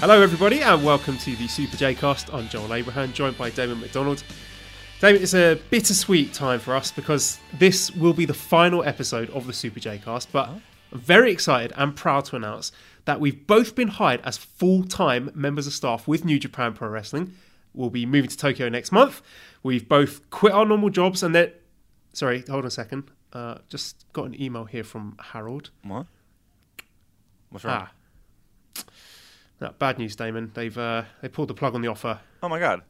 Hello, everybody, and welcome to the Super J Cast. I'm Joel Abraham, joined by Damon McDonald. Damon, it's a bittersweet time for us because this will be the final episode of the Super J Cast, but I'm very excited and proud to announce that we've both been hired as full time members of staff with New Japan Pro Wrestling. We'll be moving to Tokyo next month. We've both quit our normal jobs and then. Sorry, hold on a second. Uh, just got an email here from Harold. What? What's wrong? Ah. No, bad news, Damon. They've uh, they pulled the plug on the offer. Oh my god.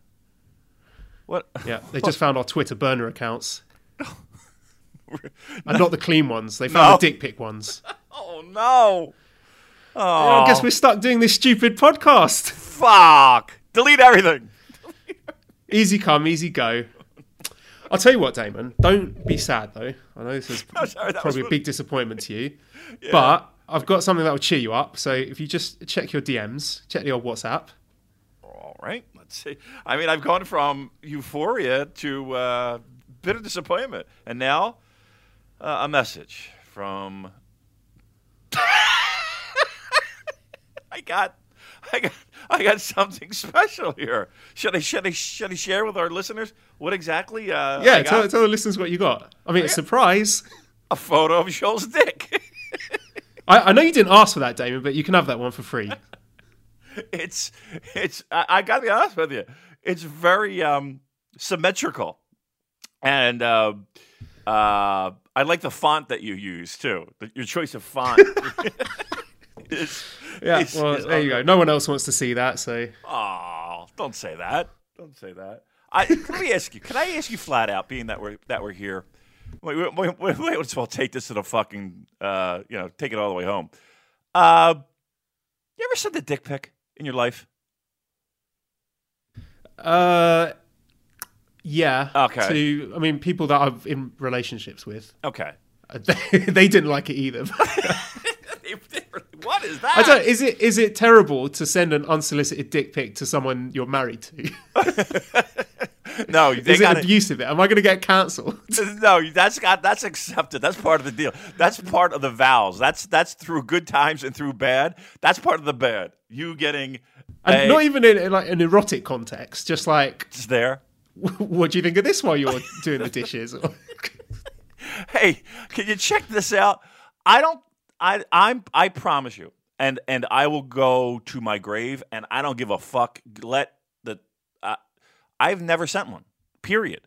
What? Yeah, they just found our Twitter burner accounts. and not the clean ones. They found No. the dick pic ones. Oh no. Oh, I guess we're stuck doing this stupid podcast. fuck. Delete everything. Easy come, easy go. I'll tell you what, Damon. Don't be sad though. I know this is sorry, probably a big disappointment to you, but I've got something that will cheer you up. So if you just check your DMs, check your WhatsApp. All right. Let's see. I mean, I've gone from euphoria to uh, bitter disappointment, and now uh, a message from. I got, I got, I got something special here. Should I, should I, should I share with our listeners what exactly? Uh, Yeah, I tell, tell the listeners what you got. I mean, it's a surprise. a photo of Joel's dick. I, I know you didn't ask for that, Damon, but you can have that one for free. it's it's I, I gotta be honest with you. It's very um symmetrical. And uh uh i like the font that you use too. Your choice of font. Is, Yeah, is- well, is there you go. No one else wants to see that, so. Oh don't say that. Don't say that. I, let me ask you can i ask you flat out being that we're that we're here wait, wait, wait, wait, wait let's well take this to the fucking uh you know take it all the way home uh you ever sent a dick pic in your life Uh, yeah. Okay. To I mean, people that I'm in relationships with, okay uh, they, they didn't like it either. what is that? I don't. Is it is it terrible to send an unsolicited dick pic to someone you're married to? no, they Is it got abusive? Am I going to get cancelled? No, that's got that's accepted. That's part of the deal. That's part of the vows. That's that's through good times and through bad. That's part of the bad. You getting And a, not even in, in like an erotic context. Just like, it's there. what do you think of this while you're doing the dishes? Hey, can you check this out? I don't. I I'm I promise you, and and I will go to my grave, and I don't give a fuck. Let I've never sent one. Period.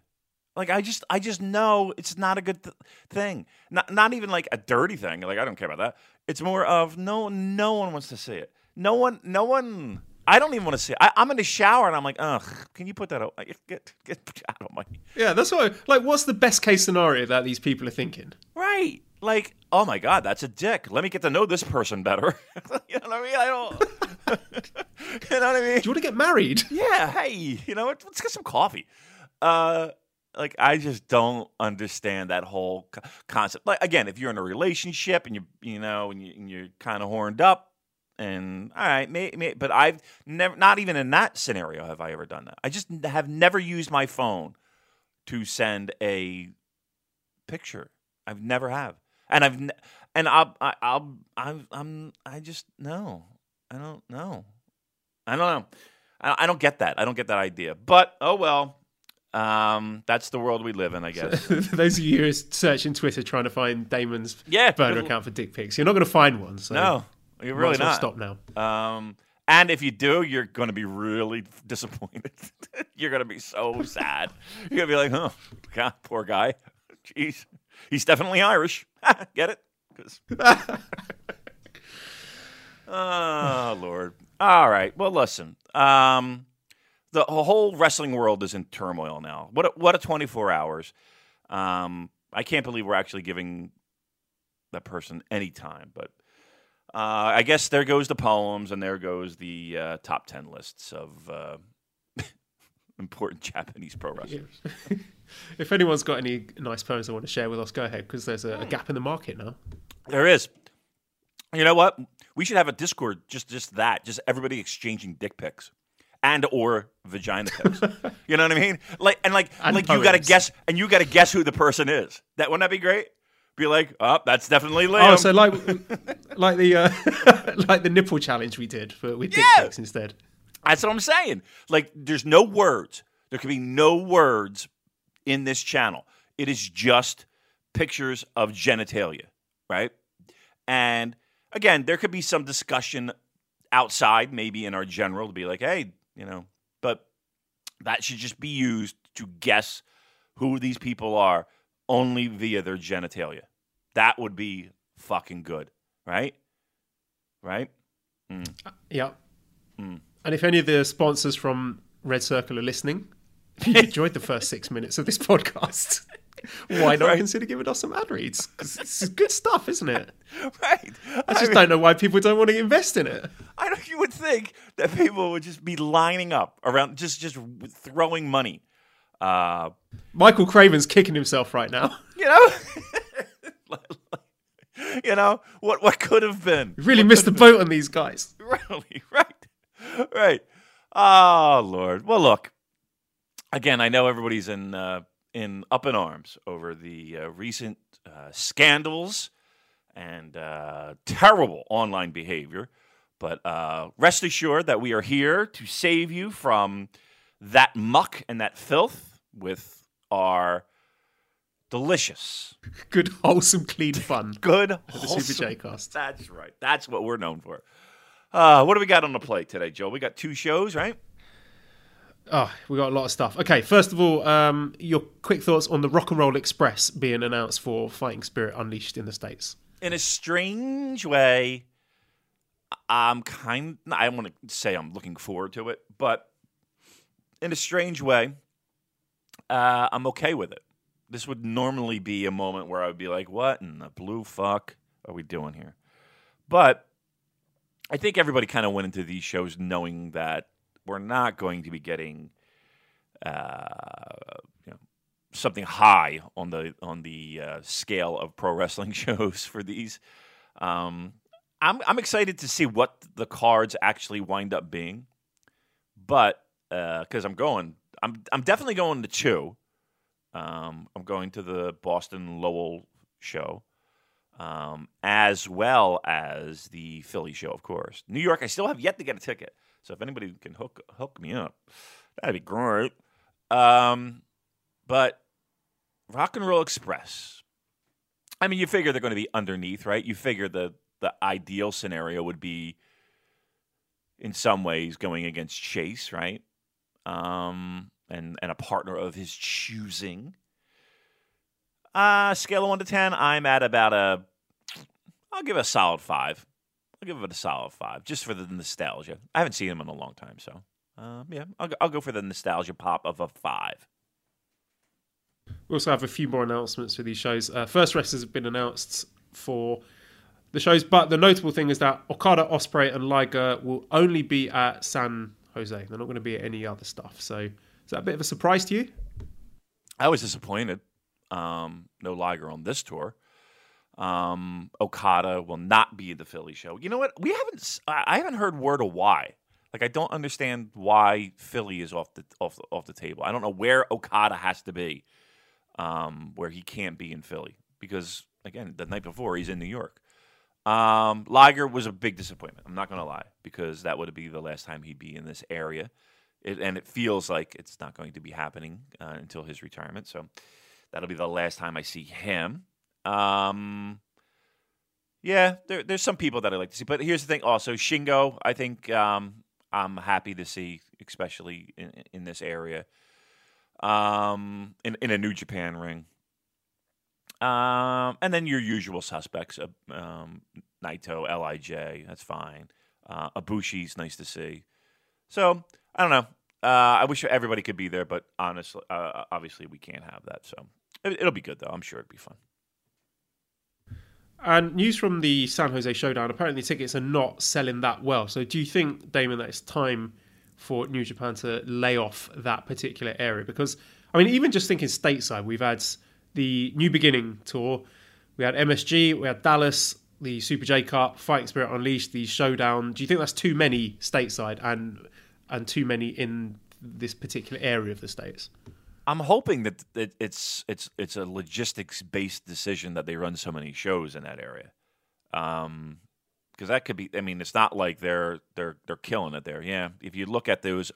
Like I just I just know it's not a good th- thing. Not not even like a dirty thing. Like I don't care about that. It's more of no no one wants to see it. No one no one. I don't even want to see it. I, I'm in the shower and I'm like, ugh. Can you put that out? Get get out of my yeah, that's why. Like, what's the best case scenario that these people are thinking? Right. Like, oh my God, that's a dick. Let me get to know this person better. you know what I mean? I don't. you know what I mean? Do you want to get married? Yeah. Hey, you know what? Let's get some coffee. Uh, like, I just don't understand that whole co- concept. Like, again, if you're in a relationship and you, you know, and, you, and you're kind of horned up, and all right, may, may, but I've never, not even in that scenario have I ever done that. I just have never used my phone to send a picture. I've never have, and I've, and I'll, I, I'll, I'm, I'm, I just no, I don't know, I don't know, I, I don't get that. I don't get that idea. But oh well, um, that's the world we live in, I guess. Those of you who are searching Twitter trying to find Damon's Yeah, burner account for dick pics, you're not going to find one. So no, you're really as well not. Stop now. Um, and if you do, you're going to be really disappointed. you're going to be so sad. You're going to be like, oh, God, poor guy. Jeez. He's definitely Irish. Get it? oh, Lord. All right. Well, listen. Um, the whole wrestling world is in turmoil now. What a, what a 24 hours. Um, I can't believe we're actually giving that person any time, but Uh, I guess there goes the poems, and there goes the uh, top ten lists of uh, important Japanese pro wrestlers. if anyone's got any nice poems they want to share with us, go ahead because there's a, a gap in the market now. There is. You know what? We should have a Discord just just that, just everybody exchanging dick pics and or vagina pics. you know what I mean? Like and like And like you got to guess and you got to guess who the person is. That wouldn't that be great? Be like, oh, that's definitely Liam. Oh, so like like the uh, like the nipple challenge we did for with dick pics instead. That's what I'm saying. Like, there's no words. There can be no words in this channel. It is just pictures of genitalia, right? And again, there could be some discussion outside, maybe in our general, to be like, hey, you know, but that should just be used to guess who these people are only via their genitalia. That would be fucking good, right? Right? Yeah. Hmm. And if any of the sponsors from Red Circle are listening, if you enjoyed the first six minutes of this podcast, why not Right. consider giving us some ad reads? It's good stuff, isn't it? Right. I just don't know why people don't want to invest in it. I know you would think that people would just be lining up around, just just throwing money. Uh, Michael Craven's kicking himself right now. you know, you know what what could have been. We really missed the boat on these guys. Really, right, right. Oh Lord. Well, look. Again, I know everybody's in uh, in up in arms over the uh, recent uh, scandals and uh, terrible online behavior, but uh, rest assured that we are here to save you from that muck and that filth with our delicious, Good, wholesome, clean fun. good, wholesome. The Super J cast. that's right. That's what we're known for. Uh, what do we got on the plate today, Joe? We got two shows, right? Oh, we got a lot of stuff. Okay, first of all, um, your quick thoughts on the Rock and Roll Express being announced for Fighting Spirit Unleashed in the States. In a strange way, I'm kind. I don't want to say I'm looking forward to it, but in a strange way, uh, I'm okay with it. This would normally be a moment where I would be like, "What in the blue fuck are we doing here?" But I think everybody kind of went into these shows knowing that we're not going to be getting, uh, you know, something high on the on the uh, scale of pro wrestling shows for these. Um, I'm I'm excited to see what the cards actually wind up being, but because I'm going, I'm I'm definitely going to Chew. Um, I'm going to the Boston Lowell show, um, as well as the Philly show, of course. New York, I still have yet to get a ticket, so if anybody can hook hook me up, that'd be great. Um, but Rock and Roll Express. I mean, you figure they're going to be underneath, right? You figure the the ideal scenario would be, in some ways, going against Chase, right? Um, and and a partner of his choosing. Uh scale of one to ten, I'm at about a. I'll give it a solid five. I'll give it a solid five, just for the nostalgia. I haven't seen him in a long time, so um, yeah, I'll go, I'll go for the nostalgia pop of a five. We also have a few more announcements for these shows. Uh, first wrestlers have been announced for the shows, but the notable thing is that Okada, Ospreay, and Liger will only be at San Jose. They're not going to be at any other stuff. So is that a bit of a surprise to you? I was disappointed. Um, no Liger on this tour. Um, Okada will not be the Philly show. You know what? We haven't. I haven't heard word of why. Like I don't understand why Philly is off the off the, off the table. I don't know where Okada has to be, um, where he can't be in Philly because again, the night before he's in New York. Um, Liger was a big disappointment. I'm not going to lie because that would be the last time he'd be in this area, it, and it feels like it's not going to be happening uh, until his retirement. So that'll be the last time I see him. Um, yeah, there, there's some people that I like to see, but here's the thing. Also, Shingo, I think um, I'm happy to see, especially in, in this area, um, in in a New Japan ring. Um, and then your usual suspects, uh, um, Naito, LIJ, that's fine. Uh, nice to see. So I don't know. Uh, I wish everybody could be there, but honestly, uh, obviously we can't have that. So it'll be good though. I'm sure it'll be fun. And news from the San Jose Showdown apparently tickets are not selling that well. So do you think, Damon, that it's time for New Japan to lay off that particular area? Because, I mean, even just thinking stateside, we've had the New Beginning tour, we had MSG, we had Dallas, the Super J Cup, Fighting Spirit Unleashed, the Showdown. Do you think that's too many stateside and and too many in this particular area of the states? I'm hoping that it, it's it's it's a logistics based decision that they run so many shows in that area, because um, that could be. I mean, it's not like they're they're they're killing it there. Yeah, if you look at those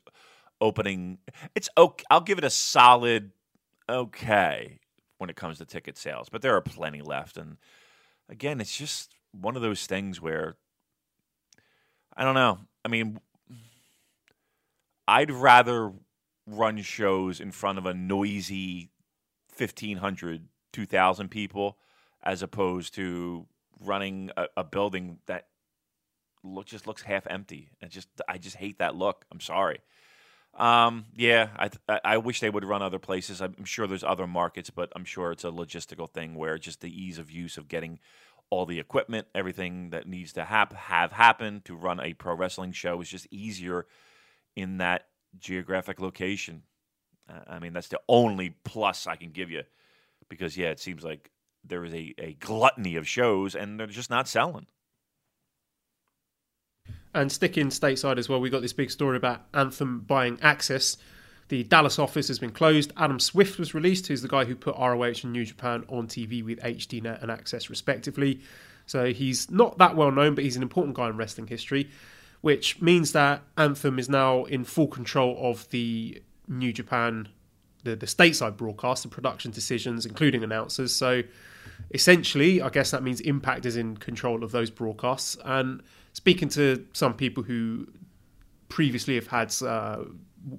opening, it's okay. I'll give it a solid okay when it comes to ticket sales, but there are plenty left. And again, it's just one of those things where I don't know. I mean, I'd rather run shows in front of a noisy 1500 2000 people as opposed to running a, a building that look just looks half empty. And just i just hate that look. I'm sorry. Um, yeah I, I wish they would run other places. I'm sure there's other markets but i'm sure it's a logistical thing where just the ease of use of getting all the equipment everything that needs to hap- have happen to run a pro wrestling show is just easier in that geographic location. I mean, that's the only plus I can give you because, yeah, it seems like there is a, a gluttony of shows and they're just not selling. And sticking stateside as well, we got this big story about Anthem buying Access. The Dallas office has been closed. Adam Swift was released, who's the guy who put ROH and New Japan on TV with HDNet and Access, respectively. So he's not that well known, but he's an important guy in wrestling history which means that Anthem is now in full control of the New Japan, the, the stateside broadcast, the production decisions, including announcers. So essentially, I guess that means Impact is in control of those broadcasts. And speaking to some people who previously have had uh,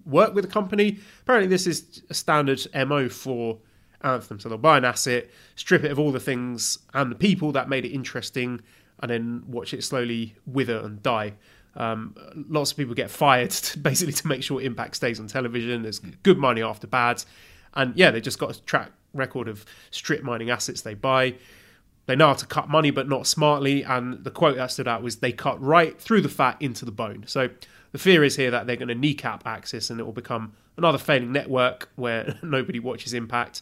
worked with the company, apparently this is a standard MO for Anthem. So they'll buy an asset, strip it of all the things and the people that made it interesting, and then watch it slowly wither and die. Um, lots of people get fired to, basically to make sure Impact stays on television. There's good money after bad, and yeah, they just got a track record of strip mining assets they buy. They know how to cut money, but not smartly. And the quote that stood out was they cut right through the fat into the bone. So the fear is here that they're going to kneecap Access and it will become another failing network where nobody watches Impact.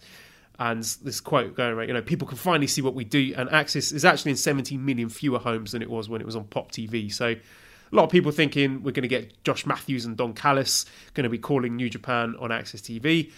And this quote going right, you know, people can finally see what we do. And Access is actually in 17 million fewer homes than it was when it was on Pop TV. So a lot of people thinking we're going to get Josh Matthews and Don Callis going to be calling New Japan on Access TV.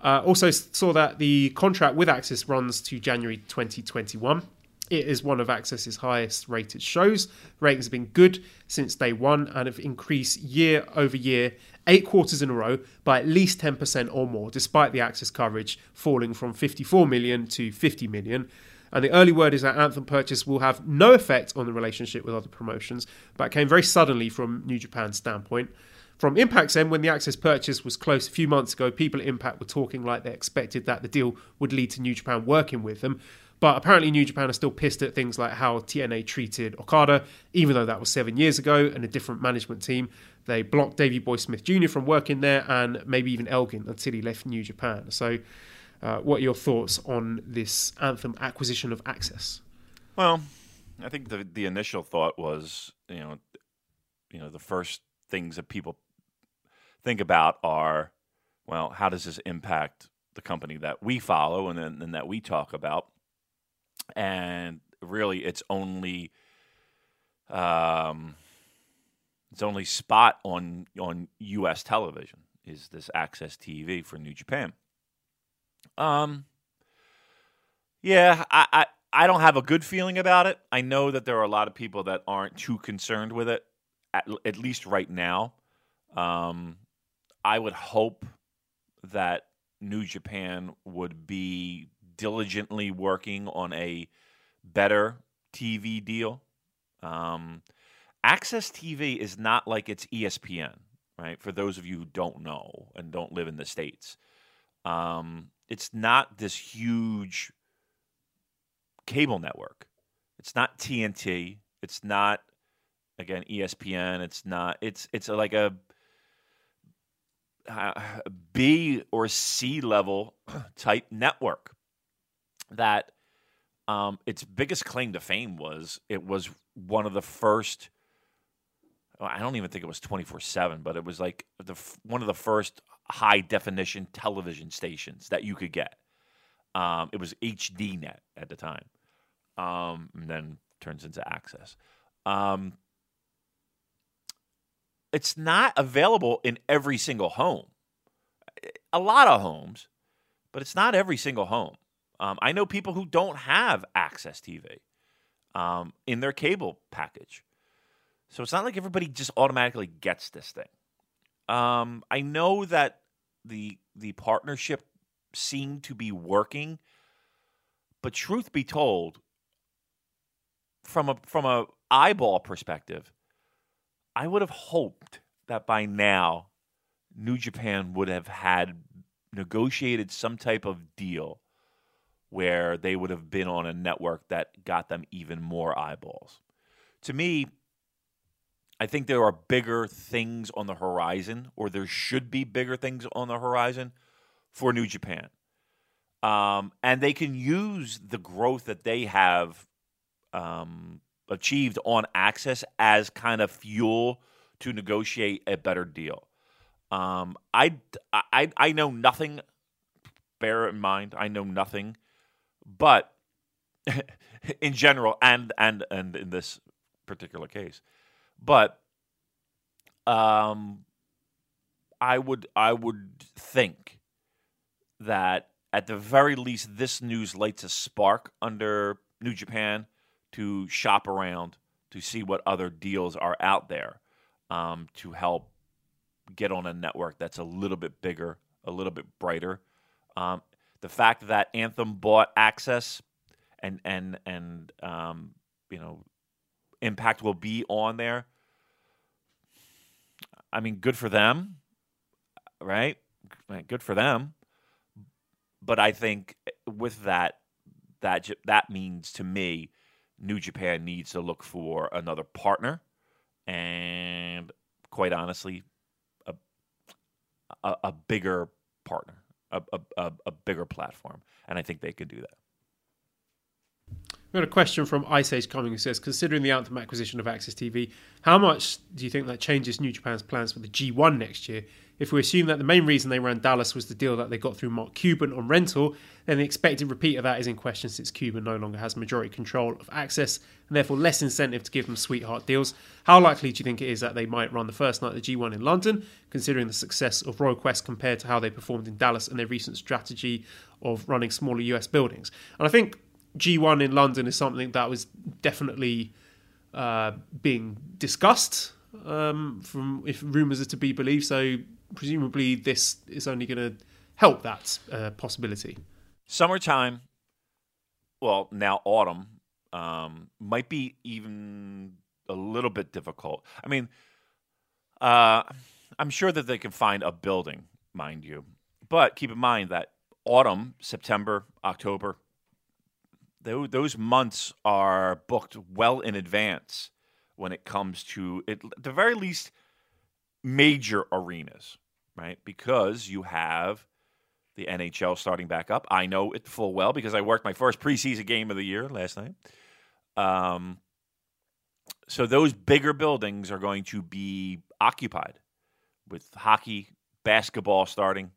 Uh, also saw that the contract with Access runs to January 2021. It is one of Access's highest rated shows. Ratings have been good since day one and have increased year over year, eight quarters in a row, by at least 10% or more, despite the Access coverage falling from 54 million to 50 million. And the early word is that Anthem purchase will have no effect on the relationship with other promotions, but came very suddenly from New Japan's standpoint. From Impact's end, when the Access purchase was close a few months ago, people at Impact were talking like they expected that the deal would lead to New Japan working with them. But apparently, New Japan are still pissed at things like how TNA treated Okada, even though that was seven years ago and a different management team. They blocked Davey Boy Smith Jr. from working there and maybe even Elgin until he left New Japan. So uh, what are your thoughts on this Anthem acquisition of Access? Well, I think the the initial thought was, you know, you know, the first things that people think about are, well, how does this impact the company that we follow and then and that we talk about? And really, it's only, um, its only spot on on U.S. television is this Access TV for New Japan. Um, yeah, I, I, I don't have a good feeling about it. I know that there are a lot of people that aren't too concerned with it, at, at least right now. Um, I would hope that New Japan would be diligently working on a better TV deal. Um, Access TV is not like it's ESPN, right? For those of you who don't know and don't live in the States. Um, it's not this huge cable network. It's not TNT. It's not again ESPN. It's not. It's it's like a B or C level type network that Um, its biggest claim to fame was it was one of the first. I don't even think it was twenty four seven, but it was like the one of the first high definition television stations that you could get. Um, it was HDNet at the time, um, and then turns into Access. Um, it's not available in every single home. A lot of homes, but it's not every single home. Um, I know people who don't have Access TV um, in their cable package. So it's not like everybody just automatically gets this thing. Um, I know that the the partnership seemed to be working, but truth be told, from a from a eyeball perspective, I would have hoped that by now New Japan would have had negotiated some type of deal where they would have been on a network that got them even more eyeballs. To me, I think there are bigger things on the horizon, or there should be bigger things on the horizon for New Japan. Um, and they can use the growth that they have um, achieved on access as kind of fuel to negotiate a better deal. Um, I, I, I know nothing. Bear in mind, I know nothing, but in general, and and and in this particular case, but um, I would I would think that at the very least, this news lights a spark under New Japan to shop around to see what other deals are out there um, to help get on a network that's a little bit bigger, a little bit brighter. Um, the fact that Anthem bought Access and and and um, you know Impact will be on there. I mean, good for them, right? Good for them. But I think with that, that that means to me, New Japan needs to look for another partner, and quite honestly, a a, a bigger partner, a, a a bigger platform, and I think they could do that. Got a question from Ice Age coming who says, considering the Anthem acquisition of Access TV, how much do you think that changes New Japan's plans for the G1 next year? If we assume that the main reason they ran Dallas was the deal that they got through Mark Cuban on rental, then the expected repeat of that is in question since Cuban no longer has majority control of Access and therefore less incentive to give them sweetheart deals. How likely do you think it is that they might run the first night of the G1 in London, considering the success of Royal Quest compared to how they performed in Dallas and their recent strategy of running smaller US buildings? And I think G1 in London is something that was definitely uh, being discussed um, from if rumours are to be believed. So presumably this is only going to help that uh, possibility. Summertime, well now autumn, um, might be even a little bit difficult. I mean, uh, I'm sure that they can find a building, mind you, but keep in mind that autumn, September, October, those months are booked well in advance when it comes to at the very least major arenas, right? Because you have the NHL starting back up. I know it full well because I worked my first preseason game of the year last night. Um, so those bigger buildings are going to be occupied with hockey, basketball starting.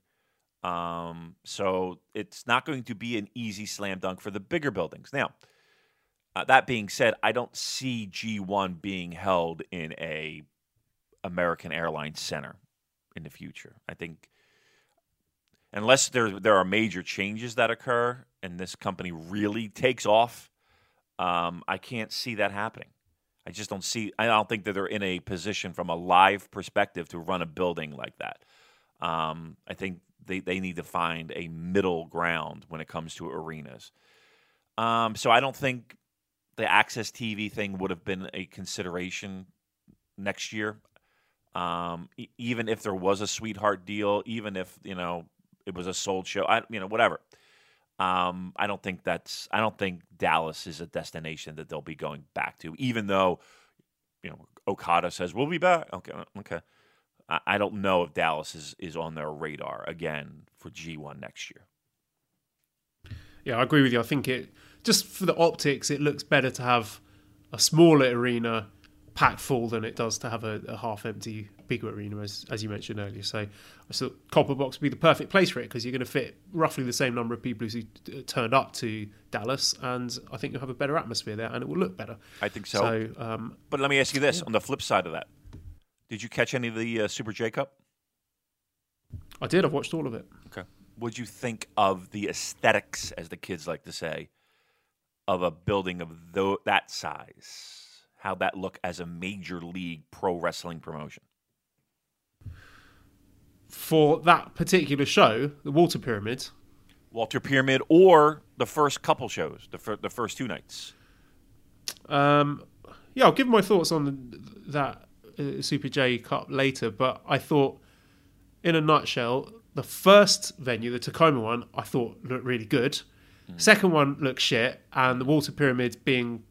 Um, so it's not going to be an easy slam dunk for the bigger buildings. Now, uh, that being said, I don't see G1 being held in a American Airlines Center in the future. I think unless there there are major changes that occur and this company really takes off, um, I can't see that happening. I just don't see. I don't think that they're in a position from a live perspective to run a building like that. Um, I think they, they need to find a middle ground when it comes to arenas. Um, so I don't think the Access TV thing would have been a consideration next year. Um, e- even if there was a sweetheart deal, even if you know it was a sold show, I, you know whatever. Um, I don't think that's. I don't think Dallas is a destination that they'll be going back to, even though you know Okada says we'll be back. Okay, okay. I don't know if Dallas is, is on their radar again for G1 next year. Yeah, I agree with you. I think it just for the optics, it looks better to have a smaller arena packed full than it does to have a, a half empty bigger arena, as as you mentioned earlier. So I thought Copper Box would be the perfect place for it because you're going to fit roughly the same number of people who uh, turned up to Dallas, and I think you'll have a better atmosphere there, and it will look better. I think so. So um, but let me ask you this: on the flip side of that, did you catch any of the uh, Super J Cup? I did. I've watched all of it. Okay. What'd you think of the aesthetics, as the kids like to say, of a building of tho- that size? How'd that look as a major league pro wrestling promotion? For that particular show, the Walter Pyramid, Walter Pyramid or the first couple shows, the, fir- the first two nights? Um, yeah, I'll give my thoughts on that uh, Super J Cup later, but I thought, in a nutshell, the first venue, the Tacoma one, I thought looked really good. Second one looked shit, and the Walter Pyramid being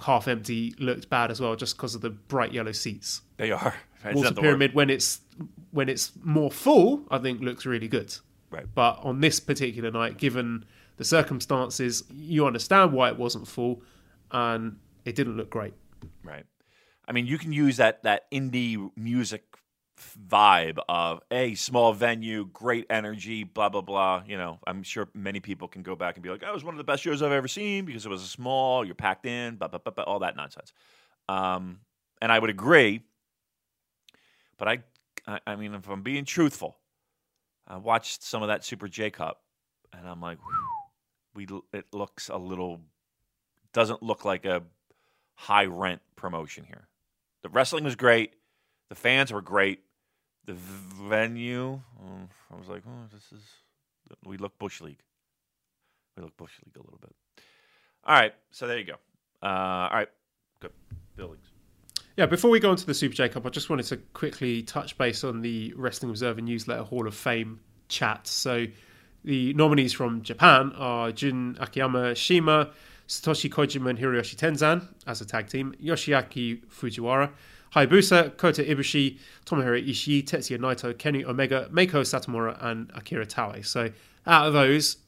half empty looked bad as well, just because of the bright yellow seats. They are. It's Water the Pyramid, when it's when it's more full, I think looks really good. Right. But on this particular night, given the circumstances, you understand why it wasn't full, and it didn't look great. Right. I mean, you can use that that indie music vibe of a small venue, great energy, blah blah blah. You know, I'm sure many people can go back and be like, "That was one of the best shows I've ever seen because it was a small, you're packed in, blah blah blah, blah all that nonsense." Um, and I would agree, but I, I, I mean, if I'm being truthful, I watched some of that Super J Cup, and I'm like, we it looks a little, doesn't look like a high rent promotion here. The wrestling was great. The fans were great. The venue, um, I was like, oh, this is. We look bush league. We look bush league a little bit. All right, so there you go. Uh, all right, good buildings. Yeah, before we go on to the Super J Cup, I just wanted to quickly touch base on the Wrestling Observer Newsletter Hall of Fame chat. So, the nominees from Japan are Jun Akiyama Shima, Satoshi Kojima and Hiroshi Tenzan as a tag team, Yoshiaki Fujiwara, Hayabusa, Kota Ibushi, Tomohiro Ishii, Tetsuya Naito, Kenny Omega, Meiko Satomura, and Akira Taue. So, out of those,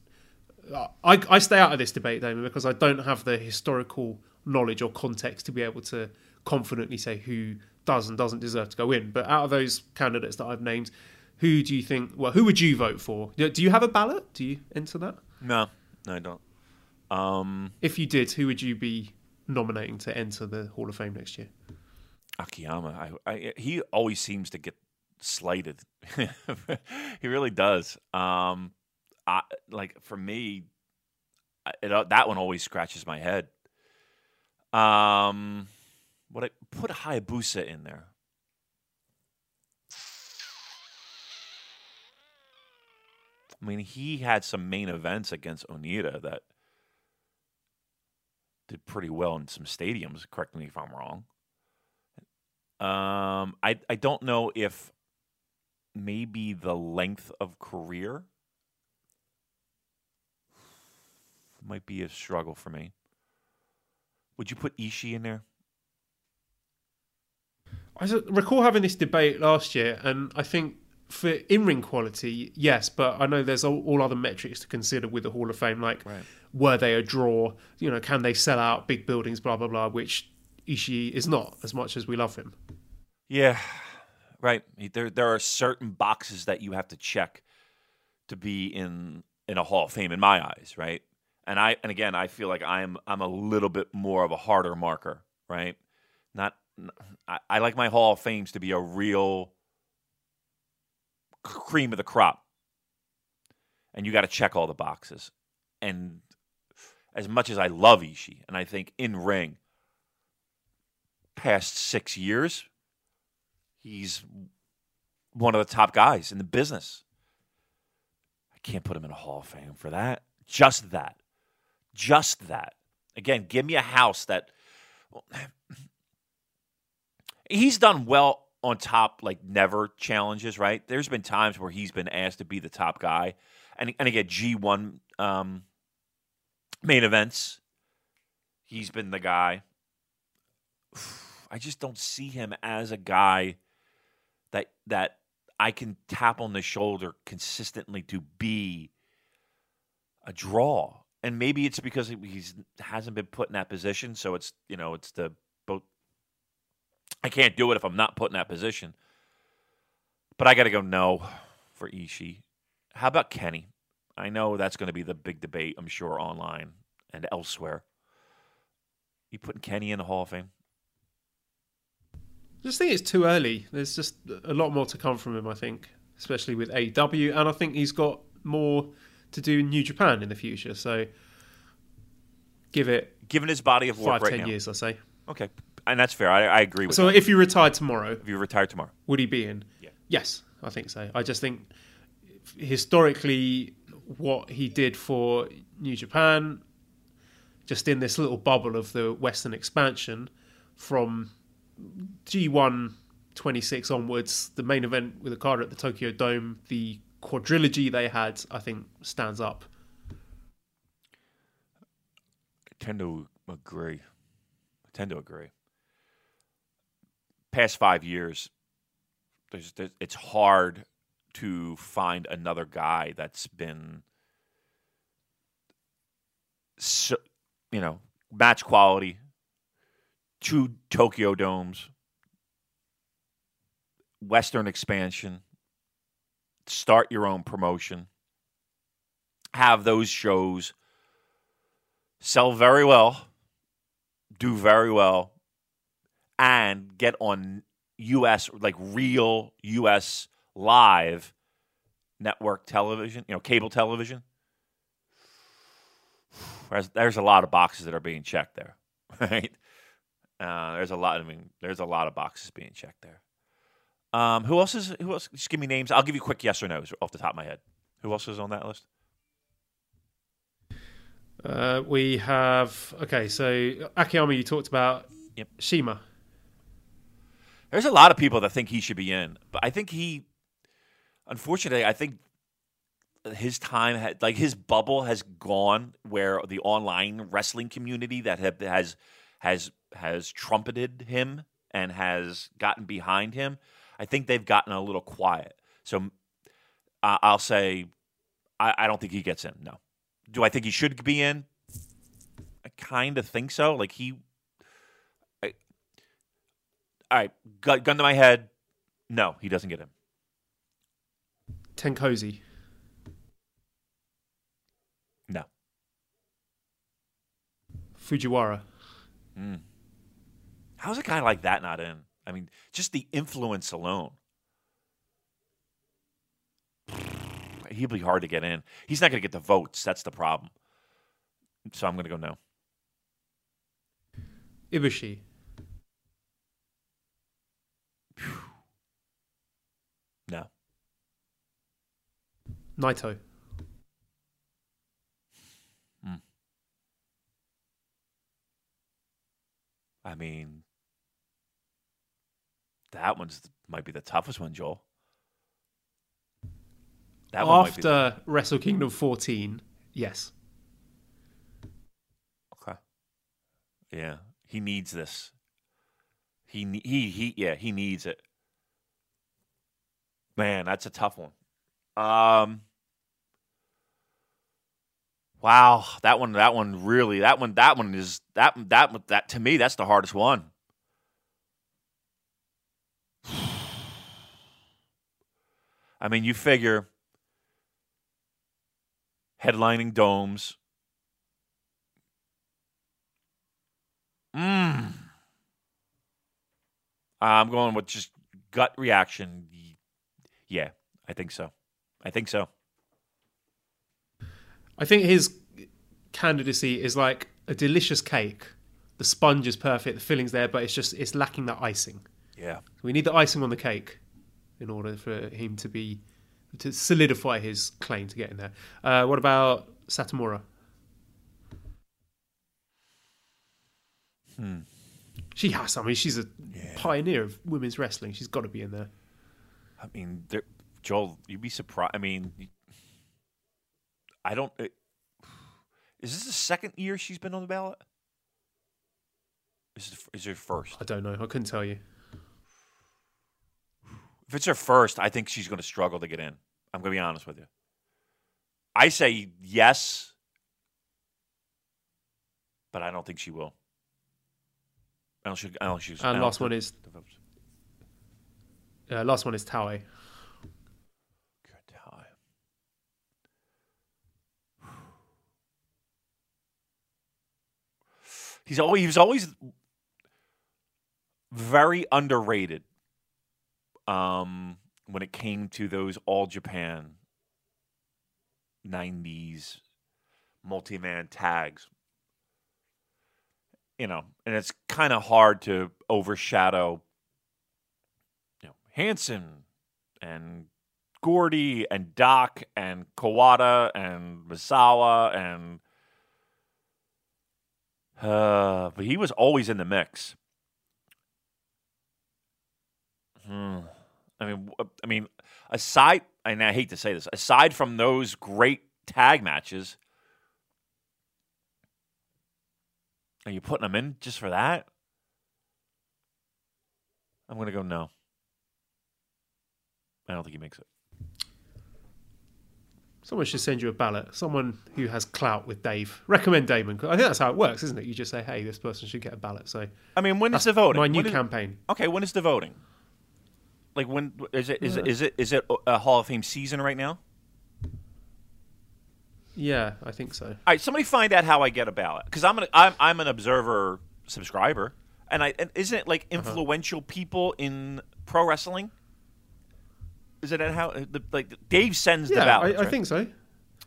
I, I stay out of this debate, Damon, because I don't have the historical knowledge or context to be able to confidently say who does and doesn't deserve to go in. But out of those candidates that I've named, who do you think? Well, who would you vote for? Do you have a ballot? Do you enter that? No, no, I don't. Um, If you did, who would you be nominating to enter the Hall of Fame next year? Akiyama, I, I, he always seems to get slighted. he really does. Um, I, like for me, it, uh, that one always scratches my head. Um, what I put Hayabusa in there. I mean, he had some main events against Onita that did pretty well in some stadiums. Correct me if I'm wrong. Um, I I don't know if maybe the length of career might be a struggle for me. Would you put Ishii in there? I recall having this debate last year, and I think for in ring quality, yes, but I know there's all, all other metrics to consider with the Hall of Fame, like Right. Were they a draw? You know, can they sell out big buildings? Blah blah blah. Which Ishii is not, as much as we love him. Yeah, right. There there are certain boxes that you have to check to be in in a Hall of Fame in my eyes, right? And I and again, I feel like I'm I'm a little bit more of a harder marker, right? Not I, I like my Hall of Fames to be a real cream of the crop, and you got to check all the boxes. And as much as I love Ishii, and I think in ring, past six years, he's one of the top guys in the business. I can't put him in a Hall of Fame for that. Just that. Just that. Again, give me a house that he's done well on top like never challenges, right? There's been times where he's been asked to be the top guy. And and again, G1 um main events. He's been the guy. I just don't see him as a guy that that I can tap on the shoulder consistently to be a draw. and maybe it's because he's, hasn't been put in that position. So it's you know it's the both. I can't do it if I'm not put in that position. But I got to go no for Ishii. How about Kenny? I know that's going to be the big debate. I'm sure online and elsewhere. You putting Kenny in the Hall of Fame? I just think it's too early. There's just a lot more to come from him, I think, especially with AEW, and I think he's got more to do in New Japan in the future. So give it Given his body of work five, right ten now. years, I say. Okay, and that's fair. I, I agree with that. So that. if you retired tomorrow, If you retired tomorrow, would he be in? Yeah. Yes, I think so. I just think historically, what he did for New Japan, just in this little bubble of the Western expansion, from G1 26 onwards, the main event with Okada at the Tokyo Dome, the quadrilogy they had, I think stands up. I tend to agree. I tend to agree. Past five years, there's, there's it's hard to find another guy that's been, so, you know, match quality, two Tokyo domes, Western expansion, start your own promotion, have those shows sell very well, do very well, and get on US like real US live network television, you know, cable television. There's, there's a lot of boxes that are being checked there, right? Uh, there's a lot. I mean, there's a lot of boxes being checked there. Um, who else is? Who else? Just give me names. I'll give you quick yes or no's off the top of my head. Who else is on that list? Uh, we have okay, so Akiyama you talked about. Yep. Shima. There's a lot of people that think he should be in, but I think he, unfortunately, I think his time had like his bubble has gone where the online wrestling community that have, has has has trumpeted him and has gotten behind him. I think they've gotten a little quiet. So uh, I'll say I, I don't think he gets in. No. Do I think he should be in? I kind of think so. Like he I, all right, gun, gun to my head. No, he doesn't get him. Tenkozy. No. Fujiwara. Mm. How's a guy like that not in? I mean, just the influence alone. He'll be hard to get in. He's not going to get the votes. That's the problem. So I'm going to go no. Ibushi. No. Naito. I mean, that one's might be the toughest one, Joel. That one might be the- After Wrestle Kingdom 14, yes. Okay. Yeah, he needs this. He he he yeah, he needs it. Man, that's a tough one. Um Wow, that one that one really that one that one is that that that to me that's the hardest one. I mean, you figure headlining domes Mm. I'm going with just gut reaction. Yeah, I think so. I think so. I think his candidacy is like a delicious cake. The sponge is perfect, the filling's there, but it's just it's lacking that icing. Yeah. We need the icing on the cake in order for him to be to solidify his claim to get in there. Uh, what about Satomura? Hmm. She has. I mean, she's a pioneer of women's wrestling. She's got to be in there. I mean, Joel, you'd be surprised. I mean, I don't. It, is this the second year she's been on the ballot? Is it, is her first? I don't know. I couldn't tell you. If it's her first, I think she's going to struggle to get in. I'm going to be honest with you. I say yes, but I don't think she will. I don't. She, I don't. She's, And last one is uh, last one is Taue. Good time. He's always he was always very underrated. Um, when it came to those all Japan '90s multi-man tags, you know, and it's kind of hard to overshadow, you know, Hansen and Gordy and Doc and Kawada and Misawa and uh, but he was always in the mix. Hmm. I mean, I mean, aside, and I hate to say this, aside from those great tag matches, are you putting them in just for that? I'm gonna go no. I don't think he makes it. Someone should send you a ballot. Someone who has clout with Dave. Recommend Damon. I think that's how it works, isn't it? You just say, "Hey, this person should get a ballot." So I mean, when is the voting? My new is- campaign. Okay, when is the voting? Like when is it? Is it? Uh, is it? Is it a Hall of Fame season right now? Yeah, I think so. All right, somebody find out how I get a ballot because I'm an I'm I'm an observer subscriber, and I and isn't it like uh-huh. influential people in pro wrestling? Is it how the, like Dave sends the Yeah, ballots? I, I right? think so.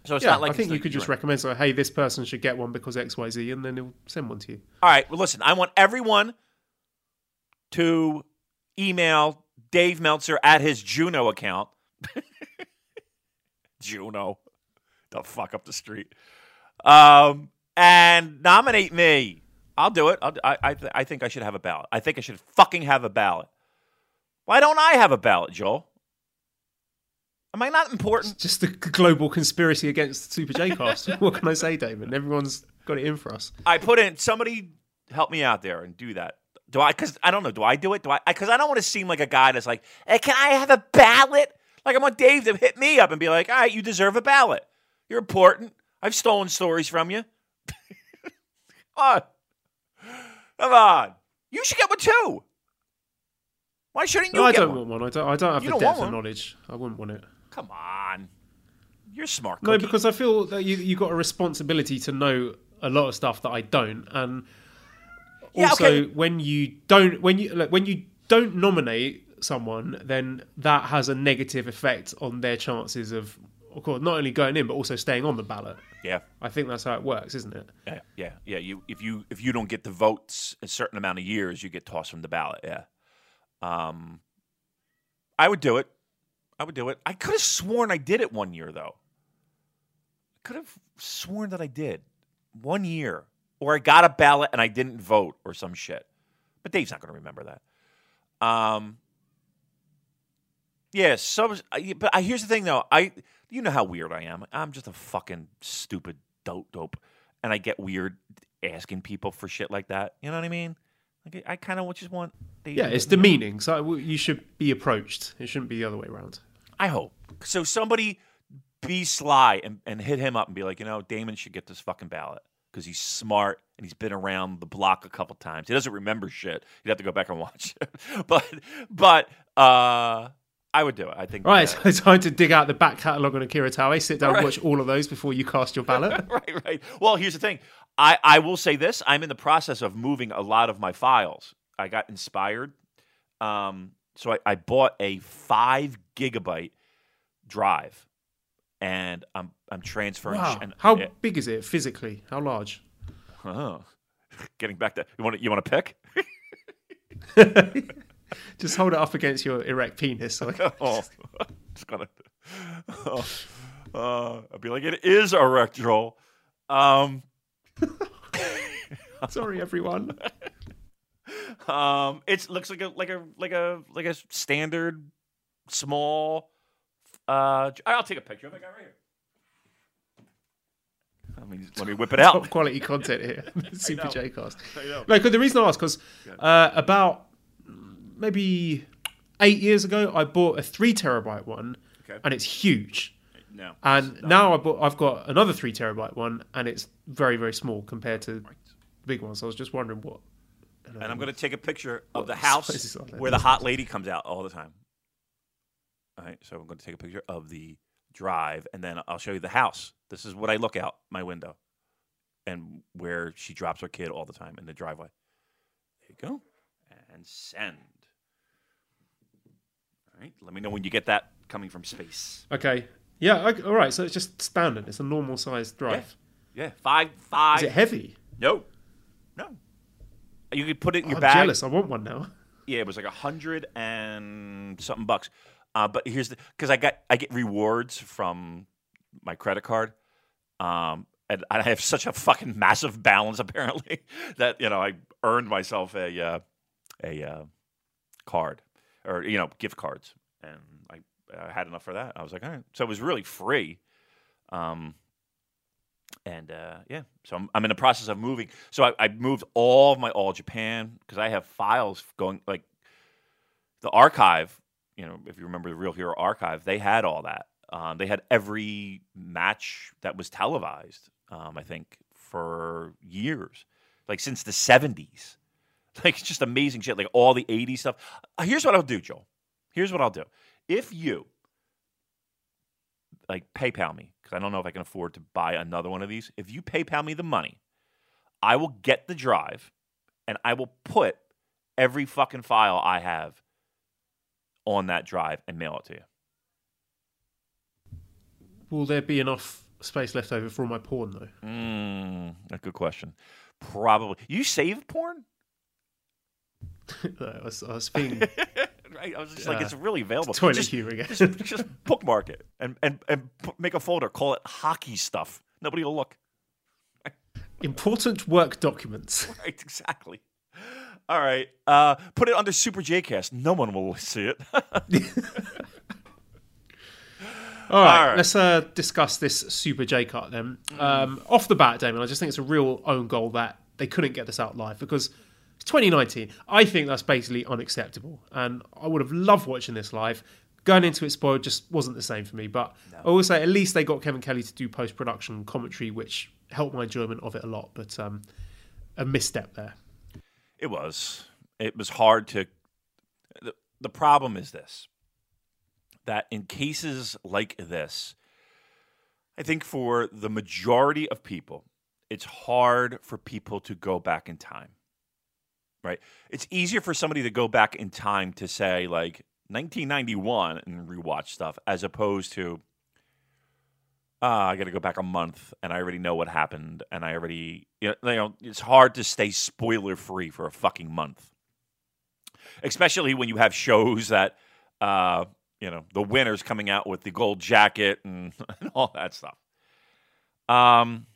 so. It's yeah, not like I think you could just recommend, so, "Hey, this person should get one because X, Y, Z, and then he'll send one to you. All right. Well, listen, I want everyone to email Dave Meltzer at his Juno account. Juno. The fuck up the street. Um, and nominate me. I'll do it. I'll, I, I, th- I think I should have a ballot. I think I should fucking have a ballot. Why don't I have a ballot, Joel? Am I not important? Just the global conspiracy against Super J Cast. what can I say, Damon? Everyone's got it in for us. I put in somebody help me out there and do that. Do I? Because I don't know. Do I do it? Do I? Because I don't want to seem like a guy that's like, "Hey, can I have a ballot?" Like I want Dave to hit me up and be like, "All right, you deserve a ballot. You're important. I've stolen stories from you. Come on, come on. You should get one too. Why shouldn't you No, I don't one? want one. I don't. I don't have You the depth of knowledge. I wouldn't want it. Come on, you're smart. No, because I feel that you you got a responsibility to know a lot of stuff that I don't, and Yeah, also okay. when you don't when you like, when you don't nominate someone, then that has a negative effect on their chances of, of course, not only going in but also staying on the ballot. yeah. I think that's how it works, isn't it? Yeah, yeah, yeah. You if you if you don't get the votes a certain amount of years, you get tossed from the ballot. Yeah. Um, I would do it. I would do it. I could have sworn I did it one year though. I could have sworn that I did one year, or I got a ballot and I didn't vote, or some shit. But Dave's not going to remember that. Um. Yeah. So, but I, here's the thing though. I you know how weird I am. I'm just a fucking stupid dope dope, and I get weird asking people for shit like that. You know what I mean? Like I kind of just want. They, Yeah, it's demeaning. So you should be approached. It shouldn't be the other way around. I hope so. Somebody be sly and, and hit him up and be like, you know, Damon should get this fucking ballot because he's smart and he's been around the block a couple times. He doesn't remember shit. You'd have to go back and watch it, but but uh, I would do it. I think. Right, uh, so it's time to dig out the back catalogue on Akira Taue. Sit down, right. watch all of those before you cast your ballot. right, right. Well, here's the thing. I, I will say this. I'm in the process of moving a lot of my files. I got inspired. Um, so I, I bought a five gigabyte drive and I'm I'm transferring wow. sh- and How yeah. big is it physically? How large? Oh. Getting back to you want to, you want to pick? Just hold it up against your erect penis. Like, oh, just gonna. Oh, uh, I'd be like, it is erect, Joel. Um, sorry, everyone. Um, it looks like a like a like a like a standard small. Uh, I'll take a picture of it. I got right here. Let me let me whip it out. Top quality content here. Super. J cast. I know. The reason I ask because uh, about maybe eight years ago, I bought a three terabyte one, Okay. and it's huge. No. And now I bought, I've got another three terabyte one, and it's very very small compared to the big one. So I was just wondering what. And I'm going to take a picture of the house sizes are there? where the hot lady comes out all the time. All right, so I'm going to take a picture of the drive, and then I'll show you the house. This is what I look out my window, and where she drops her kid all the time in the driveway. There you go, and send. All right, let me know when you get that coming from space. Okay. Yeah. Okay, all right. So it's just standard. It's a normal sized drive. Yeah, five, five. Is it heavy? No, no. You could put it in your I'm bag. jealous. I want one now. Yeah, it was like a hundred and something bucks. Uh, but here's the because I got I get rewards from my credit card, um, and I have such a fucking massive balance apparently that you know I earned myself a uh, a uh, card or you know gift cards, and I, I had enough for that. I was like, all right, so it was really free. Um, and uh, yeah, so I'm, I'm in the process of moving. So I, I moved all of my All Japan because I have files going like the archive. You know, if you remember the Real Hero archive, they had all that. Um, they had every match that was televised. Um, I think for years, like since the '70s. Like it's just amazing shit. Like all the '80s stuff. Uh, Here's what I'll do, Joel. Here's what I'll do. If you like PayPal me because I don't know if I can afford to buy another one of these. If you PayPal me the money, I will get the drive and I will put every fucking file I have on that drive and mail it to you. Will there be enough space left over for all my porn though? Mm, a good question. Probably. You save porn? I was, I was being right. I was just like, it's really available. toilet just, humor again. just, just bookmark it and and and make a folder. Call it hockey stuff. Nobody will look. important work documents. Right, exactly. All right. Uh, put it under Super Jcast. No one will see it. All right, All right. let's uh, discuss this Super J Cup then. Um, off the bat, Damon, I just think it's a real own goal that they couldn't get this out live because 2019. I think that's basically unacceptable, and I would have loved watching this live. Going into it spoiled just wasn't the same for me, but I will say at least they got Kevin Kelly to do post production commentary, which helped my enjoyment of it a lot. But um, a misstep there. It was. It was hard to. The, the problem is this that in cases like this, I think for the majority of people, it's hard for people to go back in time. Right? It's easier for somebody to go back in time to say, like, 1991 and rewatch stuff as opposed to, ah, I got to go back a month and I already know what happened and I already, you know, you know it's hard to stay spoiler free for a fucking month. Especially when you have shows that, uh, you know, the winner's coming out with the gold jacket and, and all that stuff. Um,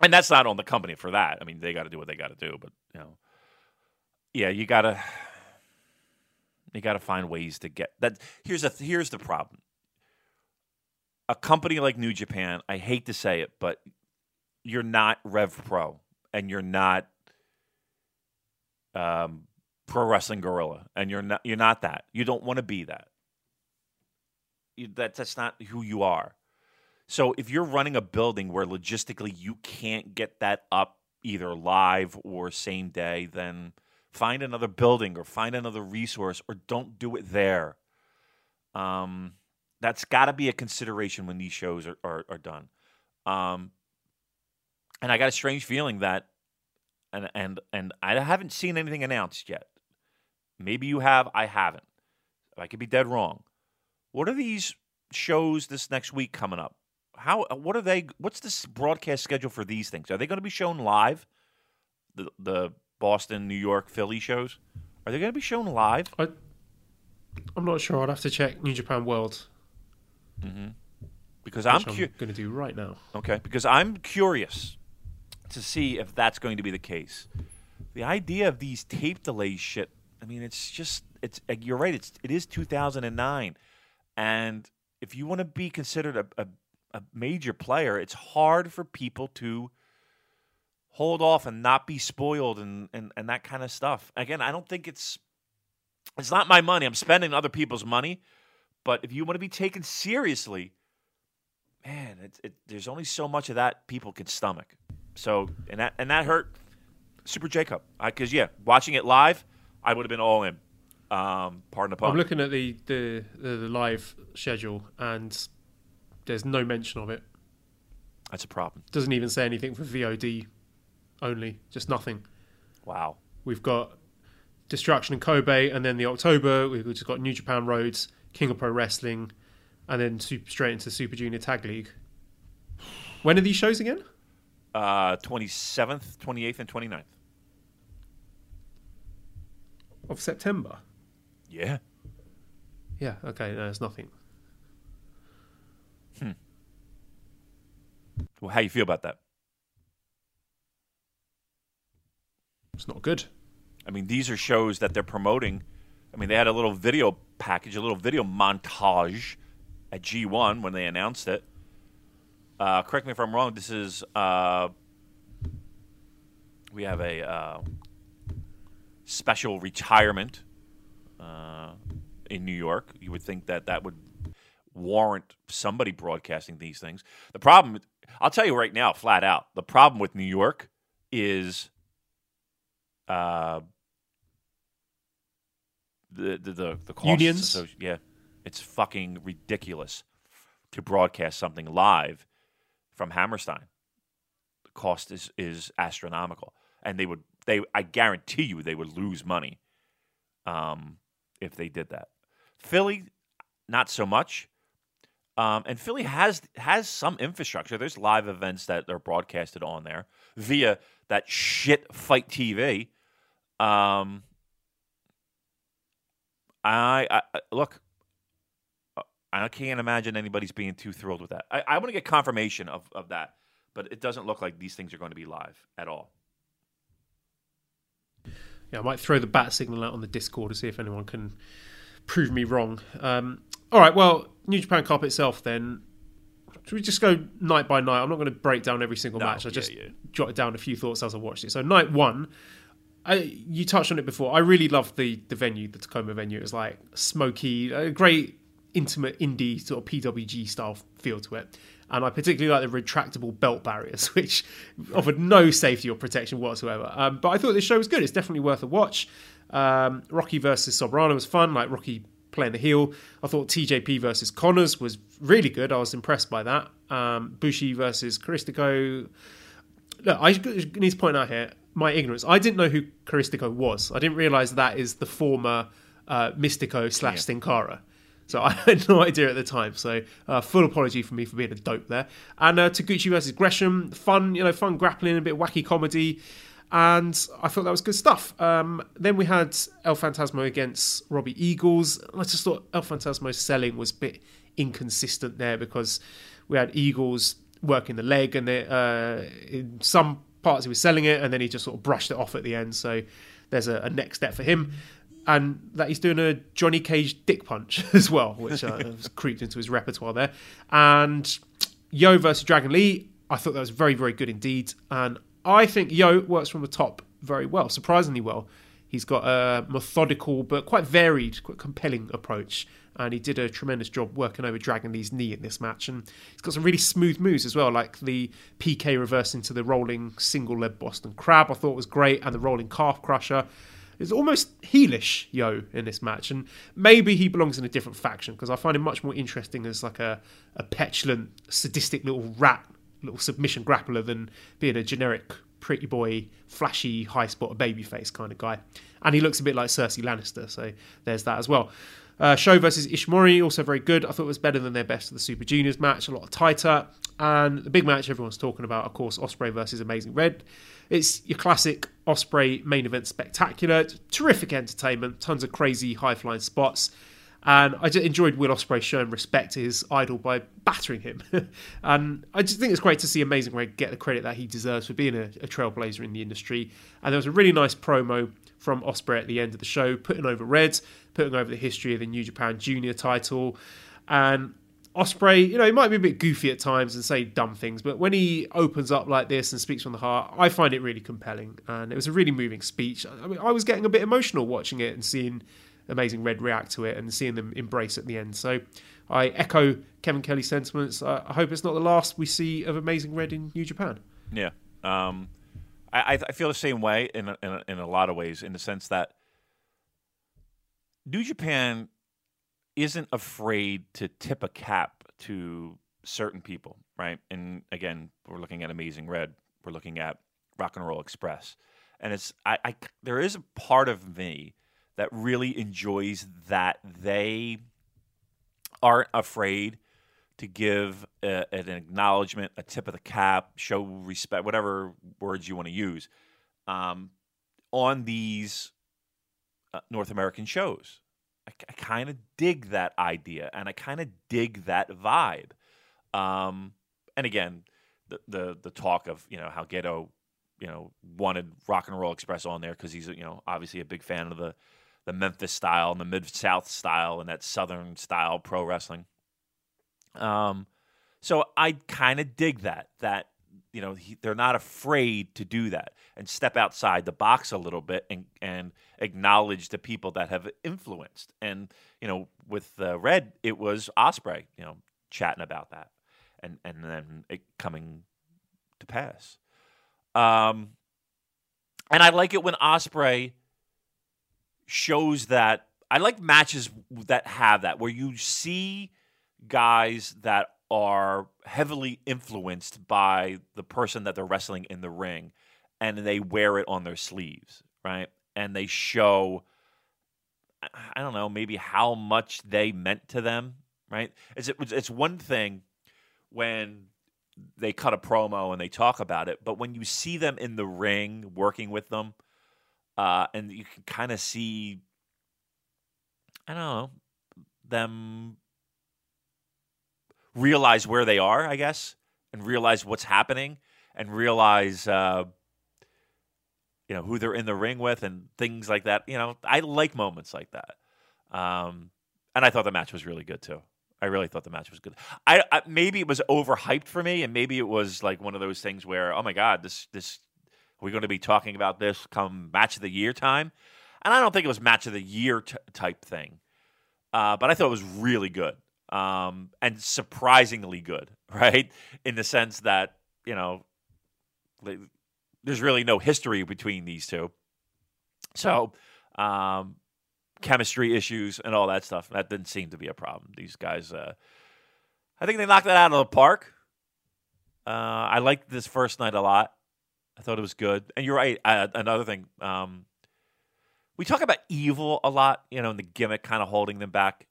and that's not on the company for that. I mean, they got to do what they got to do, but you know, yeah, you gotta, you gotta find ways to get that. Here's a here's the problem. A company like New Japan, I hate to say it, but you're not Rev Pro and you're not um, Pro Wrestling Guerrilla, and you're not you're not that. You don't want to be that. You, that that's not who you are. So if you're running a building where logistically you can't get that up either live or same day, then find another building or find another resource or don't do it there. Um, that's got to be a consideration when these shows are, are, are done. Um, and I got a strange feeling that, and and and I haven't seen anything announced yet. Maybe you have, I haven't. I could be dead wrong. What are these shows this next week coming up? How? What are they? What's this broadcast schedule for these things? Are they going to be shown live? The the Boston, New York, Philly shows. Are they going to be shown live? I, I'm not sure. I'd have to check New Japan World, mm-hmm. Because I'm which I'm going to do right now. Okay, because I'm curious to see if that's going to be the case. The idea of these tape delays shit, I mean, it's just it's you're right, it's it is 2009 and if you want to be considered a, a a major player, it's hard for people to hold off and not be spoiled and, and, and that kind of stuff. Again, I don't think it's it's not my money. I'm spending other people's money. But if you want to be taken seriously, man, it, it, there's only so much of that people can stomach. So and that and that hurt Super J Cup because yeah, watching it live, I would have been all in. Um, pardon the pun. I'm looking at the, the, the, the live schedule and there's no mention of it. That's a problem. Doesn't even say anything for VOD only, just nothing. Wow. We've got Destruction in Kobe, and then the October we've just got New Japan Roads, King of Pro Wrestling, and then super, straight into Super Junior Tag League. When are these shows again? Uh, 27th, 28th, and 29th. Of September. Yeah. Yeah. Okay. No, it's nothing. Hmm. Well, how you feel about that? It's not good. I mean, these are shows that they're promoting. I mean, they had a little video package, a little video montage at G1 when they announced it. Uh, correct me if I'm wrong. This is uh, we have a uh, special retirement uh, in New York. You would think that that would warrant somebody broadcasting these things. The problem, I'll tell you right now, flat out, the problem with New York is uh, the the the, the costs Unions? associ- yeah, it's fucking ridiculous to broadcast something live from Hammerstein. The cost is is astronomical, and they would they I guarantee you they would lose money um, if they did that. Philly, not so much. Um, and Philly has has some infrastructure. There's live events that are broadcasted on there via that shit FITE TV. Um, I, I look. I can't imagine anybody's being too thrilled with that. I, I want to get confirmation of, of that, but it doesn't look like these things are going to be live at all. Yeah, I might throw the bat signal out on the Discord to see if anyone can prove me wrong. Um, all right, well, New Japan Cup itself then. Should we just go night by night? I'm not going to break down every single No, match. I yeah, just yeah. jotted down a few thoughts as I watched it. So night one, I, you touched on it before. I really loved the the venue, the Tacoma venue. It was like smoky, a great intimate indie sort of PWG style feel to it. And I particularly like the retractable belt barriers, which offered no safety or protection whatsoever. Um, but I thought this show was good. It's definitely worth a watch. Um, Rocky versus Soberano was fun, like Rocky playing the heel. I thought TJP versus Connors was really good. I was impressed by that. Um, Bushi versus Caristico. Look, I need to point out here my ignorance. I didn't know who Caristico was. I didn't realize that is the former uh, Mistico slash Sin Cara. So I had no idea at the time. So uh, full apology for me for being a dope there. And uh, Taguchi versus Gresham, fun, you know, fun grappling, a bit wacky comedy, and I thought that was good stuff. Um, then we had El Phantasmo against Robbie Eagles. I just thought El Phantasmo's selling was a bit inconsistent there because we had Eagles working the leg, and it, uh, in some parts he was selling it, and then he just sort of brushed it off at the end. So there's a, a next step for him. And that he's doing a Johnny Cage dick punch as well, which uh, has creeped into his repertoire there. And Yo versus Dragon Lee, I thought that was very, very good indeed. And I think Yo works from the top very well, surprisingly well. He's got a methodical but quite varied, quite compelling approach. And he did a tremendous job working over Dragon Lee's knee in this match. And he's got some really smooth moves as well, like the PK reverse into the rolling single leg Boston Crab, I thought was great, and the rolling calf crusher. It's almost heelish Yo in this match, and maybe he belongs in a different faction because I find him much more interesting as like a, a petulant, sadistic little rat, little submission grappler than being a generic pretty boy, flashy, high spot, babyface kind of guy. And he looks a bit like Cersei Lannister, so there's that as well. Uh, Show versus Ishimori, also very good. I thought it was better than their best of the Super Juniors match, a lot tighter. And the big match everyone's talking about, of course, Ospreay versus Amazing Red. It's your classic Ospreay main event spectacular, terrific entertainment, tons of crazy high flying spots. And I just enjoyed Will Ospreay showing respect to his idol by battering him. and I just think it's great to see Amazing Red get the credit that he deserves for being a, a trailblazer in the industry. And there was a really nice promo from Ospreay at the end of the show, putting over Red, putting over the history of the New Japan Junior title. And Ospreay, you know, he might be a bit goofy at times and say dumb things, but when he opens up like this and speaks from the heart, I find it really compelling. And it was a really moving speech. I mean, I was getting a bit emotional watching it and seeing Amazing Red react to it and seeing them embrace at the end. So I echo Kevin Kelly's sentiments. I hope it's not the last we see of Amazing Red in New Japan. Yeah, Um, I, I feel the same way in a, in a, in a lot of ways, in the sense that New Japan isn't afraid to tip a cap to certain people, right? And again, we're looking at Amazing Red, we're looking at Rock and Roll Express, and it's I, I there is a part of me that really enjoys that they aren't afraid to give a, an acknowledgement, a tip of the cap, show respect, whatever words you want to use, um, on these uh, North American shows. I, I kind of dig that idea, and I kind of dig that vibe. Um, and again, the, the the talk of you know how Gedo, you know, wanted Rock and Roll Express on there because he's you know obviously a big fan of the the Memphis style and the Mid South style and that Southern style pro wrestling. Um, so I kind of dig that that you know he, they're not afraid to do that and step outside the box a little bit and and acknowledge the people that have influenced. And you know, with uh, Red, it was Ospreay you know, chatting about that, and and then it coming to pass. Um, and I like it when Ospreay shows that. I like matches that have that, where you see guys that are heavily influenced by the person that they're wrestling in the ring and they wear it on their sleeves, right? And they show I don't know, maybe how much they meant to them, right? It's it's one thing when they cut a promo and they talk about it, but when you see them in the ring working with them, uh, and you can kind of see, I don't know, them realize where they are, I guess, and realize what's happening, and realize, uh, you know, who they're in the ring with, and things like that. You know, I like moments like that. Um, and I thought the match was really good too. I really thought the match was good. I, I, maybe it was overhyped for me, and maybe it was like one of those things where, oh my god, this this we're going to be talking about this come match of the year time. And I don't think it was match of the year t- type thing, uh, but I thought it was really good um, and surprisingly good, right? In the sense that you know, there's really no history between these two, so um, chemistry issues and all that stuff that didn't seem to be a problem. These guys, uh, I think they knocked that out of the park. Uh, I liked this first night a lot. I thought it was good, and you're right. Uh, another thing, um, we talk about evil a lot, you know, and the gimmick kind of holding them back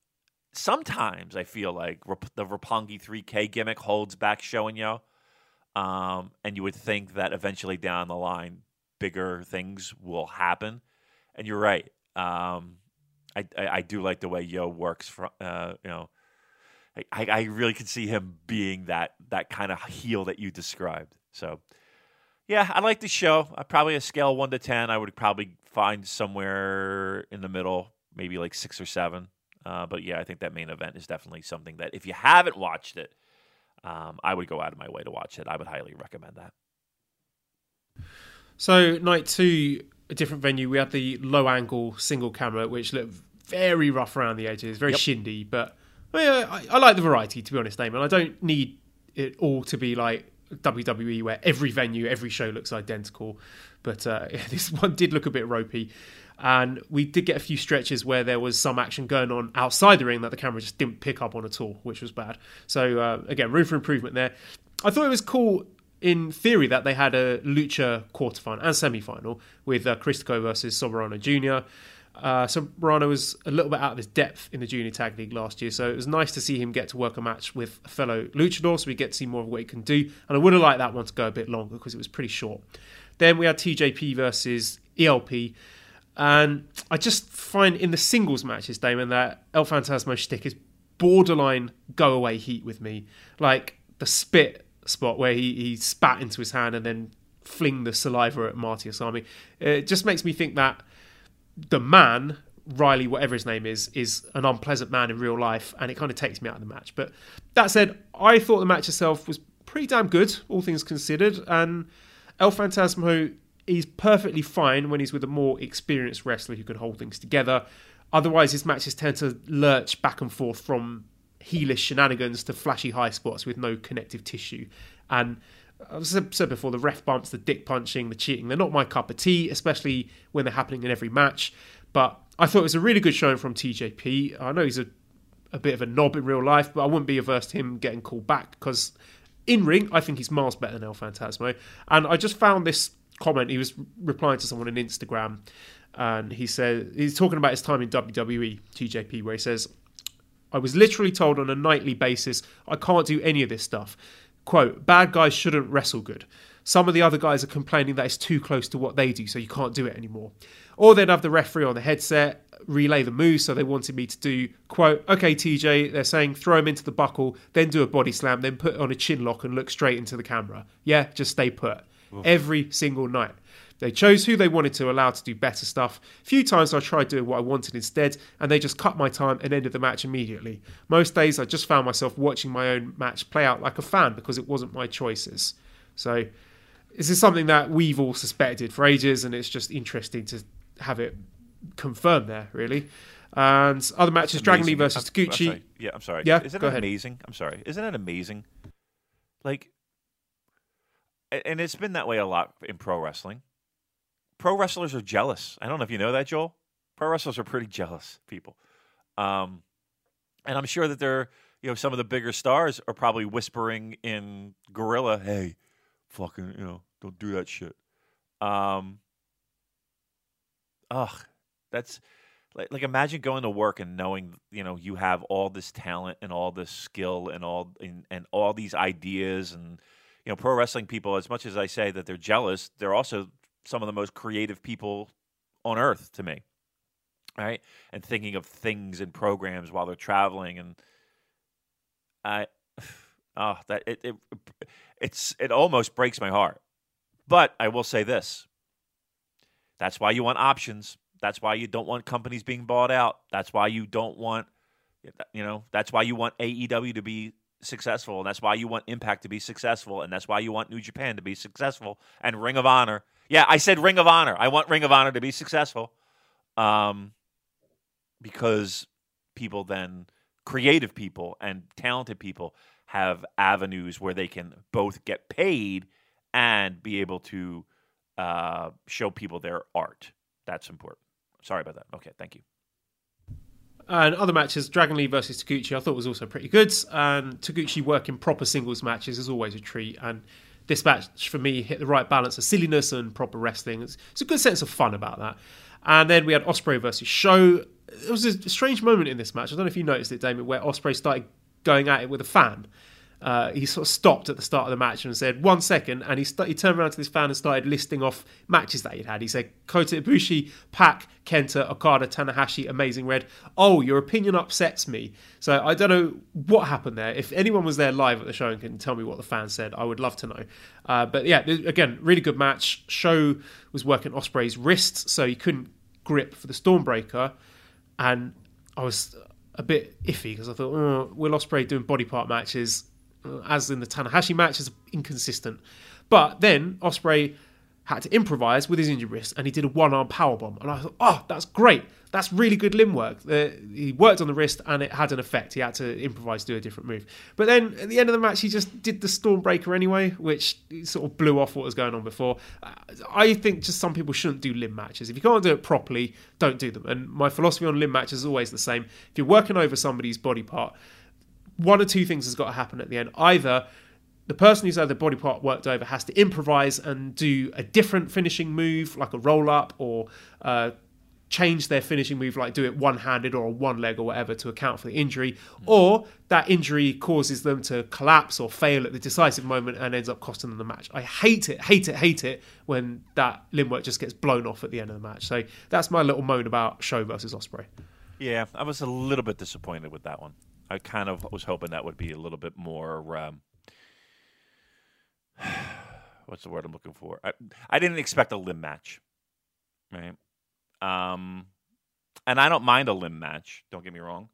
sometimes I feel like the Roppongi 3K gimmick holds back Yo, Um, and you would think that eventually down the line, bigger things will happen. And you're right. Um, I, I, I, do like the way Yo works. For, uh, you know, I, I really can see him being that that kind of heel that you described. So, yeah, I like the show. I probably a scale one to ten. I would probably find somewhere in the middle, maybe like six or seven. Uh, but yeah, I think that main event is definitely something that if you haven't watched it, um, I would go out of my way to watch it. I would highly recommend that. So night two, a different venue. We had the low angle single camera, which looked very rough around the edges, very yep. shindy. But I, mean I, like the variety, to be honest, Damon. I don't need it all to be like WWE, where every venue, every show looks identical. But uh, yeah, this one did look a bit ropey. And we did get a few stretches where there was some action going on outside the ring that the camera just didn't pick up on at all, which was bad. So, uh, again, room for improvement there. I thought it was cool in theory that they had a Lucha quarterfinal and semi-final with uh, Caristico versus Soberano Jr. Uh, Soberano was a little bit out of his depth in the Junior Tag League last year, so it was nice to see him get to work a match with a fellow luchador, so we get to see more of what he can do. And I would have liked that one to go a bit longer because it was pretty short. Then we had TJP versus ELP. And I just find in the singles matches, Damon, that El Phantasmo shtick is borderline go away heat with me. Like the spit spot where he, he spat into his hand and then fling the saliva at Marty Asami. It just makes me think that the man, Riley, whatever his name is, is an unpleasant man in real life, and it kind of takes me out of the match. But that said, I thought the match itself was pretty damn good, all things considered, and El Phantasmo he's perfectly fine when he's with a more experienced wrestler who can hold things together. Otherwise, his matches tend to lurch back and forth from heelish shenanigans to flashy high spots with no connective tissue. And uh, I've said before, the ref bumps, the dick punching, the cheating, they're not my cup of tea, especially when they're happening in every match. But I thought it was a really good showing from TJP. I know he's a, a bit of a knob in real life, but I wouldn't be averse to him getting called back because in ring, I think he's miles better than El Phantasmo. And I just found this comment. He was replying to someone on Instagram, and he said he's talking about his time in WWE, TJP, where he says, I was literally told on a nightly basis, I can't do any of this stuff. Quote, bad guys shouldn't wrestle good. Some of the other guys are complaining that it's too close to what they do, so you can't do it anymore. Or they'd have the referee on the headset relay the moves, so they wanted me to do, quote, okay, TJ, they're saying throw him into the buckle, then do a body slam, then put on a chin lock and look straight into the camera. Yeah, just stay put. Every single night. They chose who they wanted to allow to do better stuff. A few times I tried doing what I wanted instead, and they just cut my time and ended the match immediately. Most days I just found myself watching my own match play out like a fan because it wasn't my choices. So this is something that we've all suspected for ages, and it's just interesting to have it confirmed there, really. And other matches: Dragon Lee versus Taguchi. yeah, I'm sorry. Yeah, isn't go it ahead. amazing? I'm sorry. Isn't it amazing? Like, and it's been that way a lot in pro wrestling. Pro wrestlers are jealous. I don't know if you know that, Joel. Pro wrestlers are pretty jealous people, um, and I'm sure that they're you know some of the bigger stars are probably whispering in gorilla, "Hey, fucking, you know, don't do that shit." Um, ugh, that's like, like imagine going to work and knowing you know you have all this talent and all this skill and all and, and all these ideas and you know pro wrestling people as much as I say that they're jealous they're also some of the most creative people on earth to me right? And thinking of things and programs while they're traveling and I oh that it, it it's it almost breaks my heart. But I will say this. That's why you want options. That's why you don't want companies being bought out. That's why you don't want, you know, that's why you want AEW to be successful. And that's why you want Impact to be successful. And that's why you want New Japan to be successful. And Ring of Honor. Yeah, I said Ring of Honor. I want Ring of Honor to be successful. Um, because people then, creative people and talented people, have avenues where they can both get paid and be able to uh, show people their art. That's important. Sorry about that. Okay, thank you. And other matches, Dragon Lee versus Taguchi, I thought was also pretty good. And Taguchi working proper singles matches is always a treat. And this match for me hit the right balance of silliness and proper wrestling. It's, it's a good sense of fun about that. And then we had Ospreay versus Show. It was a strange moment in this match. I don't know if you noticed it, Damon, where Ospreay started going at it with a fan uh, he sort of stopped at the start of the match and said one second, and he st- he turned around to this fan and started listing off matches that he'd had. He said Kota Ibushi, Pac, Kenta, Okada, Tanahashi, Amazing Red. Oh, your opinion upsets me. So I don't know what happened there. If anyone was there live at the show and can tell me what the fans said, I would love to know. Uh, but yeah, again, really good match. Show was working Ospreay's wrist, so he couldn't grip for the Stormbreaker, and I was a bit iffy because I thought, oh, Will Ospreay doing body part matches as in the Tanahashi match, is inconsistent. But then Ospreay had to improvise with his injured wrist, and he did a one-arm power bomb. And I thought, oh, that's great. That's really good limb work. Uh, he worked on the wrist, and it had an effect. He had to improvise, do a different move. But then at the end of the match, he just did the Stormbreaker anyway, which sort of blew off what was going on before. Uh, I think just some people shouldn't do limb matches. If you can't do it properly, don't do them. And my philosophy on limb matches is always the same. If you're working over somebody's body part, one or two things has got to happen at the end. Either the person who's had the body part worked over has to improvise and do a different finishing move, like a roll up, or uh, change their finishing move, like do it one handed or one leg or whatever to account for the injury, or that injury causes them to collapse or fail at the decisive moment and ends up costing them the match. I hate it, hate it, hate it when that limb work just gets blown off at the end of the match. So that's my little moan about Show versus Ospreay. Yeah, I was a little bit disappointed with that one. I kind of was hoping that would be a little bit more. Um, what's the word I'm looking for? I, I didn't expect a limb match, right? Um, and I don't mind a limb match. Don't get me wrong.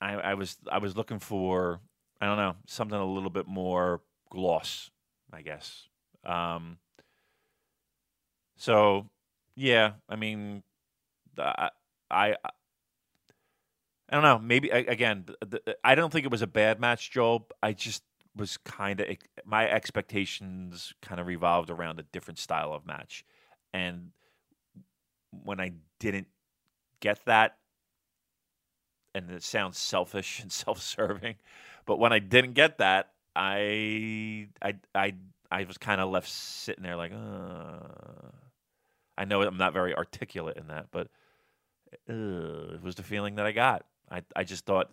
I, I was I was looking for I don't know something a little bit more gloss, I guess. Um, so yeah, I mean, I, I I don't know. Maybe again, I don't think it was a bad match, Joel. I just was kind of my expectations kind of revolved around a different style of match, and when I didn't get that, and it sounds selfish and self-serving, but when I didn't get that, I I I I was kind of left sitting there like, uh. I know I'm not very articulate in that, but uh, it was the feeling that I got. I I just thought,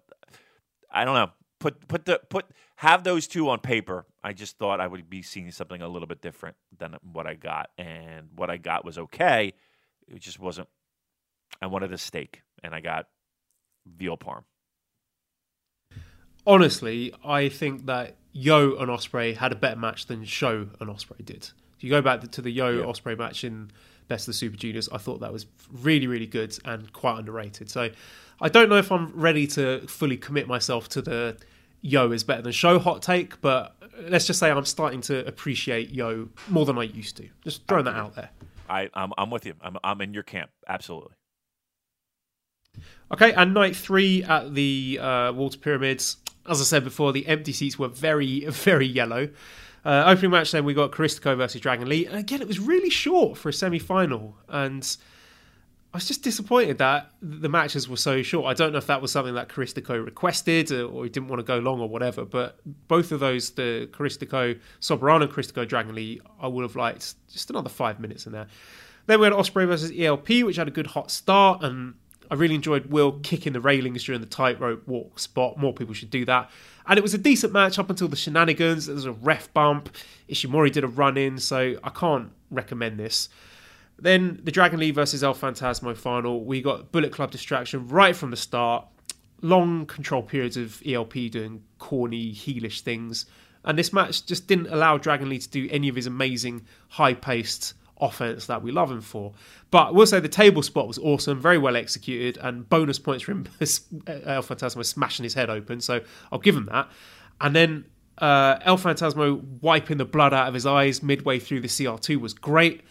I don't know, put put the put have those two on paper. I just thought I would be seeing something a little bit different than what I got, and what I got was okay. It just wasn't. I wanted a steak, and I got veal parm. Honestly, I think that Yo and Ospreay had a better match than Show and Ospreay did. If you go back to the Yo Yeah. Ospreay match in Best of the Super Juniors, I thought that was really, really good and quite underrated. So I don't know if I'm ready to fully commit myself to the Yo is better than Show hot take, but let's just say I'm starting to appreciate Yo more than I used to. Just throwing that out there. I I'm, I'm with you. I'm I'm in your camp. Absolutely. Okay, and night three at the uh, Walter Pyramids. As I said before, the empty seats were very, very yellow. Uh, opening match, then we got Caristico versus Dragon Lee. And again, it was really short for a semi final. And I was just disappointed that the matches were so short. I don't know if that was something that Caristico requested or, or he didn't want to go long or whatever. But both of those, the Caristico, Soberano, Caristico, Dragon Lee, I would have liked just another five minutes in there. Then we had Ospreay versus ELP, which had a good hot start, and I really enjoyed Will kicking the railings during the tightrope walk spot. More people should do that. And it was a decent match up until the shenanigans. There was a ref bump. Ishimori did a run in, so I can't recommend this. Then the Dragon Lee versus El Phantasmo final. We got Bullet Club distraction right from the start. Long control periods of ELP doing corny, heelish things. And this match just didn't allow Dragon Lee to do any of his amazing, high paced offense that we love him for. But I will say the table spot was awesome, very well executed, and bonus points for him, El Phantasmo smashing his head open. So I'll give him that. And then uh, El Phantasmo wiping the blood out of his eyes midway through the CR2 was great,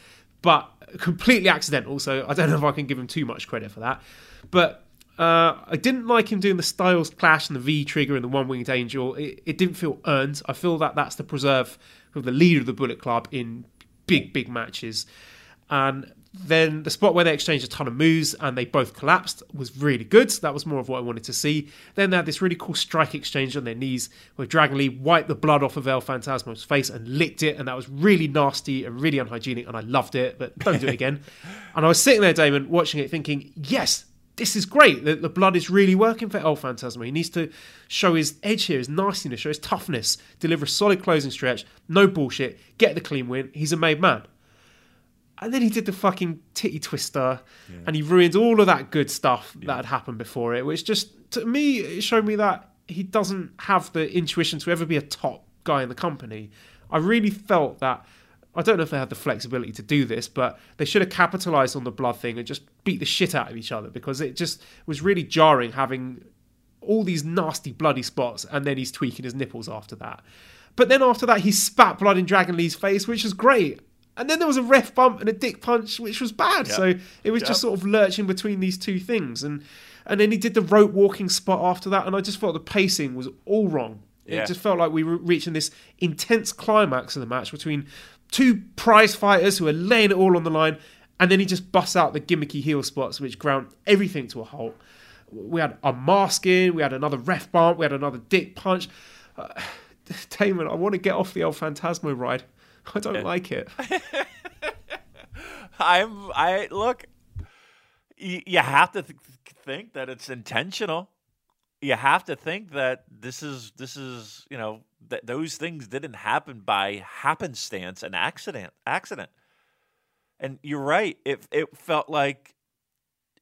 but completely accidental. So I don't know if I can give him too much credit for that. But uh, I didn't like him doing the Styles Clash and the V trigger and the One Winged Angel. It, it didn't feel earned. I feel that that's the preserve of the leader of the Bullet Club in big, big matches. And then the spot where they exchanged a ton of moves and they both collapsed was really good. That was more of what I wanted to see. Then they had this really cool strike exchange on their knees where Dragon Lee wiped the blood off of El Phantasmo's face and licked it, and that was really nasty and really unhygienic, and I loved it, but don't do it again. and I was sitting there, Damon, watching it, thinking, yes, this is great. The, the blood is really working for El Phantasmo. He needs to show his edge here, his nastiness, show his toughness, deliver a solid closing stretch, no bullshit, get the clean win. He's a made man. And then he did the fucking titty twister, and he ruined all of that good stuff that had happened before it, which just, to me, it showed me that he doesn't have the intuition to ever be a top guy in the company. I really felt that. I don't know if they had the flexibility to do this, but they should have capitalized on the blood thing and just beat the shit out of each other because it just was really jarring having all these nasty bloody spots and then he's tweaking his nipples after that. But then after that, he spat blood in Dragon Lee's face, which was great. And then there was a ref bump and a dick punch, which was bad. Yep. So it was Yep. just sort of lurching between these two things. And and then he did the rope walking spot after that, and I just felt the pacing was all wrong. Yeah. It just felt like we were reaching this intense climax of the match between two prize fighters who are laying it all on the line, and then he just busts out the gimmicky heel spots, which ground everything to a halt. We had a masking, we had another ref bump, we had another dick punch. Uh, Damon, I want to get off the old Phantasmo ride. I don't like it. I'm I look. You, you have to th- think that it's intentional. You have to think that this is this is you know that those things didn't happen by happenstance and accident accident. And you're right. It it felt like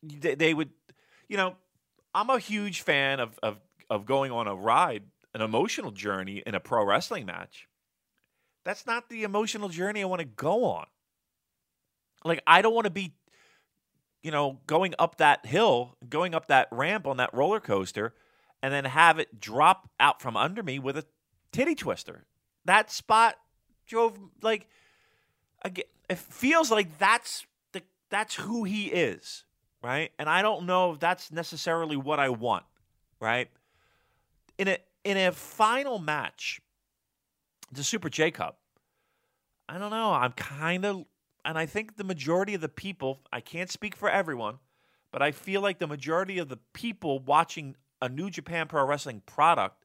they, they would, you know, I'm a huge fan of of of going on a ride, an emotional journey in a pro wrestling match. That's not the emotional journey I want to go on like I don't want to be you know going up that hill, going up that ramp on that roller coaster and then have it drop out from under me with a titty twister. That spot drove like again it feels like that's the that's who he is, right? And I don't know if that's necessarily what I want, right? In a in a final match the Super J Cup. I don't know. I'm kind of, and I think the majority of the people, I can't speak for everyone, but I feel like the majority of the people watching a New Japan Pro Wrestling product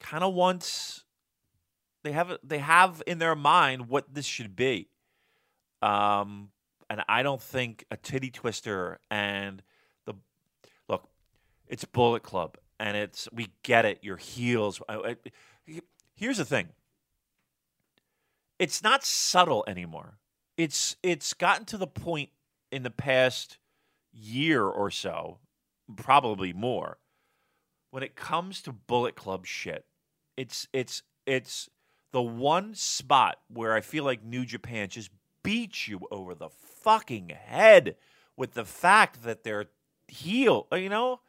kind of wants they have they have in their mind what this should be. Um, and I don't think a titty twister and the look, it's Bullet Club, and it's we get it. Your heels. I, I, here's the thing. It's not subtle anymore. It's it's gotten to the point in the past year or so, probably more, when it comes to Bullet Club shit. It's it's it's the one spot where I feel like New Japan just beats you over the fucking head with the fact that they're heel, you know,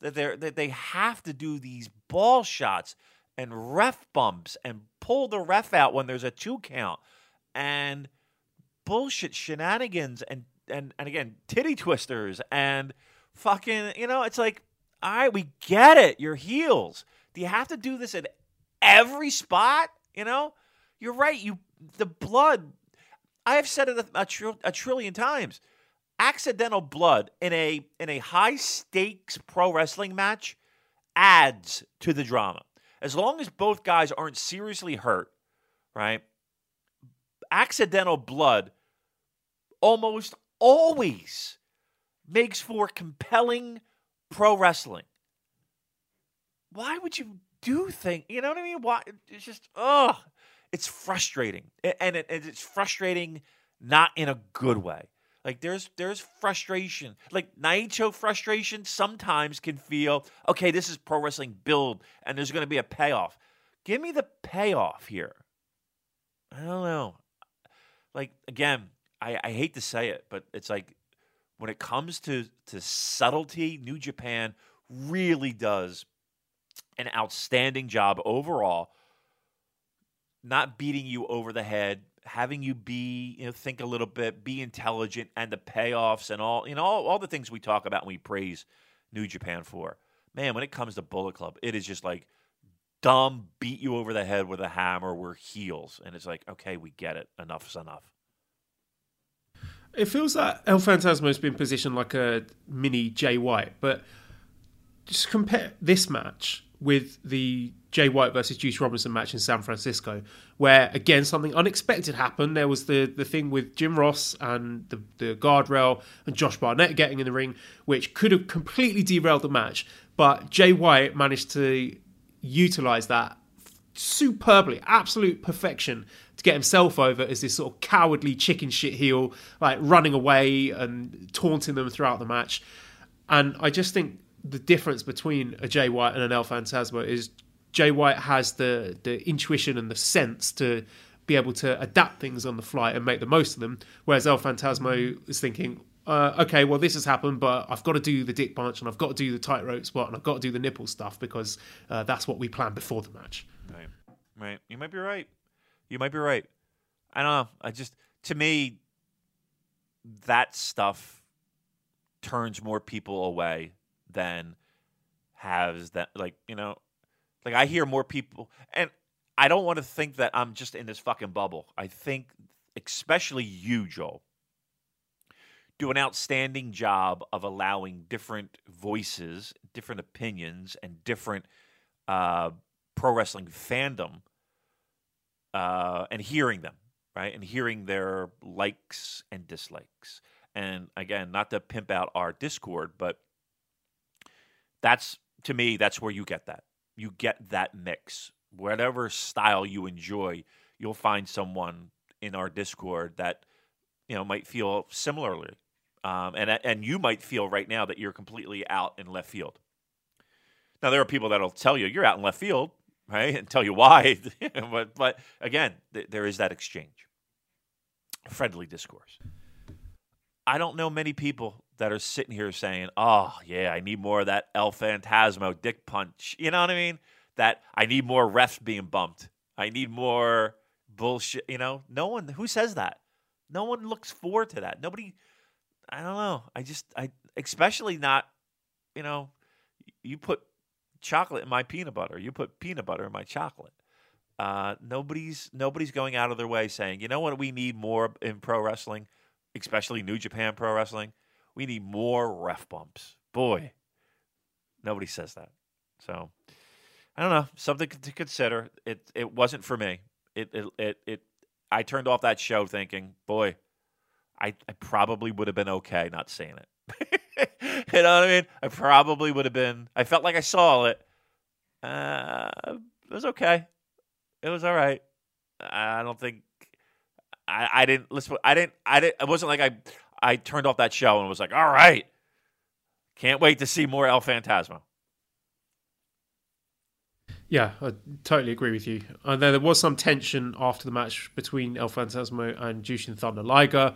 that they're that they have to do these ball shots and ref bumps and pull the ref out when there's a two count and bullshit shenanigans and and and again titty twisters and fucking you know it's like all right we get it you're heels do you have to do this at every spot you know, you're right. You the blood. I have said it a, a, tr- a trillion times. Accidental blood in a in a high stakes pro wrestling match adds to the drama. As long as both guys aren't seriously hurt, right? Accidental blood almost always makes for compelling pro wrestling. Why would you do things. You know what I mean? Why? It's just, oh, it's frustrating, and it, it's frustrating not in a good way. Like there's there's frustration. Like Naito frustration sometimes can feel okay. This is pro wrestling build, and there's going to be a payoff. Give me the payoff here. I don't know. Like again, I, I hate to say it, but it's like when it comes to to subtlety, New Japan really does an outstanding job overall, not beating you over the head, having you be, you know, think a little bit, be intelligent, and the payoffs and all, you know, all, all the things we talk about and we praise New Japan for. Man, when it comes to Bullet Club, it is just like dumb, beat you over the head with a hammer, we're heels. And it's like, okay, we get it. Enough is enough. It feels like El Phantasmo's been positioned like a mini Jay White, but just compare this match with the Jay White versus Juice Robinson match in San Francisco, where again something unexpected happened. There was the the thing with Jim Ross and the the guardrail and Josh Barnett getting in the ring, which could have completely derailed the match. But Jay White managed to utilize that superbly, absolute perfection to get himself over as this sort of cowardly chicken shit heel, like running away and taunting them throughout the match. And I just think the difference between a Jay White and an El Phantasmo is Jay White has the the intuition and the sense to be able to adapt things on the fly and make the most of them, whereas El Phantasmo is thinking, uh, okay, well this has happened, but I've got to do the dick punch and I've got to do the tightrope spot and I've got to do the nipple stuff because uh, that's what we planned before the match. Right, right. You might be right. You might be right. I don't know. I just to me that stuff turns more people away than has that like you know like I hear more people and I don't want to think that I'm just in this fucking bubble. I think especially you, Joel, do an outstanding job of allowing different voices, different opinions, and different uh, pro wrestling fandom uh, and hearing them, right? And hearing their likes and dislikes. And again, not to pimp out our Discord, but that's to me, that's where you get that. You get that mix. Whatever style you enjoy, you'll find someone in our Discord that you know might feel similarly, um, and and you might feel right now that you're completely out in left field. Now there are people that'll tell you you're out in left field, right, and tell you why. but but again, th- there is that exchange, friendly discourse. I don't know many people that are sitting here saying, "Oh yeah, I need more of that El Phantasmo dick punch." You know what I mean? That I need more refs being bumped. I need more bullshit. You know, no one who says that. No one looks forward to that. Nobody. I don't know. I just I especially not. You know, you put chocolate in my peanut butter. You put peanut butter in my chocolate. Uh, nobody's nobody's going out of their way saying, you know what, we need more in pro wrestling, especially New Japan Pro Wrestling. We need more ref bumps. Boy, nobody says that. So I don't know, something to consider. It it wasn't for me. It it it, it I turned off that show thinking, boy, I, I probably would have been okay not seeing it. you know what I mean? I probably would have been. I felt like I saw it. Uh, it was okay. It was all right. I don't think I, I didn't listen. I didn't. I didn't. It wasn't like I I turned off that show and was like, all right, can't wait to see more El Phantasmo. Yeah, I totally agree with you. Uh, and then there was some tension after the match between El Phantasmo and Jushin Thunder Liger,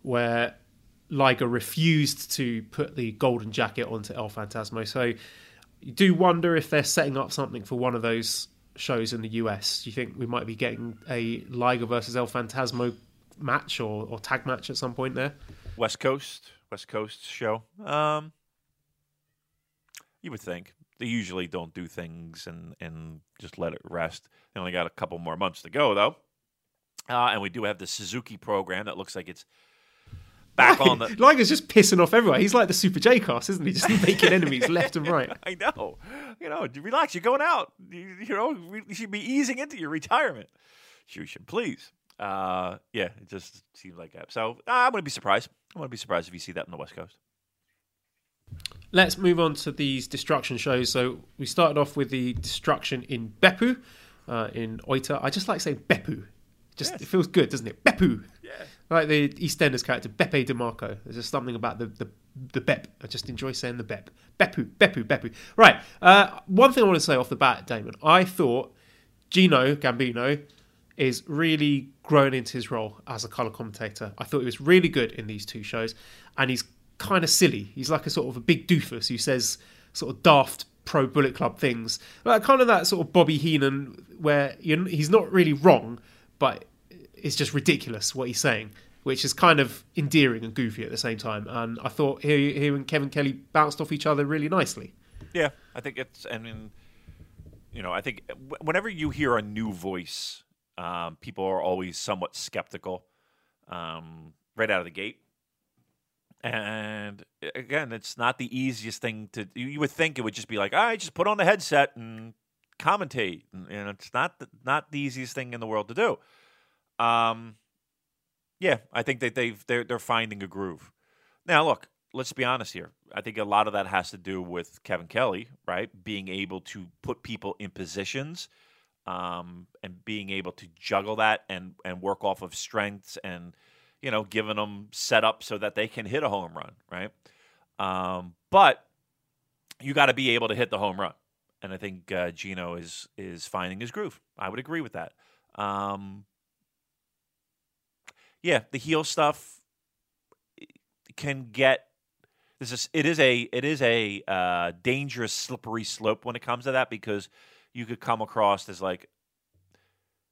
where Liger refused to put the golden jacket onto El Phantasmo. So you do wonder if they're setting up something for one of those shows in the US. Do you think we might be getting a Liger versus El Phantasmo match or, or tag match at some point there? West Coast, West Coast show. Um, you would think they usually don't do things and and just let it rest. They only got a couple more months to go though, uh, and we do have the Suzuki program that looks like it's back on the. Liger's just pissing off everywhere. He's like the Super J cast, isn't he? Just making enemies left and right. I know. You know, relax. You're going out. You, you know, you should be easing into your retirement. You should please. Uh, yeah, it just seems like that. So I'm going to be surprised. I'm going to be surprised if you see that on the West Coast. Let's move on to these destruction shows. So we started off with the destruction in Beppu, uh, in Oita. I just like saying Beppu. Just Yes. it feels good, doesn't it? Beppu. Yeah. Like the EastEnders character Beppe di Marco. There's just something about the the the Bep. I just enjoy saying the Bep. Beppu, Beppu, Beppu. Right. Uh, one thing I want to say off the bat, Damon. I thought Gino Gambino is really grown into his role as a color commentator. I thought he was really good in these two shows, and he's kind of silly. He's like a sort of a big doofus who says sort of daft pro Bullet Club things, like kind of that sort of Bobby Heenan, where you he's not really wrong, but it's just ridiculous what he's saying. Which is kind of endearing and goofy at the same time, and I thought he, he and Kevin Kelly bounced off each other really nicely. Yeah, I think it's. I mean, you know, I think whenever you hear a new voice, um, people are always somewhat skeptical um, right out of the gate. And again, it's not the easiest thing to. You would think it would just be like, all right, just put on the headset and commentate, and, it's not the, not the easiest thing in the world to do. Um, yeah, I think that they've they're they're finding a groove. Now, look, let's be honest here. I think a lot of that has to do with Kevin Kelly, right? Being able to put people in positions um, and being able to juggle that and and work off of strengths and you know giving them set up so that they can hit a home run, right? Um, but you got to be able to hit the home run, and I think uh, Gino is is finding his groove. I would agree with that. Um, yeah, the heel stuff can get this is it is a it is a uh, dangerous slippery slope when it comes to that because you could come across as like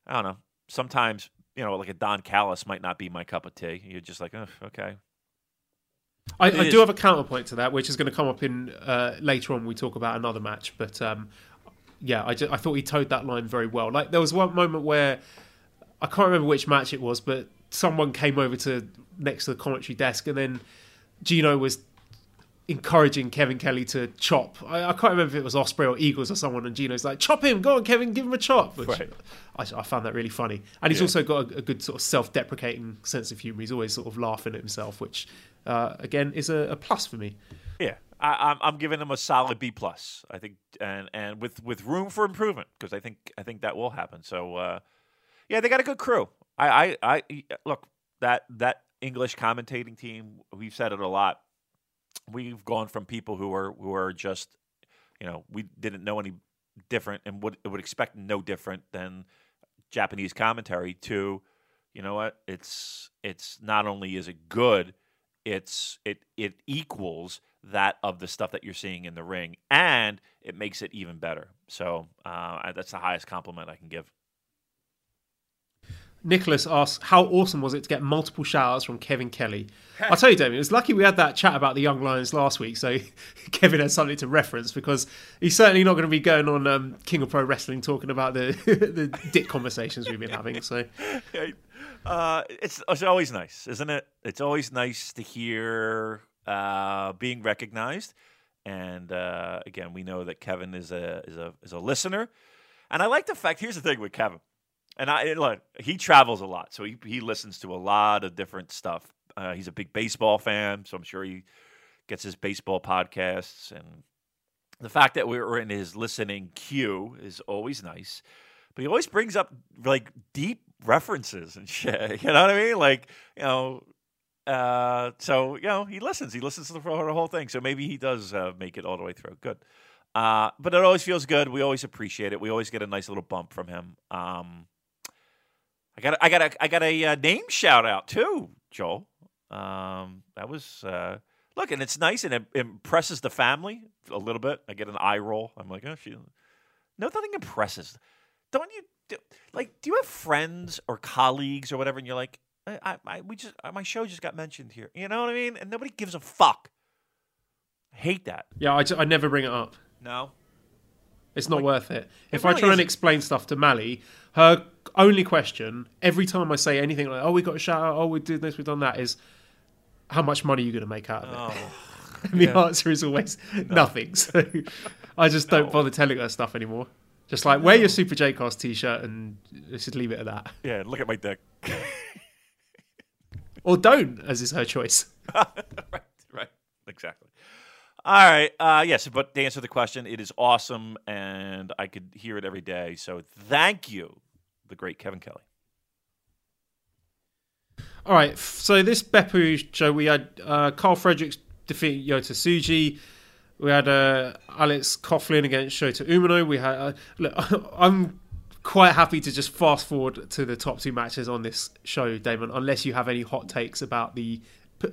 I don't know sometimes you know like a Don Callis might not be my cup of tea you're just like "Ugh, okay I, I do have a counterpoint to that, which is going to come up in uh, later on when we talk about another match. But um, yeah, I, ju- I thought he towed that line very well. Like there was one moment where I can't remember which match it was, but someone came over to next to the commentary desk, and then Gino was encouraging Kevin Kelly to chop. I, I can't remember if it was Ospreay or Eagles or someone, and Gino's like, "Chop him, go on, Kevin, give him a chop." Which Right. I, I found that really funny, and he's Yeah. also got a, a good sort of self-deprecating sense of humor. He's always sort of laughing at himself, which uh, again is a, a plus for me. yeah I, I'm I'm giving them a solid B plus I think and and with with room for improvement because I think I think that will happen. So uh, yeah they got a good crew. I I, I look that that English commentating team we've said it a lot. We've gone from people who are who are just you know we didn't know any different and would would expect no different than Japanese commentary to you know what it's it's not only is it good it's it it equals that of the stuff that you're seeing in the ring and it makes it even better so uh, that's the highest compliment I can give Nicholas asks, "How awesome was it to get multiple shout-outs from Kevin Kelly?" I'll tell you, Damien, it was lucky we had that chat about the Young Lions last week, so Kevin has something to reference because he's certainly not going to be going on um, King of Pro Wrestling talking about the the dick conversations we've been having. So Uh, it's it's always nice, isn't it? It's always nice to hear uh, being recognized. And uh, again, we know that Kevin is a is a is a listener, and I like the fact. Here's the thing with Kevin, and I look, he travels a lot, so he he listens to a lot of different stuff. Uh, he's a big baseball fan, so I'm sure he gets his baseball podcasts, and the fact that we're in his listening queue is always nice. But he always brings up like deep references and shit. You know what I mean? Like you know, uh, so you know he listens. He listens to the, whole thing. So maybe he does uh, make it all the way through. Good. Uh, but it always feels good. We always appreciate it. We always get a nice little bump from him. Um, I got I got a I got a uh, name shout out too, Joel. Um, that was uh, look, and it's nice and it impresses the family a little bit. I get an eye roll. I'm like, oh, she. No, nothing impresses. Don't you do, like? Do you have friends or colleagues or whatever? And you're like, I, I, I we just uh, my show just got mentioned here. You know what I mean? And nobody gives a fuck. I hate that. yeah, I, ju- I never bring it up. No. It's not worth it. If really I try and isn't. explain stuff to Mally, her only question every time I say anything like, "Oh, we got a shout out. Oh, we did this. We've done that," is how much money are you going to make out of it? Oh. And the yeah. answer is always nothing. So I just don't bother telling her stuff anymore. Just like wear your Super J Cast t-shirt and just leave it at that, Yeah, look at my dick. or don't, as is her choice. right, right, exactly. All right. Uh, yes, but to answer the question, it is awesome, and I could hear it every day. So thank you, the great Kevin Kelly. All right, so this Beppu show we had uh, Karl Fredericks defeat Yota Tsuji. We had uh, Alex Coughlin against Shota Umino. We had uh, look, I'm quite happy to just fast forward to the top two matches on this show, Damon, unless you have any hot takes about the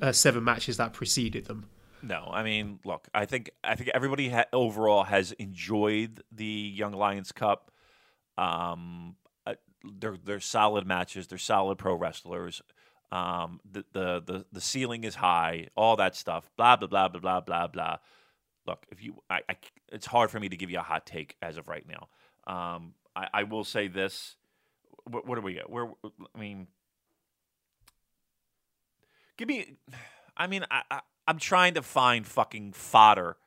uh, seven matches that preceded them. No, I mean, look, I think I think everybody ha- overall has enjoyed the Young Lions Cup. Um, uh, they're they're solid matches. They're solid pro wrestlers. Um, the, the the the ceiling is high. All that stuff. Blah blah blah blah blah blah blah. Look, if you, I, I it's hard for me to give you a hot take as of right now. Um, I, I will say this. What, what do we get? Where I mean, give me. I mean, I, I I'm trying to find fucking fodder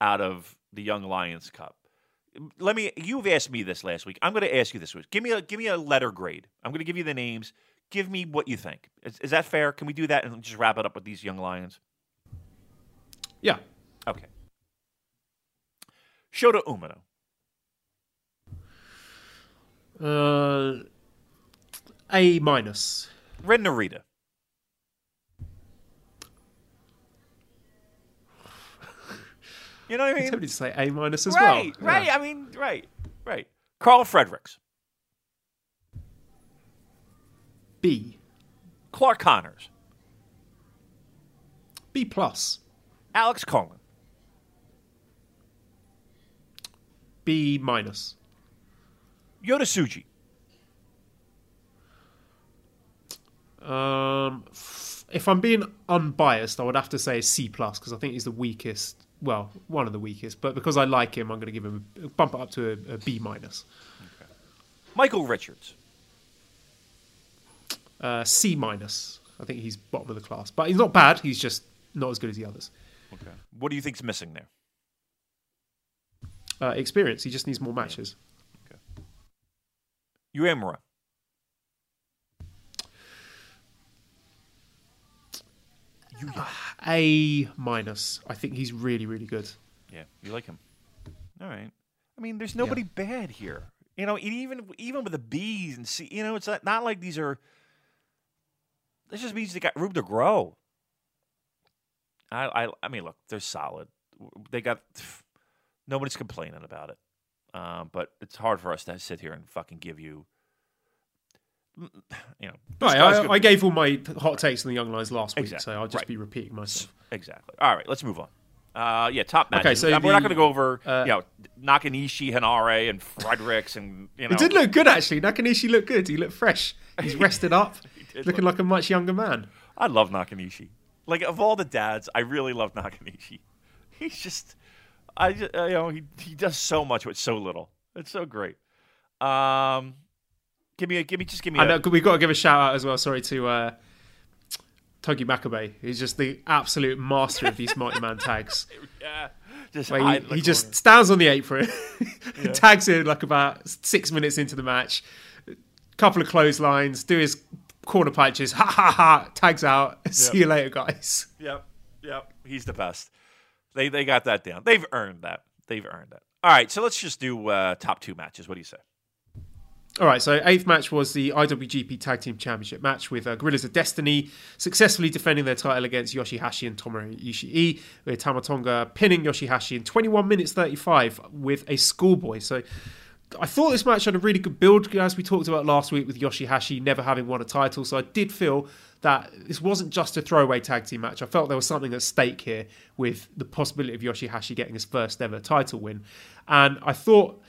out of the Young Lions Cup. Let me. You've asked me this last week. I'm going to ask you this week. Give me a give me a letter grade. I'm going to give you the names. Give me what you think. Is, is that fair? Can we do that and just wrap it up with these Young Lions? Yeah, Okay. Shota Umino. uh, A minus. Ren Narita. You know what I mean? to say A minus as right, well. right. Yeah. I mean, right, right. Karl Fredericks. B. Clark Connors. B plus. Alex Cohen. B minus. Yota Tsuji. Um, f- if I'm being unbiased, I would have to say C plus because I think he's the weakest. Well, one of the weakest, but because I like him, I'm going to give him a, bump it up to a, a B minus. Michael Richards. Uh, C minus. I think he's bottom of the class, but he's not bad. He's just not as good as the others. Okay. What do you think's missing there? Uh, experience. He just needs more matches. Uemura. A minus. I think he's really, really good. Yeah, you like him. All right. I mean, there's nobody bad here. You know, even even with the B's and C, you know, it's not, not like these are. This just means they got room to grow. I I, I mean, look, they're solid. They got nobody's complaining about it. Um, but it's hard for us to sit here and fucking give you. You know, Right, I, I gave all my hot takes on the Young Lions last week, Exactly, so I'll just right. be repeating myself. Exactly. All right, let's move on. Uh, yeah, top matches. Okay, so Uh, we're the- not going to go over, uh, you know, Nakanishi, Hanare, and Fredericks, and you know. It did look good actually. Nakanishi looked good. He looked fresh. He's rested up, did looking like a much younger man. I love Nakanishi. Like of all the dads, I really love Nakanishi. He's just, I ju- uh, you know he he does so much with so little. It's so great. Um, give me a give me just give me I a know we've got to give a shout out as well. Sorry to uh, Togi Makabe, who's just the absolute master of these multi-man tags. yeah, just he, he just stands on the apron, tags in like about six minutes into the match, couple of clotheslines, do his corner punches, ha ha ha, tags out. See you later, guys. Yep, yep. He's the best. They they got that down. They've earned that. They've earned that. All right, so let's just do uh, top two matches. What do you say? All right, so eighth match was the IWGP Tag Team Championship match with uh, Gorillas of Destiny successfully defending their title against Yoshihashi and Tomohiro Ishii, with Tama Tonga pinning Yoshihashi in 21 minutes 35 with a schoolboy. So I thought this match had a really good build, as we talked about last week with Yoshihashi never having won a title. So I did feel that this wasn't just a throwaway tag team match. I felt there was something at stake here with the possibility of Yoshihashi getting his first ever title win. And I thought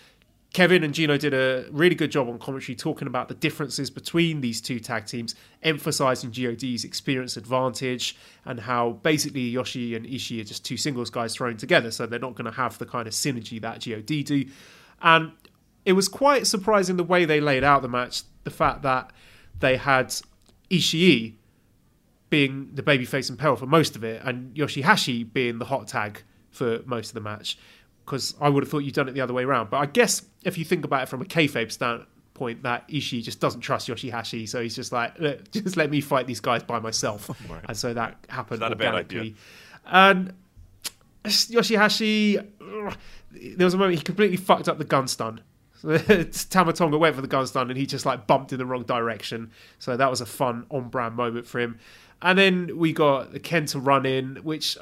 Kevin and Gino did a really good job on commentary talking about the differences between these two tag teams, emphasizing GOD's experience advantage and how basically Yoshi and Ishii are just two singles guys thrown together, so they're not going to have the kind of synergy that GOD do. And it was quite surprising the way they laid out the match, the fact that they had Ishii being the babyface and peril for most of it, and Yoshihashi being the hot tag for most of the match. Because I would have thought you'd done it the other way around. But I guess if you think about it from a kayfabe standpoint, that Ishii just doesn't trust Yoshihashi, so he's just like, just let me fight these guys by myself, and so that happened not a bad organically. idea. And Yoshihashi, there was a moment he completely fucked up the gun stun. Tama Tonga went for the gun stun and he just like bumped in the wrong direction. So that was a fun on brand moment for him. And then we got the Kenta run in, which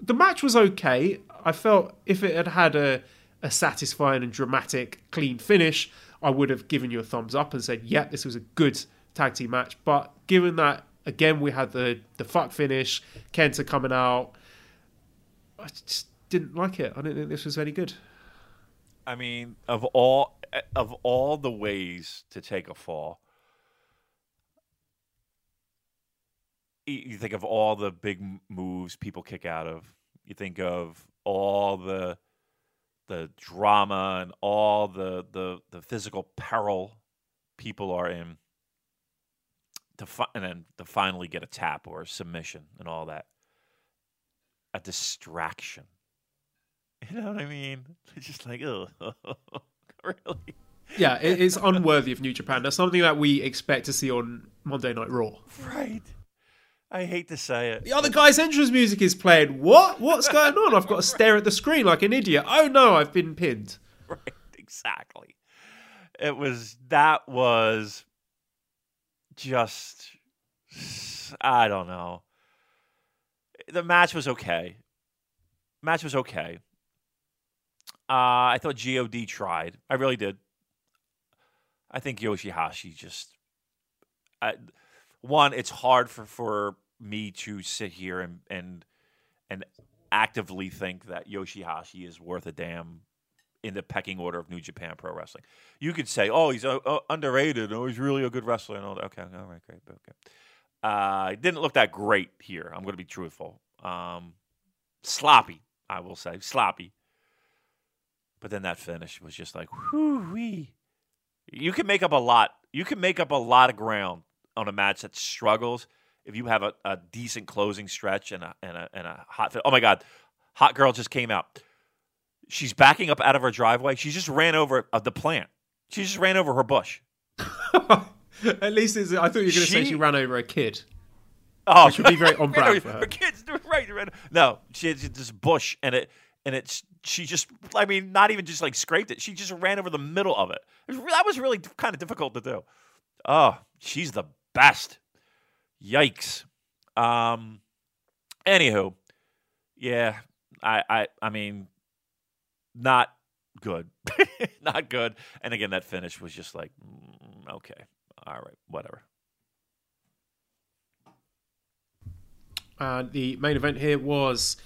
the match was okay. I felt if it had had a, a satisfying and dramatic, clean finish, I would have given you a thumbs up and said, yeah, this was a good tag team match." But given that again we had the the fuck finish, Kenta coming out, I just didn't like it. I didn't think this was any good. I mean, of all of all the ways to take a fall, you think of all the big moves people kick out of. You think of all the the drama and all the the, the physical peril people are in to fi- and then to finally get a tap or a submission and all that. A distraction. You know what I mean? It's just like, oh, really? Yeah, it's unworthy of New Japan. That's something that we expect to see on Monday Night Raw. Right. I hate to say it. The other guy's entrance music is playing. What? What's going on? I've got to stare at the screen like an idiot. Oh no, I've been pinned. Right, exactly. It was that was just I don't know. The match was okay. Match was okay. Uh, I thought God tried. I really did. I think Yoshihashi just I, one. It's hard for for me to sit here and and and actively think that Yoshihashi is worth a damn in the pecking order of New Japan Pro Wrestling. You could say, "Oh, he's uh, uh, underrated. Oh, he's really a good wrestler." And all that. Okay, all right, great, okay. Uh, didn't look that great here. I'm going to be truthful. Um, sloppy, I will say, sloppy. But then that finish was just like, whoo wee. You can make up a lot. You can make up a lot of ground on a match that struggles if you have a, a decent closing stretch and a and a and a hot. Fit. Oh my God, hot girl just came out. She's backing up out of her driveway. She just ran over uh, the plant. She just ran over her bush. At least it's, I thought you were going to say She- she ran over a kid. Oh, Which would be very on brand for her. Her kids, right? No, she had this bush, and it and it's she just. I mean, not even just like scraped it. She just ran over the middle of it. it was, that was really kind of difficult to do. Oh, she's the best. Yikes. Um. Anywho, yeah, I I I mean, not good, not good. And again, that finish was just like, mm, okay, all right, whatever. And the main event here was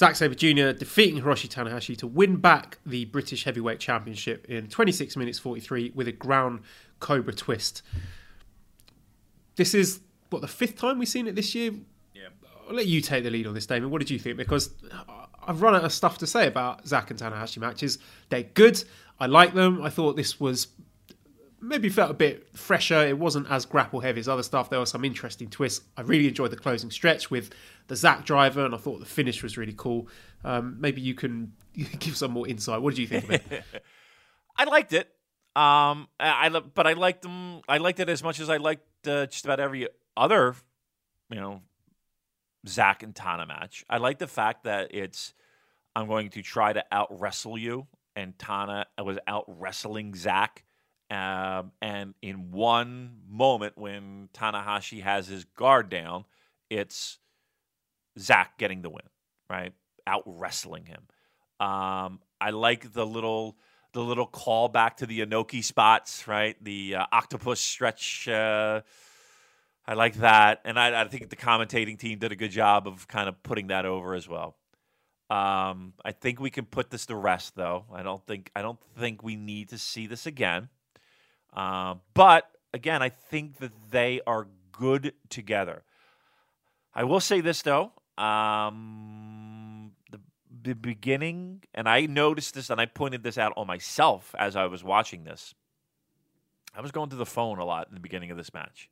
Zack Sabre Jr. defeating Hiroshi Tanahashi to win back the British Heavyweight Championship in 26 minutes 43 with a ground Cobra twist. This is what the fifth time we've seen it this year. Yeah. I'll let you take the lead on this, Damon. What did you think? Because I've run out of stuff to say about Zack and Tanahashi matches. They're good. I like them. I thought this was maybe felt a bit fresher. It wasn't as grapple heavy as other stuff. There were some interesting twists. I really enjoyed the closing stretch with the Zack driver, and I thought the finish was really cool. Um, maybe you can give some more insight. What did you think of it? I liked it. Um, I, but I liked them. I liked it as much as I liked uh, just about every other, you know, Zack and Tana match. I like the fact that it's I'm going to try to out wrestle you, and Tana was out wrestling Zack. Um, and in one moment when Tanahashi has his guard down, it's Zack getting the win, right? Out wrestling him. Um, I like the little the little call back to the Inoki spots, right? The uh, octopus stretch. Uh, I like that, and I, I, think the commentating team did a good job of kind of putting that over as well. Um, I think we can put this to rest, though. I don't think I don't think we need to see this again. Uh, but again, I think that they are good together. I will say this though. Um, the, the beginning, and I noticed this, and I pointed this out on myself as I was watching this. I was going to the phone a lot in the beginning of this match.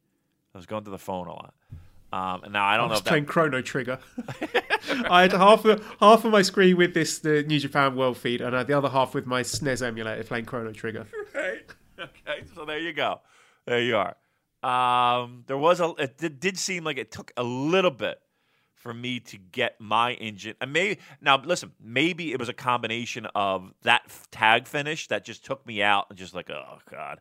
I was going to the phone a lot. Um, and now I don't I know. If playing that... Chrono Trigger. I had half of, half of my screen with this the New Japan World feed, and I had the other half with my SNES emulator playing Chrono Trigger. Right. Okay. So there you go. There you are. Um, there was a. It did, did seem like it took a little bit for me to get my engine. And maybe now, listen, maybe it was a combination of that tag finish that just took me out and just like, oh god,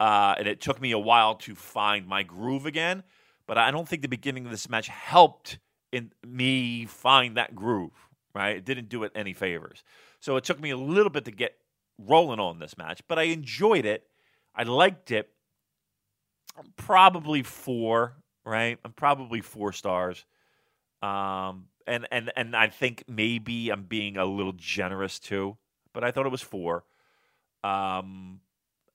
uh, and it took me a while to find my groove again. But I don't think the beginning of this match helped in me find that groove. Right, it didn't do it any favors. So it took me a little bit to get rolling on this match, but I enjoyed it. I liked it. I'm probably four, right? I'm probably four stars. Um, and and and I think maybe I'm being a little generous too, but I thought it was four. Um,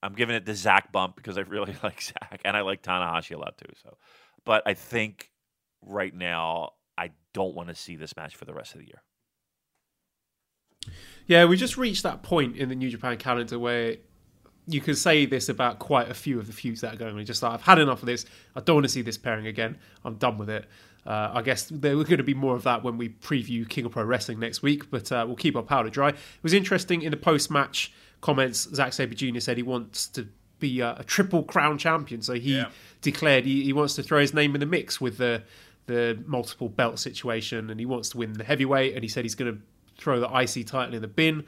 I'm giving it the Zack bump because I really like Zack and I like Tanahashi a lot too. So, but I think right now I don't want to see this match for the rest of the year. Yeah, we just reached that point in the New Japan calendar where you can say this about quite a few of the feuds that are going on. Just like I've had enough of this. I don't want to see this pairing again. I'm done with it. Uh, I guess there are going to be more of that when we preview King of Pro Wrestling next week, but uh, we'll keep our powder dry. It was interesting in the post match comments. Zack Sabre Jr. said he wants to be a, a triple crown champion, so he yeah. declared he, he, wants to throw his name in the mix with the the multiple belt situation, and he wants to win the heavyweight. And he said he's going to throw the IC title in the bin.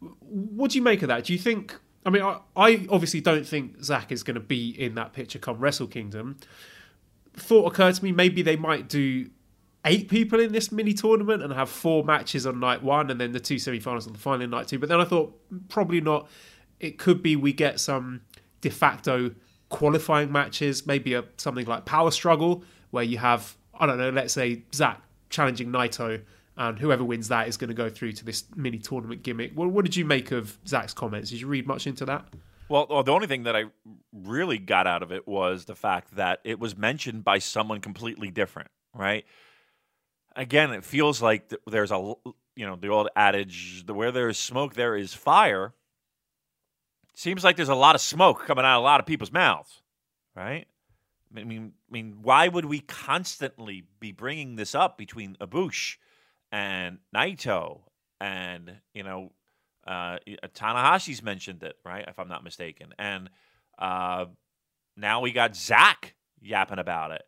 What do you make of that? Do you think? I mean, I, I obviously don't think Zack is going to be in that picture come Wrestle Kingdom. Thought occurred to me maybe they might do eight people in this mini tournament and have four matches on night one and then the two semi-finals on the final night two. But then I thought probably not. It could be we get some de facto qualifying matches, maybe a something like Power Struggle where you have I don't know, let's say Zack challenging Naito and whoever wins that is going to go through to this mini tournament gimmick. What, what did you make of Zack's comments? Did you read much into that? Well, well, the only thing that I really got out of it was the fact that it was mentioned by someone completely different, right? Again, it feels like there's a, you know, the old adage, where there is smoke, there is fire. Seems like there's a lot of smoke coming out of a lot of people's mouths, right? I mean, I mean, why would we constantly be bringing this up between Ibushi and Naito and you know uh, Tanahashi's mentioned it right if I'm not mistaken and uh, now we got Zack yapping about it.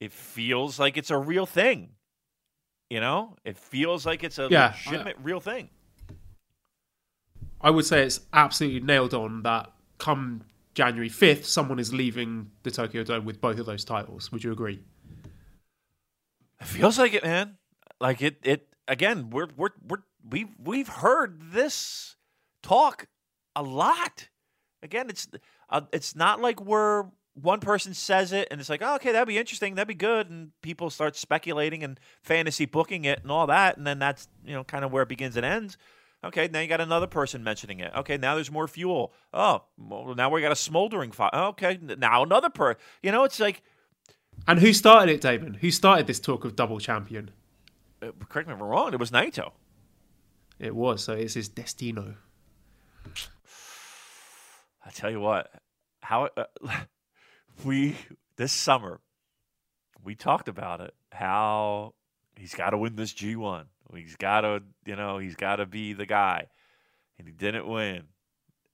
It feels like it's a real thing. You know, it feels like it's a yeah, legitimate I, real thing. I would say it's absolutely nailed on that come January 5th, someone is leaving the Tokyo Dome with both of those titles. Would you agree? It feels like it, man. Like it. It again. We're we're we're we've we've heard this talk a lot. Again, it's uh, it's not like we're one person says it and it's like, oh, okay, that'd be interesting, that'd be good, and people start speculating and fantasy booking it and all that, and then that's you know kind of where it begins and ends. Okay, now you got another person mentioning it. Okay, now there's more fuel. Oh, well, now we got a smoldering fire. Okay, now another per. You know, it's like. And who started it, Damon? Who started this talk of double champion? Uh, correct me if I'm wrong. It was Naito. It was. So it's his destino. I tell you what, how uh, we this summer we talked about it. How he's got to win this G1. He's got to, you know, he's got to be the guy, and he didn't win.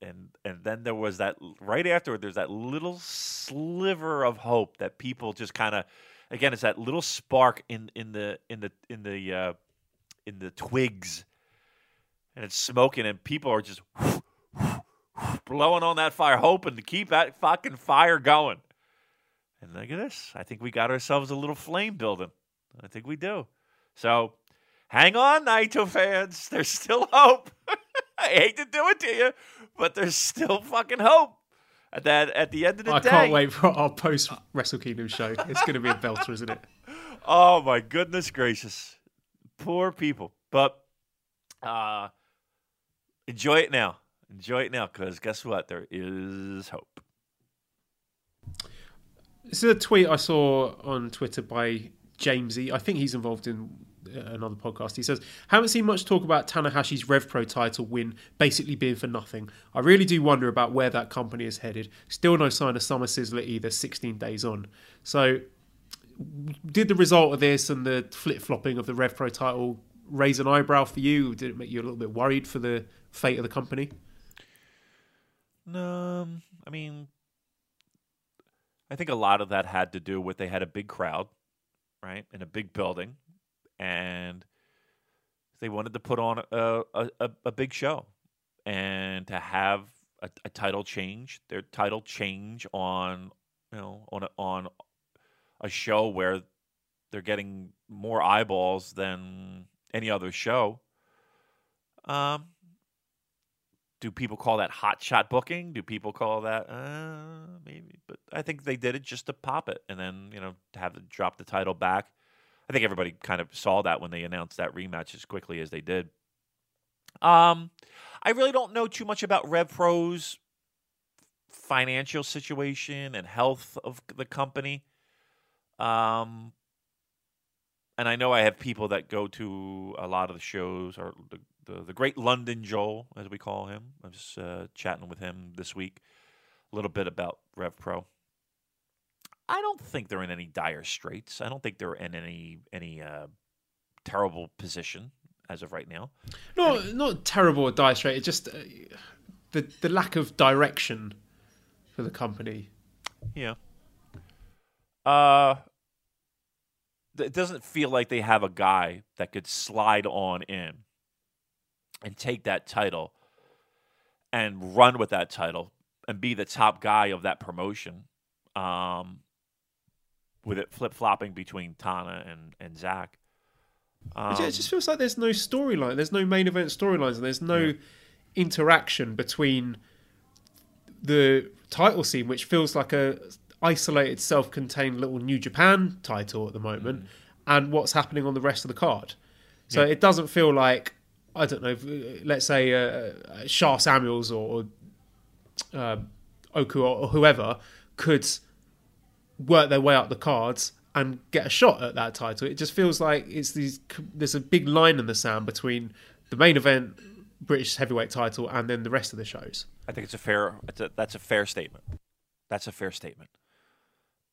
And and then there was that right afterward. There's that little sliver of hope that people just kind of, again, it's that little spark in in the in the in the uh, in the twigs, and it's smoking, and people are just blowing on that fire, hoping to keep that fucking fire going. And look at this. I think we got ourselves a little flame building. I think we do. So hang on, Naito fans. There's still hope. I hate to do it to you, but there's still fucking hope. At that, at the end of the I day, I can't wait for our post Wrestle Kingdom show. It's going to be a belter, isn't it? Oh my goodness gracious, poor people. But uh, enjoy it now. Enjoy it now, because guess what? There is hope. This is a tweet I saw on Twitter by Jamesy. I think he's involved in uh, another podcast. He says, Haven't seen much talk about Tanahashi's Rev Pro title win basically being for nothing. I really do wonder about where that company is headed. Still no sign of Summer Sizzler either, 16 days on. So, did the result of this and the flip flopping of the Rev Pro title raise an eyebrow for you? Did it make you a little bit worried for the fate of the company? Um, I mean, I think a lot of that had to do with they had a big crowd, right, in a big building, and they wanted to put on a a, a, a big show, and to have a, a, title change, their title change on you know on a, on a show where they're getting more eyeballs than any other show. Um, do people call that hot shot booking? Do people call that uh, maybe? But I think they did it just to pop it, and then you know have to drop the title back. I think everybody kind of saw that when they announced that rematch as quickly as they did. Um, I really don't know too much about Rev Pro's financial situation and health of the company. Um, and I know I have people that go to a lot of the shows or the the, the great London Joel, as we call him. I was uh, chatting with him this week a little bit about Rev Pro. I don't think they're in any dire straits. I don't think they're in any any uh, terrible position as of right now. No, not terrible or dire straits. It's just uh, the the lack of direction for the company. Yeah. Uh, it doesn't feel like they have a guy that could slide on in and take that title and run with that title and be the top guy of that promotion. Um, with it flip flopping between Tana and and Zack. Um, it just feels like there's no storyline. There's no main event storylines, and there's no yeah. interaction between the title scene, which feels like a isolated, self-contained little New Japan title at the moment, mm. and what's happening on the rest of the card. So yeah. it doesn't feel like I don't know, let's say uh, uh Sha Samuels or, or uh, Oku or, or whoever could work their way up the cards and get a shot at that title. It just feels like it's these. There's a big line in the sand between the main event British heavyweight title and then the rest of the shows. I think it's a fair. It's a, that's a fair statement. That's a fair statement.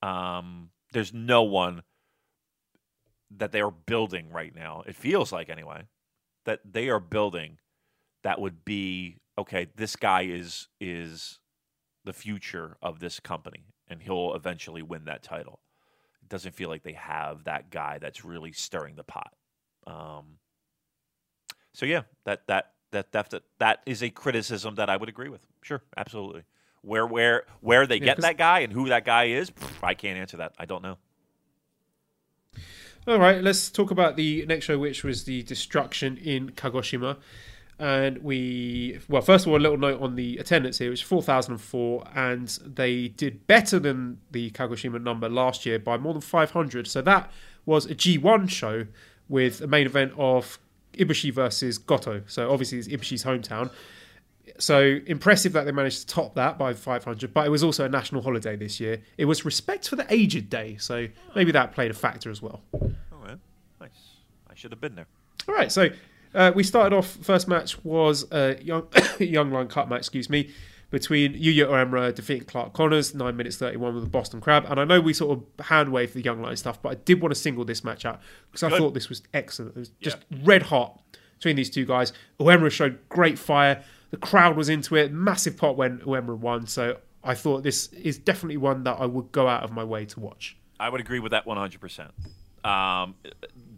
Um, there's no one that they are building right now. It feels like anyway that they are building that would be okay. This guy is is the future of this company, and he'll eventually win that title. It doesn't feel like they have that guy that's really stirring the pot. Um, so yeah, that that that that that is a criticism that I would agree with. Sure, absolutely. Where where where they yeah, get that guy and who that guy is, I can't answer that. I don't know. All right, let's talk about the next show, which was the destruction in Kagoshima. and we well first of all a little note on the attendance here was 4004 and they did better than the kagoshima number last year by more than 500 so that was a g1 show with a main event of ibushi versus goto so obviously it's ibushi's hometown so impressive that they managed to top that by 500 but it was also a national holiday this year it was respect for the aged day so maybe that played a factor as well All right, nice. I should have been there. all right, so uh, we started off. First match was a young young Lion Cup match, excuse me, between Yuya Uemura defeating Clark Connors, nine minutes thirty one with the Boston Crab. And I know we sort of hand wave the young Lion stuff, but I did want to single this match out because I Good. thought this was excellent. It was just red hot between these two guys. Uemura showed great fire. The crowd was into it. Massive pop when Uemura won. So I thought this is definitely one that I would go out of my way to watch. I would agree with that 100%. Um,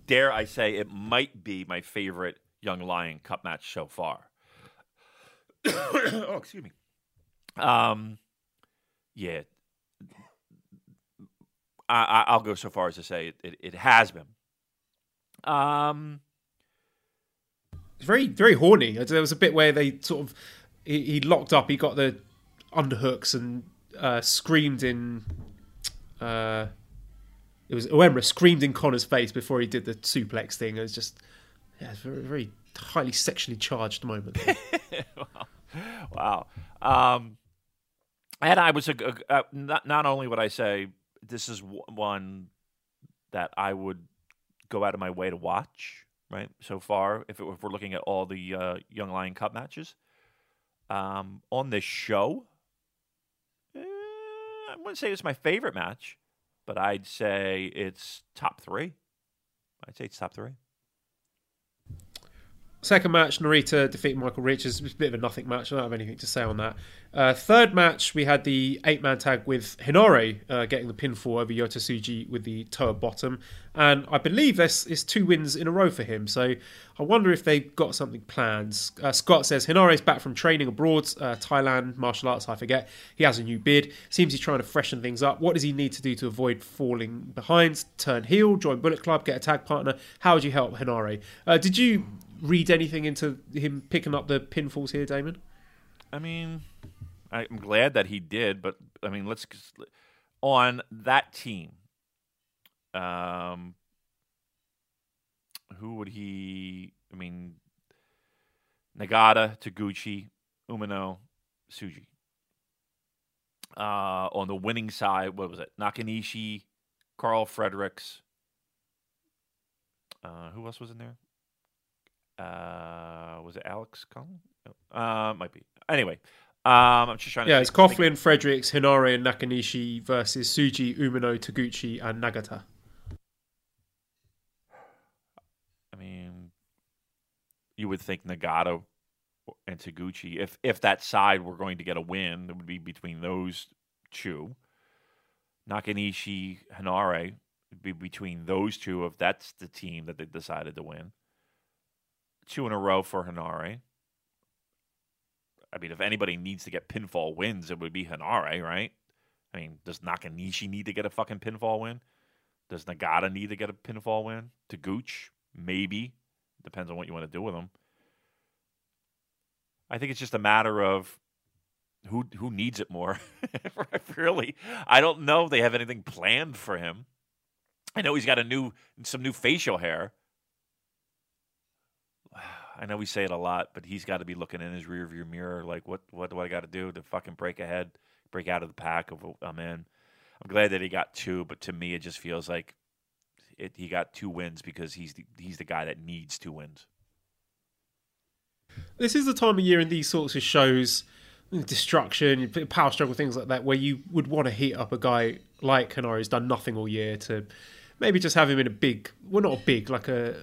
dare I say it might be my favorite Young Lion Cup match so far. oh, excuse me. Um, yeah. I, I, I'll go so far as to say it, it, it has been. Um, very very horny. There was a bit where they sort of he, he locked up. He got the underhooks and uh, screamed in. Uh, it was Uemura screamed in Connor's face before he did the suplex thing. It was just yeah, it's a very very highly sexually charged moment. wow. Um, and I was a, a, a- not not only would I say this is one that I would go out of my way to watch. Right so far, if, it, if we're looking at all the uh, Young Lion Cup matches um, on this show, eh, I wouldn't say it's my favorite match, but I'd say it's top three. I'd say it's top three. Second match, Narita defeating Michael Richards. It was a bit of a nothing match. I don't have anything to say on that. Uh, third match, we had the eight man tag with Henare uh, getting the pinfall over Yota Tsuji with the Toa Bottom. And I believe this is two wins in a row for him. So I wonder if they've got something planned. Uh, Scott says Henare's back from training abroad, uh, Thailand, martial arts, I forget. He has a new beard. Seems he's trying to freshen things up. What does he need to do to avoid falling behind? Turn heel, join Bullet Club, get a tag partner. How would you help Henare? Uh, did you read anything into him picking up the pinfalls here, Damon? I mean, I'm glad that he did, but I mean, let's on that team. Um, who would he? I mean, Nagata, Taguchi, Umino, Tsuji. Uh, on the winning side, what was it? Nakanishi, Karl Fredericks. Uh, who else was in there? Uh, was it Alex Coughlin? Uh, might be. Anyway, um, I'm just trying. Yeah, it's Coughlin, Fredericks, Henare, and Nakanishi versus Tsuji, Umino, Taguchi, and Nagata. I mean, you would think Nagata and Taguchi, if if that side were going to get a win, it would be between those two. Nakanishi, Henare would be between those two if that's the team that they decided to win. Two in a row for Henare. I mean, if anybody needs to get pinfall wins, it would be Henare, right? I mean, does Nakanishi need to get a fucking pinfall win? Does Nagata need to get a pinfall win? To Gooch? Maybe. Depends on what you want to do with him. I think it's just a matter of who who needs it more. really. I don't know if they have anything planned for him. I know he's got a new some new facial hair. I know we say it a lot, but he's got to be looking in his rearview mirror like what what do I got to do to fucking break ahead, break out of the pack of what I'm in. I'm glad that he got two, but to me it just feels like it, he got two wins because he's the, he's the guy that needs two wins. This is the time of year in these sorts of shows, destruction, power struggle, things like that, where you would want to heat up a guy like Henare who's done nothing all year to maybe just have him in a big, well, not a big, like a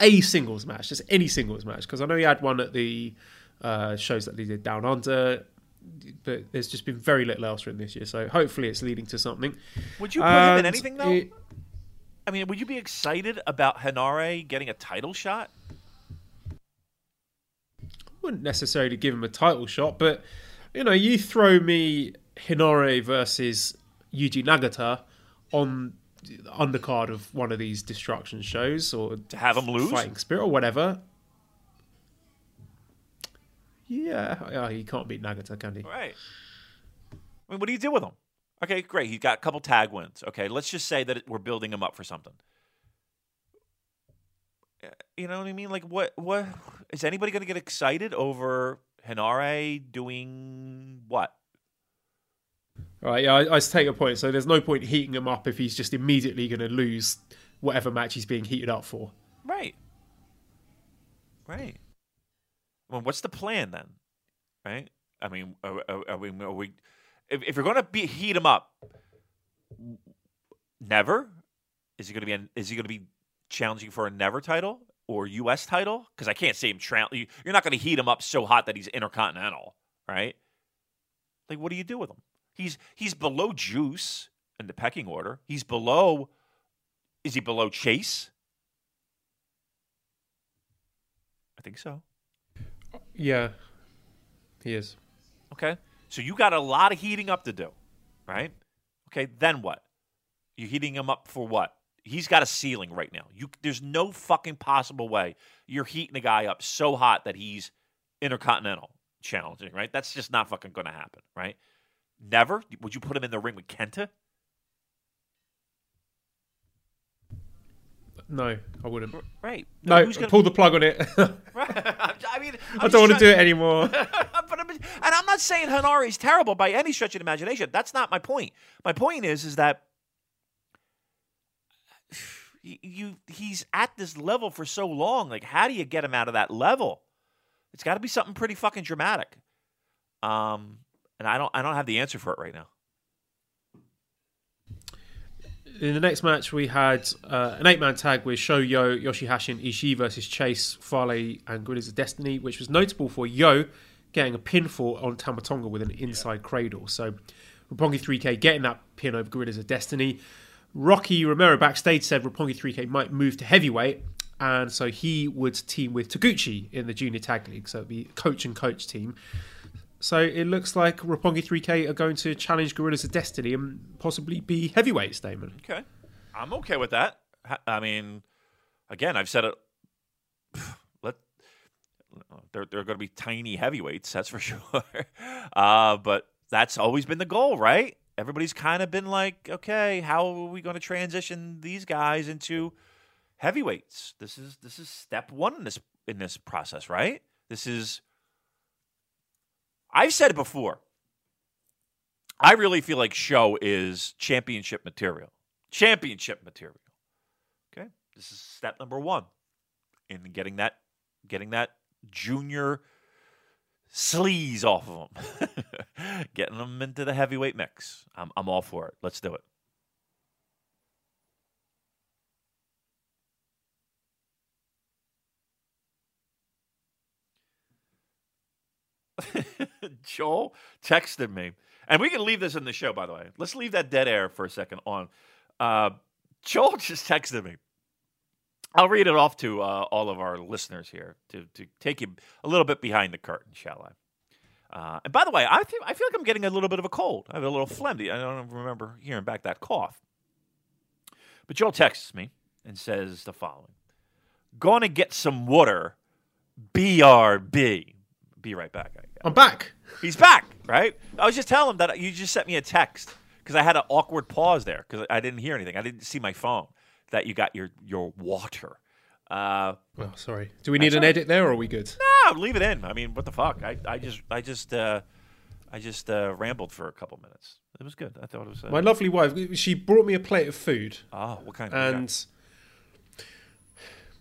a singles match, just any singles match. Because I know he had one at the uh, shows that they did down under, but there's just been very little else him this year. So hopefully it's leading to something. Would you put him in anything though? it- I mean, would you be excited about Henare getting a title shot? wouldn't necessarily give him a title shot, but you know, you throw me Henare versus Yuji Nagata on undercard of one of these destruction shows or To have him lose? Fighting Spirit or whatever. Yeah, oh, he can't beat Nagata, can he? Right. I mean, what do you do with him? Okay, great. He's got a couple tag wins. Okay, let's just say that we're building him up for something. You know what I mean? Like, what? What is anybody going to get excited over Henare doing what? All right, yeah, I, I take your point. So there's no point heating him up if he's just immediately going to lose whatever match he's being heated up for. Right. Right. Well, what's the plan then? Right. I mean, are, are, are we? Are we if, if you're going to heat him up, never is he going to be? An, is he going to be challenging for a NEVER title or U.S. title? Because I can't see him. Tra- you're not going to heat him up so hot that he's intercontinental, right? Like, what do you do with him? He's he's below Juice in the pecking order. He's below. Is he below Chase? I think so. Yeah, he is. Okay. So you got a lot of heating up to do, right? Okay. Then what? You're heating him up for what? He's got a ceiling right now. You there's no fucking possible way you're heating a guy up so hot that he's intercontinental challenging, right? That's just not fucking going to happen, right? Never. Would you put him in the ring with Kenta? No, I wouldn't. Right. No, who's gonna- pull the plug on it. Right. I mean, I don't want to do it anymore. but I'm, and I'm not saying Henare is terrible by any stretch of imagination. That's not my point. My point is, is that you he's at this level for so long. Like, how do you get him out of that level? It's got to be something pretty fucking dramatic. Um, and I don't, I don't have the answer for it right now. In the next match, we had uh, an eight-man tag with Shoyo, Yoshihashi, and Ishii versus Chase, Fale, and Guerrillas of Destiny, which was notable for Yo getting a pinfall on Tama Tonga with an inside cradle. So, Roppongi 3K getting that pin over Guerrillas of Destiny. Rocky Romero backstage said Roppongi 3K might move to heavyweight, and so he would team with Taguchi in the Junior Tag League. So it'd be coach and coach team. So it looks like Roppongi 3K are going to challenge Guerrillas of Destiny and possibly be heavyweights, Damon. Okay. I'm okay with that. I mean, again, I've said it. Let they're they're going to be tiny heavyweights, that's for sure. Uh, but that's always been the goal, right? Everybody's kind of been like, okay, how are we going to transition these guys into heavyweights? This is this is step one in this in this process, right? This is. I've said it before. I really feel like Sho is championship material championship material. Okay, this is step number one in getting that getting that junior sleaze off of them, getting them into the heavyweight mix. I'm I'm all for it. Let's do it. Joel texted me, and we can leave this in the show. By the way, let's leave that dead air for a second on. Uh, Joel just texted me. I'll read it off to uh, all of our listeners here to, to take you a little bit behind the curtain, shall I? Uh, and by the way, I feel, I feel like I'm getting a little bit of a cold. I have a little phlegm. I don't remember hearing back that cough. But Joel texts me and says the following Gonna get some water. BRB. Be right back. I. I'm back. He's back, right? I was just telling him that you just sent me a text because I had an awkward pause there because I didn't hear anything. I didn't see my phone that you got your your water. Uh, Oh, sorry. Do we need an edit there, or are we good? no, leave it in. I mean, what the fuck? I, I just I just uh, I just uh, rambled for a couple minutes. It was good. I thought it was. Uh, My lovely wife, she brought me a plate of food, oh, what kind of? and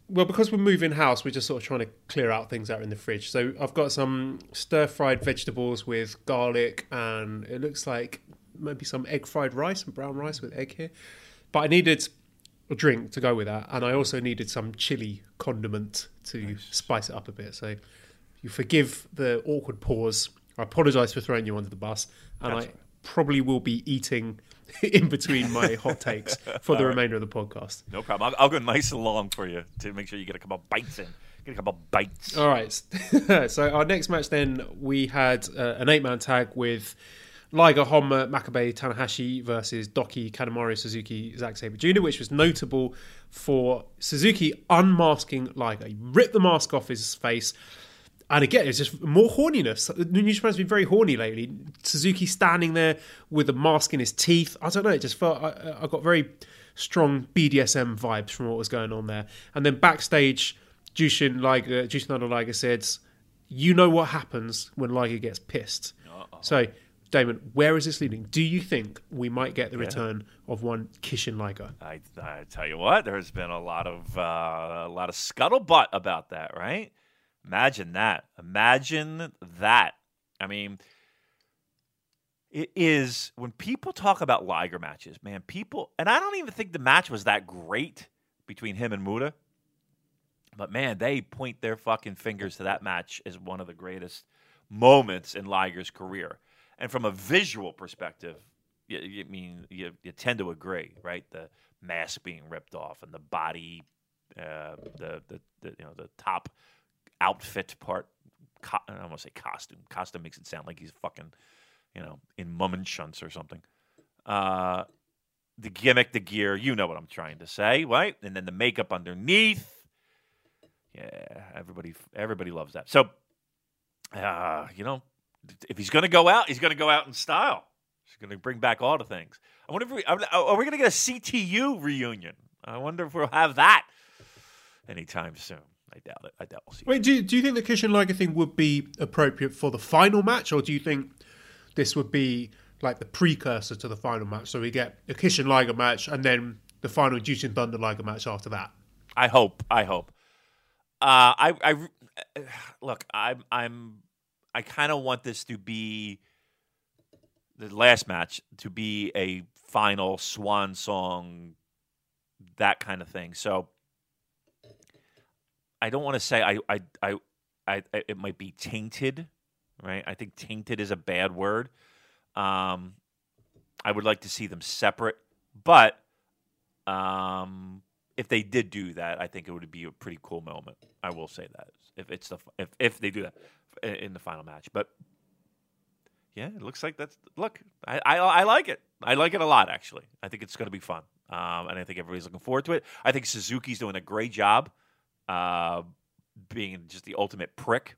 well, because we're moving house, we're just sort of trying to clear out things that are in the fridge. So I've got some stir fried vegetables with garlic, and it looks like maybe some egg fried rice and brown rice with egg here. But I needed a drink to go with that, and I also needed some chili condiment to spice it up a bit. So you forgive the awkward pause. I apologise for throwing you under the bus, and That's I right. probably will be eating in between my hot takes for the remainder of the podcast. no problem. I'll, I'll go nice and long for you to make sure you get a couple bites in. Get a couple bites. All right. so our next match then we had uh, an eight-man tag with Liger, Honma, Makabe, Tanahashi versus Douki, Kanemaru, Suzuki, Zack Sabre Jr., which was notable for Suzuki unmasking Liger. He ripped the mask off his face, and again, it's just more horniness. New Japan's been very horny lately. Suzuki standing there with a mask in his teeth. I don't know. It just felt I, I got very strong BDSM vibes from what was going on there. And then backstage, Jushin Liger, Jushin Thunder Liger said, "You know what happens when Liger gets pissed." Uh-oh. So, Damon, where is this leading? Do you think we might get the return of one Kishin Liger? I, I tell you what, there's been a lot of uh, a lot of scuttlebutt about that, right? Imagine that. Imagine that. I mean, it is when people talk about Liger matches, man, people, and I don't even think the match was that great between him and Muta. But man, they point their fucking fingers to that match as one of the greatest moments in Liger's career. And from a visual perspective, you, you mean you, you tend to agree, right? The mask being ripped off and the body, uh, the, the the you know the top outfit part. Co- I don't want to say costume. Costume makes it sound like he's fucking, you know, in Mummenschanz or something. Uh, the gimmick, the gear, you know what I'm trying to say, right? And then the makeup underneath. Yeah, everybody, everybody loves that. So, uh, you know, if he's going to go out, he's going to go out in style. He's going to bring back all the things. I wonder if we are we going to get a CTU reunion. I wonder if we'll have that anytime soon. I doubt it. I doubt we'll see. Wait, do do you think the Kishin Liger thing would be appropriate for the final match, or do you think this would be like the precursor to the final match? So we get a Kishin Liger match and then the final Jushin Thunder Liger match after that. I hope. I hope. Uh, I, I look. I'm. I'm. I kind of want this to be the last match to be a final swan song, that kind of thing. So I don't want to say I, I, I, I, it might be tainted, right? I think tainted is a bad word. Um, I would like to see them separate, but um, if they did do that, I think it would be a pretty cool moment. I will say that if it's the if if they do that in the final match, but yeah, it looks like that's look. I I, I like it. I like it a lot actually. I think it's going to be fun, um, and I think everybody's looking forward to it. I think Suzuki's doing a great job uh, being just the ultimate prick.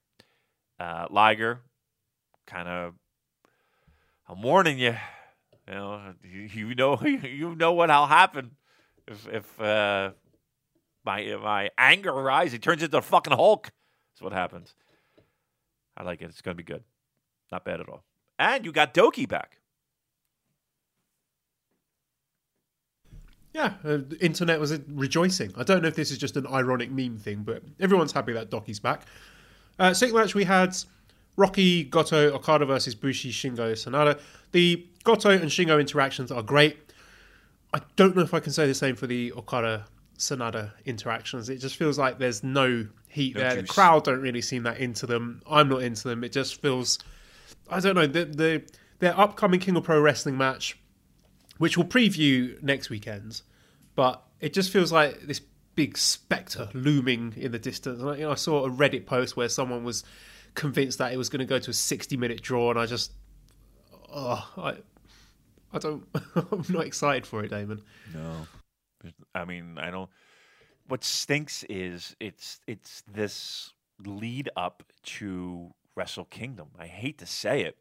Uh, Liger, kind of, I'm warning you. You know, you, know, you know what'll happen if if uh, my my anger rises. He turns into a fucking Hulk. That's what happens. I like it. It's gonna be good. Not bad at all. And you got Douki back. Yeah, uh, the internet was rejoicing. I don't know if this is just an ironic meme thing, but everyone's happy that Douki's back. Uh, second match, we had Rocky, Goto, Okada versus Bushi, Shingo, Sanada. The Goto and Shingo interactions are great. I don't know if I can say the same for the Okada Sanada interactions. It just feels like there's no heat no there. Juice. The crowd don't really seem that into them. I'm not into them. It just feels, I don't know, the, the their upcoming King of Pro Wrestling match which we'll preview next weekend. But it just feels like this big spectre looming in the distance. And, you know, I saw a Reddit post where someone was convinced that it was going to go to a 60 minute draw, and I just, oh, I, I don't, I'm not excited for it, Damon. No, I mean, I don't. What stinks is it's it's this lead up to Wrestle Kingdom. I hate to say it,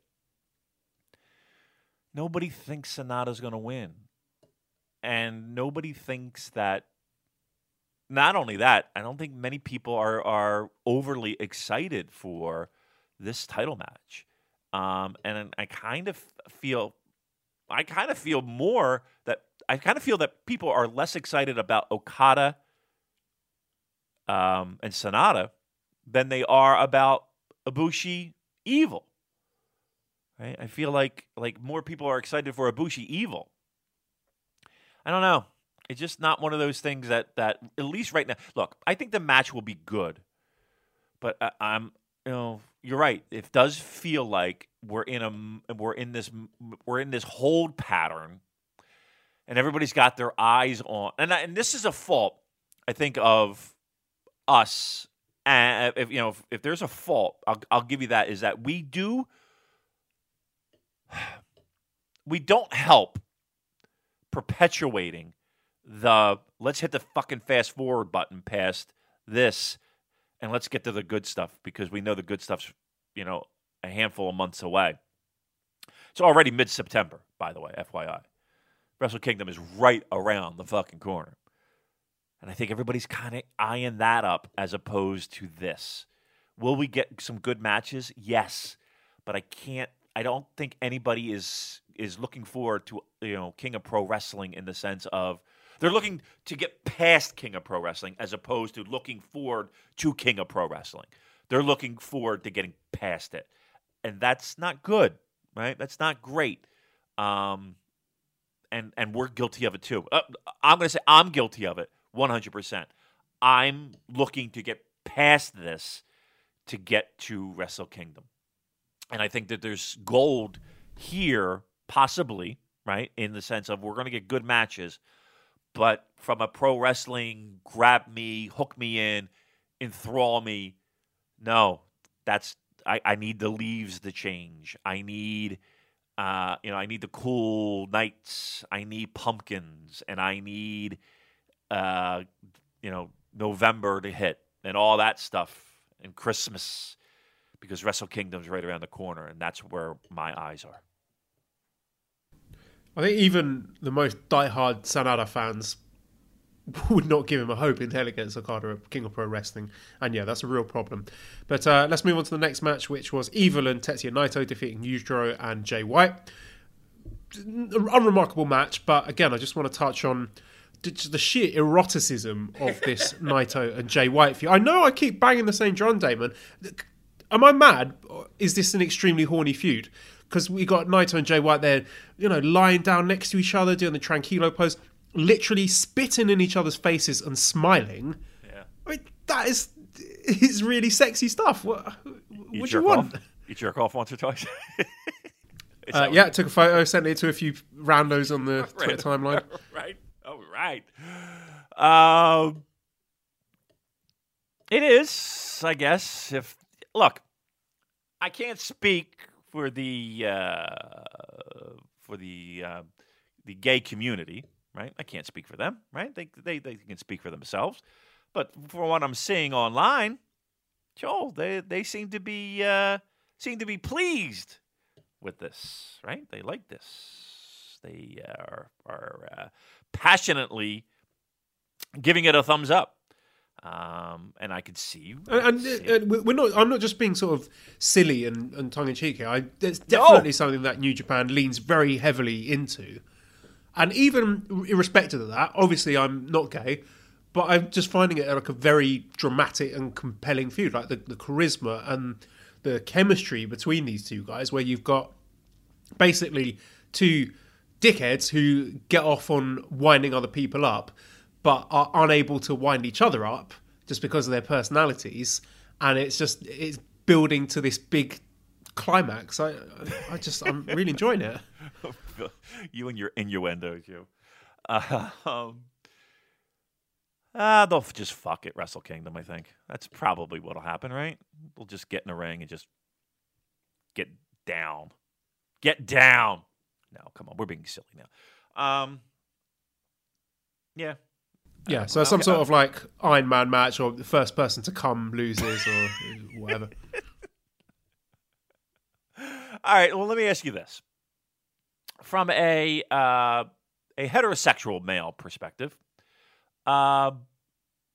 nobody thinks Sanada's going to win. And nobody thinks that not only that, I don't think many people are are overly excited for this title match. Um, and I kind of feel I kind of feel more that I kind of feel that people are less excited about Okada um, and Sanada than they are about Ibushi Evil. Right? I feel like like more people are excited for Ibushi Evil. I don't know. It's just not one of those things that that at least right now. Look, I think the match will be good, but I, I'm you know you're right. It does feel like we're in a we're in this we're in this hold pattern, and everybody's got their eyes on. And I, and this is a fault, I think, of us. And if you know if, if there's a fault, I'll, I'll give you that is that we do we don't help perpetuating the let's hit the fucking fast forward button past this and let's get to the good stuff because we know the good stuff's you know a handful of months away. It's already mid September, by the way, FYI. Wrestle Kingdom is right around the fucking corner. And I think everybody's kind of eyeing that up as opposed to this. Will we get some good matches? Yes. But I can't I don't think anybody is is looking forward to you know King of Pro Wrestling in the sense of they're looking to get past King of Pro Wrestling as opposed to looking forward to King of Pro Wrestling. They're looking forward to getting past it. And that's not good, right? That's not great. Um, and and we're guilty of it too. Uh, I'm going to say I'm guilty of it 100%. I'm looking to get past this to get to Wrestle Kingdom. And I think that there's gold here, possibly, right? In the sense of we're going to get good matches, but from a pro wrestling, grab me, hook me in, enthrall me, no, that's, I, I need the leaves to change. I need, uh, you know, I need the cool nights. I need pumpkins, and I need, uh, you know, November to hit and all that stuff and Christmas because Wrestle Kingdom's right around the corner, and that's where my eyes are. I think even the most diehard Sanada fans would not give him a hope in hell against Okada at King of Pro Wrestling. And yeah, that's a real problem. But uh, let's move on to the next match, which was Evil and Tetsuya Naito defeating Yujiro and Jay White. Unremarkable match, but again, I just want to touch on the sheer eroticism of this Naito and Jay White feud. I know I keep banging the same drum, Damon. Am I mad? Is this an extremely horny feud? Because we got Naito and Jay White there, you know, lying down next to each other, doing the tranquilo pose, literally spitting in each other's faces and smiling. Yeah. I mean, that is is really sexy stuff. What, what do you want? Off? You jerk off once or twice. uh, yeah, took a photo, sent it to a few randos on the Twitter timeline. right. Oh, right. Um, it is, I guess. If look, I can't speak for the uh, for the uh, the gay community, right? I can't speak for them, right? They they they can speak for themselves, but for what I'm seeing online, Joel, they they seem to be uh, seem to be pleased with this, right? They like this. They are are uh, passionately giving it a thumbs up. Um, and I could see, and, and, and, we're not. I'm not just being sort of silly and, and tongue in cheek here. I, it's definitely no. something that New Japan leans very heavily into, and even irrespective of that, obviously I'm not gay, but I'm just finding it like a very dramatic and compelling feud. Like the, the charisma and the chemistry between these two guys, where you've got basically two dickheads who get off on winding other people up, but are unable to wind each other up just because of their personalities, and it's just it's building to this big climax. I I just I'm really enjoying it. you and your innuendos, you. Uh, um, uh, they'll just fuck it, Wrestle Kingdom. I think that's probably what'll happen, right? They'll just get in the ring and just get down, get down. No, come on, we're being silly now. Um, yeah, yeah. So some sort of like Iron Man match, or the first person to come loses, or whatever. All right. Well, let me ask you this: from a uh, a heterosexual male perspective, uh,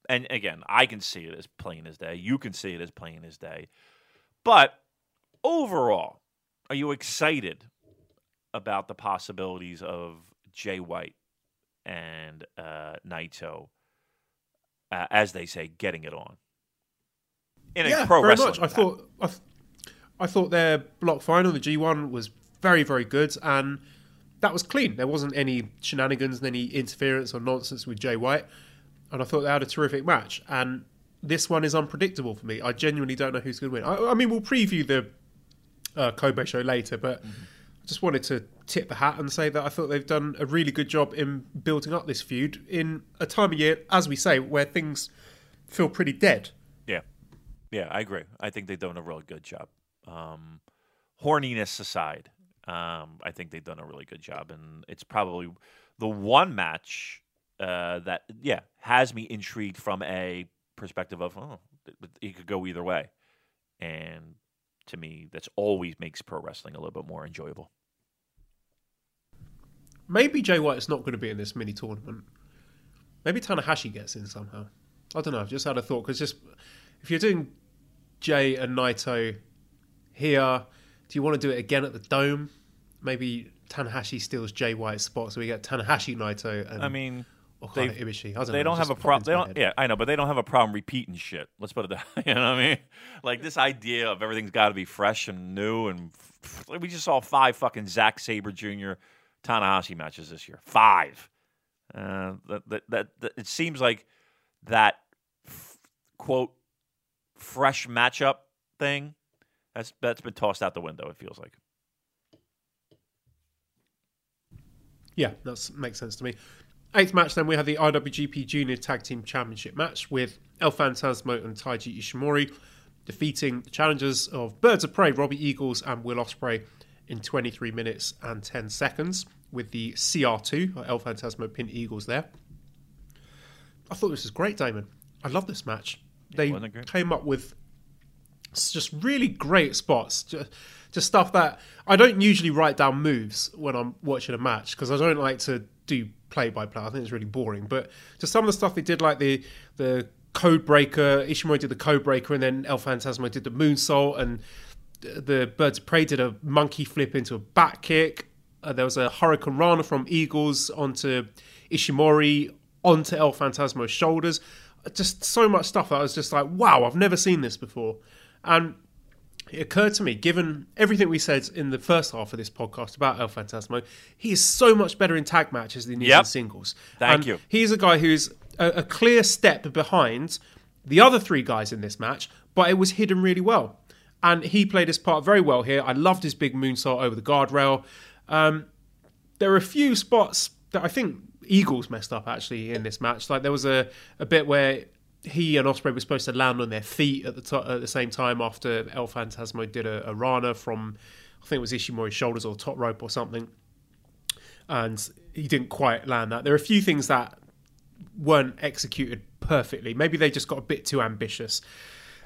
and again, I can see it as plain as day. You can see it as plain as day. But overall, are you excited about the possibilities of Jay White and uh, Naito, uh, as they say, getting it on in a yeah, pro very much. I thought I, th- I thought their block final, the G one, was very very good, and that was clean. There wasn't any shenanigans, and any interference or nonsense with Jay White, and I thought they had a terrific match. And this one is unpredictable for me. I genuinely don't know who's going to win. I, I mean, we'll preview the uh, Kobe show later, but. Mm-hmm I just wanted to tip the hat and say that I thought they've done a really good job in building up this feud in a time of year, as we say, where things feel pretty dead. Yeah, yeah, I agree. I think they've done a really good job. Um, horniness aside, um, I think they've done a really good job, and it's probably the one match uh, that, yeah, has me intrigued from a perspective of, oh, it could go either way, and to me, that's always makes pro wrestling a little bit more enjoyable. Maybe Jay White's not going to be in this mini tournament. Maybe Tanahashi gets in somehow. I don't know. I've just had a thought because just if you're doing Jay and Naito here, do you want to do it again at the Dome? Maybe Tanahashi steals Jay White's spot, so we get Tanahashi, Naito, and I mean, they- Ibushi. I don't they know, don't have a problem. They don't. head. Yeah, I know, but they don't have a problem repeating shit. Let's put it that. Way. You know what I mean? Like this idea of everything's got to be fresh and new, and f- we just saw five fucking Zack Sabre Jr. Tanahashi matches this year. Five. Uh, that, that, that, that it seems like that f- quote fresh matchup thing that's that's been tossed out the window. It feels like. Yeah, that makes sense to me. Eighth match, then we had the IWGP Junior Tag Team Championship match with El Phantasmo and Taiji Ishimori defeating the challengers of Birds of Prey, Robbie Eagles, and Will Ospreay in 23 minutes and 10 seconds with the CR2, or El Phantasmo pin Eagles there. I thought this was great, Damon. I love this match. They wasn't it great? came up with just really great spots. Just, just stuff that I don't usually write down moves when I'm watching a match because I don't like to do play by play. I think it's really boring. But just some of the stuff they did, like the the code breaker, Ishimori did the code breaker, and then El Phantasmo did the moonsault, and the Birds of Prey did a monkey flip into a back kick. Uh, there was a Hurricane Rana from Eagles onto Ishimori onto El Phantasmo's shoulders. Just so much stuff that I was just like, wow, I've never seen this before. And it occurred to me, given everything we said in the first half of this podcast about El Phantasmo, he is so much better in tag matches than he is in singles. Thank And you. He's a guy who's a, a clear step behind the other three guys in this match, but it was hidden really well. And he played his part very well here. I loved his big moonsault over the guardrail. Um, there are a few spots that I think Eagles messed up actually in this match. Like there was a, a bit where he and Ospreay were supposed to land on their feet at the to- at the same time after El Phantasmo did a, a Rana from I think it was Ishimori's shoulders or top rope or something, and he didn't quite land that. There are a few things that weren't executed perfectly. Maybe they just got a bit too ambitious.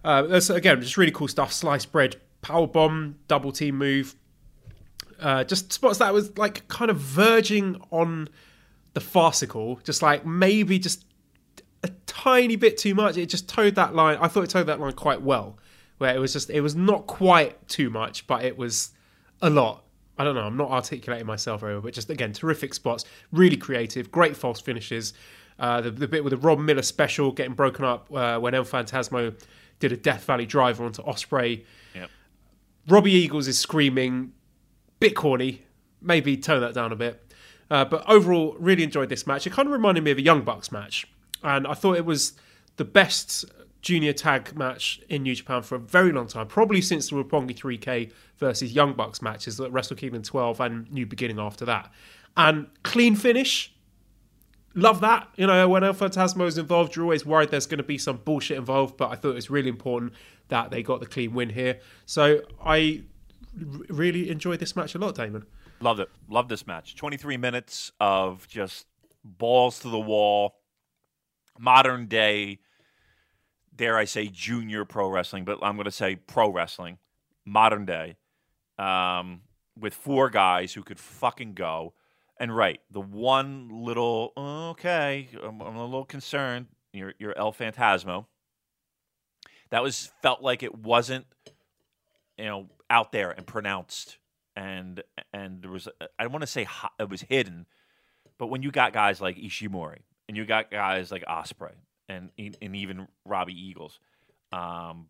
Uh, that's again just really cool stuff. Sliced bread, power bomb, double team move. Uh, just spots that was like kind of verging on the farcical, just like maybe just a tiny bit too much. It just towed that line. I thought it towed that line quite well, where it was just it was not quite too much, but it was a lot. I don't know. I'm not articulating myself very well, but just again, terrific spots, really creative, great false finishes. Uh, the, the bit with the Rob Miller special getting broken up uh, when El Phantasmo did a Death Valley driver onto Ospreay. Yep. Robbie Eagles is screaming, bit corny. Maybe tone that down a bit. Uh, but overall, really enjoyed this match. It kind of reminded me of a Young Bucks match, and I thought it was the best junior tag match in New Japan for a very long time, probably since the Roppongi 3K versus Young Bucks matches at Wrestle Kingdom 12 and New Beginning after that. And clean finish, love that. You know, when El Phantasmo is involved, you're always worried there's going to be some bullshit involved, but I thought it was really important that they got the clean win here. So I really enjoyed this match a lot, Damon. Loved it. Loved this match. 23 minutes of just balls to the wall, modern day, dare I say, junior pro wrestling, but I'm going to say pro wrestling, modern day, um, with four guys who could fucking go. And right, the one little, okay, I'm, I'm a little concerned. You're, you're El Phantasmo. That was felt like it wasn't, you know, out there and pronounced and and there was I don't want to say hi- it was hidden, but when you got guys like Ishimori and you got guys like Ospreay and and even Robbie Eagles, um,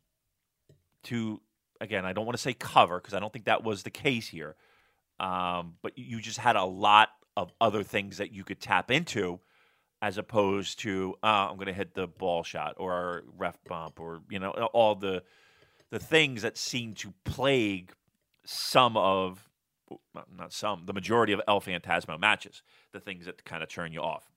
to again I don't want to say cover because I don't think that was the case here, um, but you just had a lot of other things that you could tap into. As opposed to uh, I'm going to hit the ball shot or ref bump or you know all the the things that seem to plague some of not- some the majority of El Phantasmo matches the things that kind of turn you off.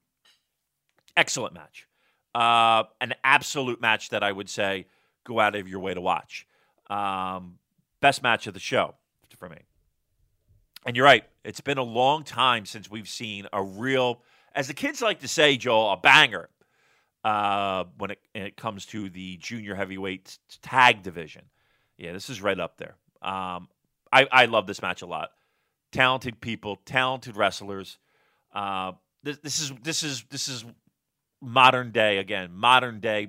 Excellent match. Uh, an absolute match that I would say go out of your way to watch. Um, best match of the show for me and you're right it's been a long time since we've seen a real as the kids like to say Joel a banger uh, when it, it comes to the junior heavyweight tag division. Yeah, this is right up there. Um, I, I love this match a lot. Talented people, talented wrestlers. Uh, this, this is this is this is modern day again. Modern day.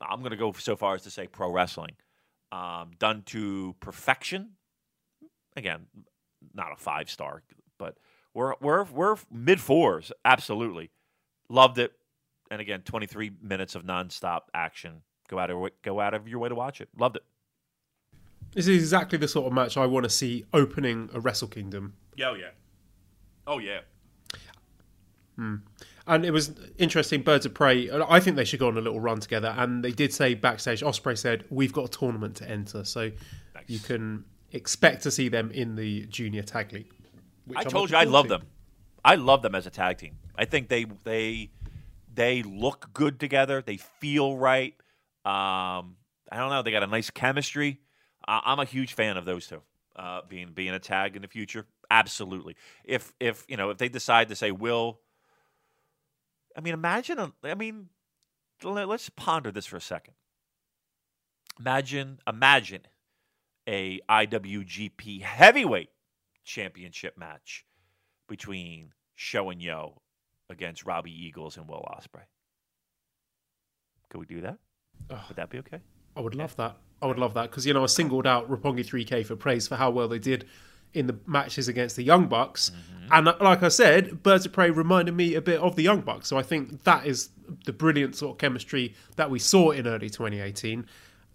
I'm going to go so far as to say pro wrestling, um, done to perfection. Again, not a five star, but we're we're we're mid fours. Absolutely, loved it. And again, 23 minutes of nonstop action. Go out of go out of your way to watch it. Loved it. This is exactly the sort of match I want to see opening a Wrestle Kingdom. Oh yeah. Oh yeah. Hmm. And it was interesting. Birds of Prey. I think they should go on a little run together. And they did say backstage. Ospreay said, "We've got a tournament to enter, so Nice. you can expect to see them in the junior tag league." which I I'm told you I love to. them. I love them as a tag team. I think they they they look good together. They feel right. Um, I don't know. They got a nice chemistry. Uh, I'm a huge fan of those two uh, being being a tag in the future. Absolutely. If if you know if they decide to say will, I mean, imagine. A, I mean, let- let's ponder this for a second. Imagine imagine a IWGP heavyweight championship match between Sho and Yo against Robbie Eagles and Will Ospreay. Could we do that? Ugh. Would that be okay? I would love that. I would love that because you know I singled out Roppongi 3K for praise for how well they did in the matches against the Young Bucks, and uh, like I said, Birds of Prey reminded me a bit of the Young Bucks. So I think that is the brilliant sort of chemistry that we saw in early 2018.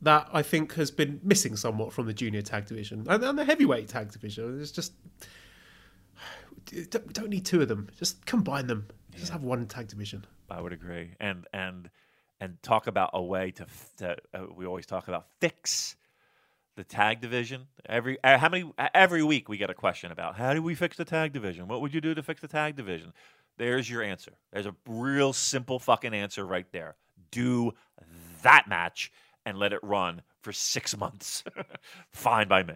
That I think has been missing somewhat from the junior tag division and, and the heavyweight tag division. It's just don't- we don't need two of them. Just combine them. Just have one tag division. I would agree. And and and talk about a way to, to uh, we always talk about fix the tag division. Every uh, how many every week we get a question about how do we fix the tag division? What would you do to fix the tag division? There's your answer. There's a real simple fucking answer right there. Do that match and let it run for 6 months. Fine by me.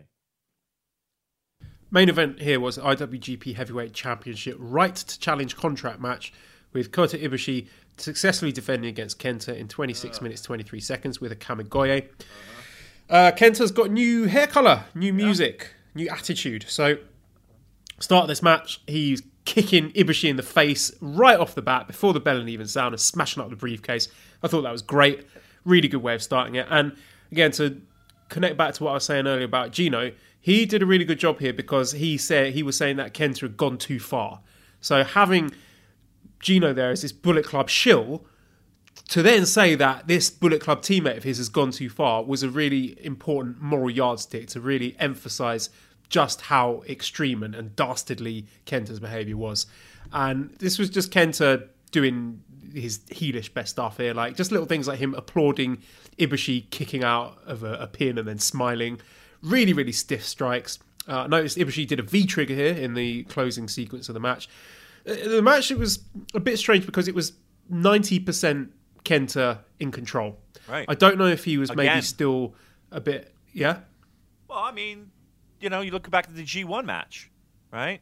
Main event here was IWGP Heavyweight Championship right to challenge contract match with Kota Ibushi successfully defending against Kenta in 26 minutes 23 seconds with a Kamigoye. Uh, Kenta's got new hair color, new music, new attitude. So, start of this match, he's kicking Ibushi in the face right off the bat before the bell and even sound and smashing up the briefcase. I thought that was great. Really good way of starting it. And again, to connect back to what I was saying earlier about Gino, he did a really good job here because he said he was saying that Kenta had gone too far. So having Gino there as this Bullet Club shill to then say that this Bullet Club teammate of his has gone too far was a really important moral yardstick to really emphasize just how extreme and, and dastardly Kenta's behavior was. And this was just Kenta doing his heelish best stuff here, like just little things like him applauding Ibushi kicking out of a, a pin and then smiling. Really, really stiff strikes. Uh, noticed Ibushi did a V trigger here in the closing sequence of the match. Uh, The match it was a bit strange because it was ninety percent Kenta in control. Right. I don't know if he was maybe still a bit. Yeah. Well, I mean, you know, you look back at the G1 match, right?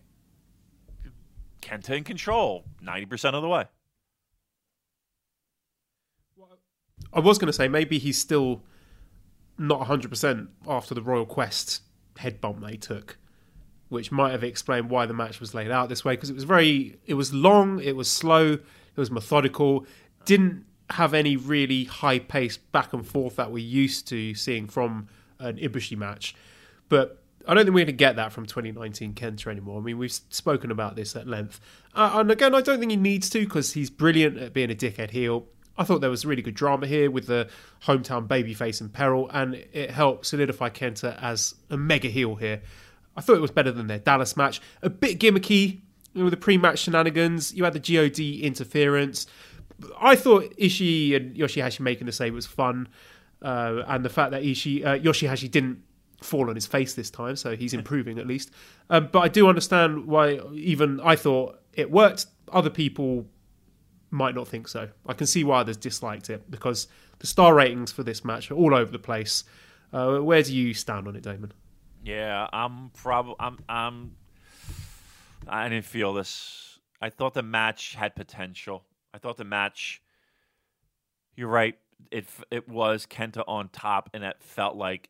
Kenta in control 90% of the way. I was going to say maybe he's still not 100% after the Royal Quest head bump they took, which might have explained why the match was laid out this way because it was very, it was long, it was slow, it was methodical, didn't have any really high pace back and forth that we're used to seeing from an Ibushi match. But I don't think we're going to get that from 2019 Kenta anymore. I mean, we've spoken about this at length. Uh, and again, I don't think he needs to because he's brilliant at being a dickhead heel. I thought there was really good drama here with the hometown babyface in peril, and it helped solidify Kenta as a mega heel here. I thought it was better than their Dallas match. A bit gimmicky with the pre-match shenanigans. You had the God interference. I thought Ishii and Yoshihashi making the save was fun, uh, and the fact that Ishii uh, Yoshihashi didn't fall on his face this time, so he's improving at least. Um, but I do understand why even I thought it worked. Other people might not think so. I can see why others disliked it because the star ratings for this match are all over the place. Uh, where do you stand on it, Damon? Yeah, I'm probably I'm I'm I didn't feel this. I thought the match had potential. I thought the match You're right. It it was Kenta on top, and it felt like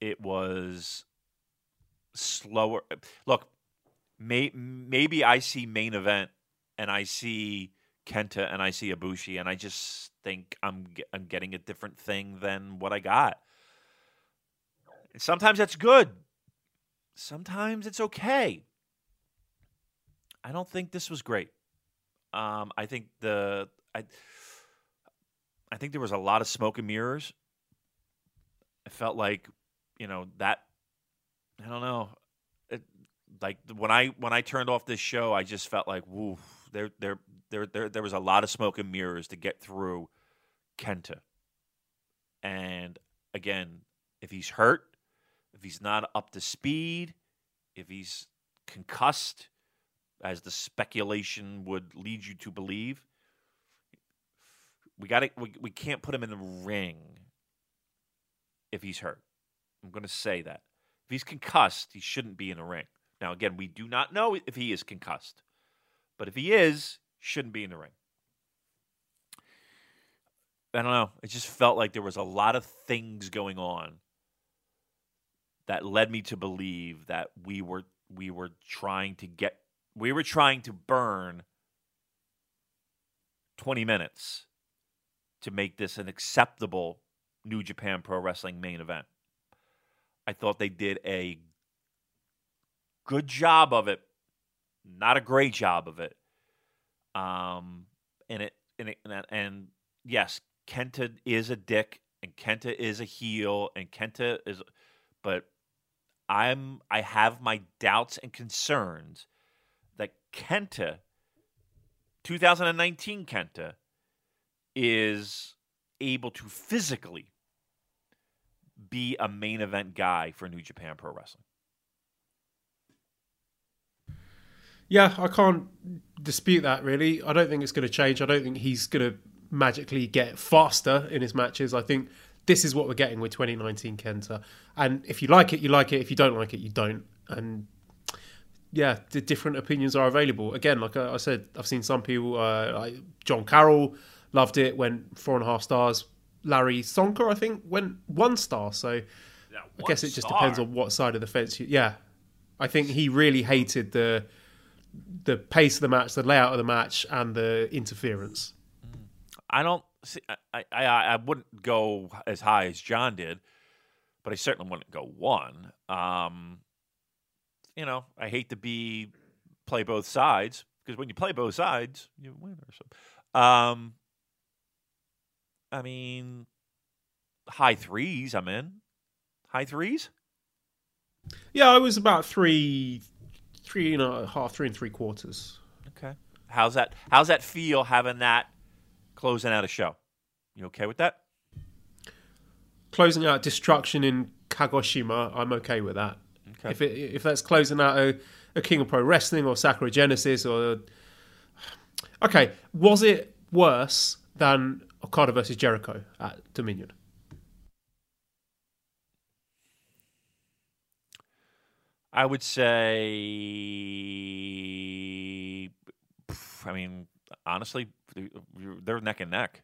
it was slower. Look, may, maybe I see main event, and I see Kenta, and I see Ibushi, and I just think I'm I'm getting a different thing than what I got. And sometimes that's good. Sometimes it's okay. I don't think this was great. Um, I think the I I think there was a lot of smoke and mirrors. I felt like, you know, that I don't know. It, like when I when I turned off this show, I just felt like, woof, there there there there there was a lot of smoke and mirrors to get through Kenta. And again, if he's hurt, if he's not up to speed, if he's concussed, as the speculation would lead you to believe, we got to we, we can't put him in the ring if he's hurt. I'm going to say that. If he's concussed, he shouldn't be in the ring. Now again, we do not know if he is concussed. But if he is, shouldn't be in the ring. I don't know. It just felt like there was a lot of things going on that led me to believe that we were we were trying to get we were trying to burn 20 minutes to make this an acceptable New Japan Pro Wrestling main event. I thought they did a good job of it, not a great job of it. Um, and it and it, and, and yes, Kenta is a dick and Kenta is a heel and Kenta is, but I'm I have my doubts and concerns that Kenta, 2019 Kenta, is able to physically be a main event guy for New Japan Pro Wrestling. Yeah, I can't dispute that really. I don't think it's going to change. I don't think he's going to magically get faster in his matches. I think this is what we're getting with 2019 Kenta. And if you like it, you like it. If you don't like it, you don't. And yeah, the different opinions are available. Again, like I said, I've seen some people, uh, like John Carroll loved it, went four and a half stars. Larry Csonka, I think, went one star. So I guess it just depends on what side of the fence you. Yeah, I think he really hated the the pace of the match, the layout of the match, and the interference. I don't see. I, I I wouldn't go as high as John did, but I certainly wouldn't go one. Um, you know, I hate to be play both sides because when you play both sides, you win or something. Um, I mean, high threes. I'm in high threes. Yeah, I was about three, three and a half, three and three quarters. Okay. How's that? How's that feel having that closing out a show? You okay with that? Closing out destruction in Kagoshima, I'm okay with that. Okay. If it, if that's closing out a, a King of Pro Wrestling or Sakura Genesis or okay, was it worse than Okada versus Jericho at Dominion? I would say. I mean, honestly, they're neck and neck,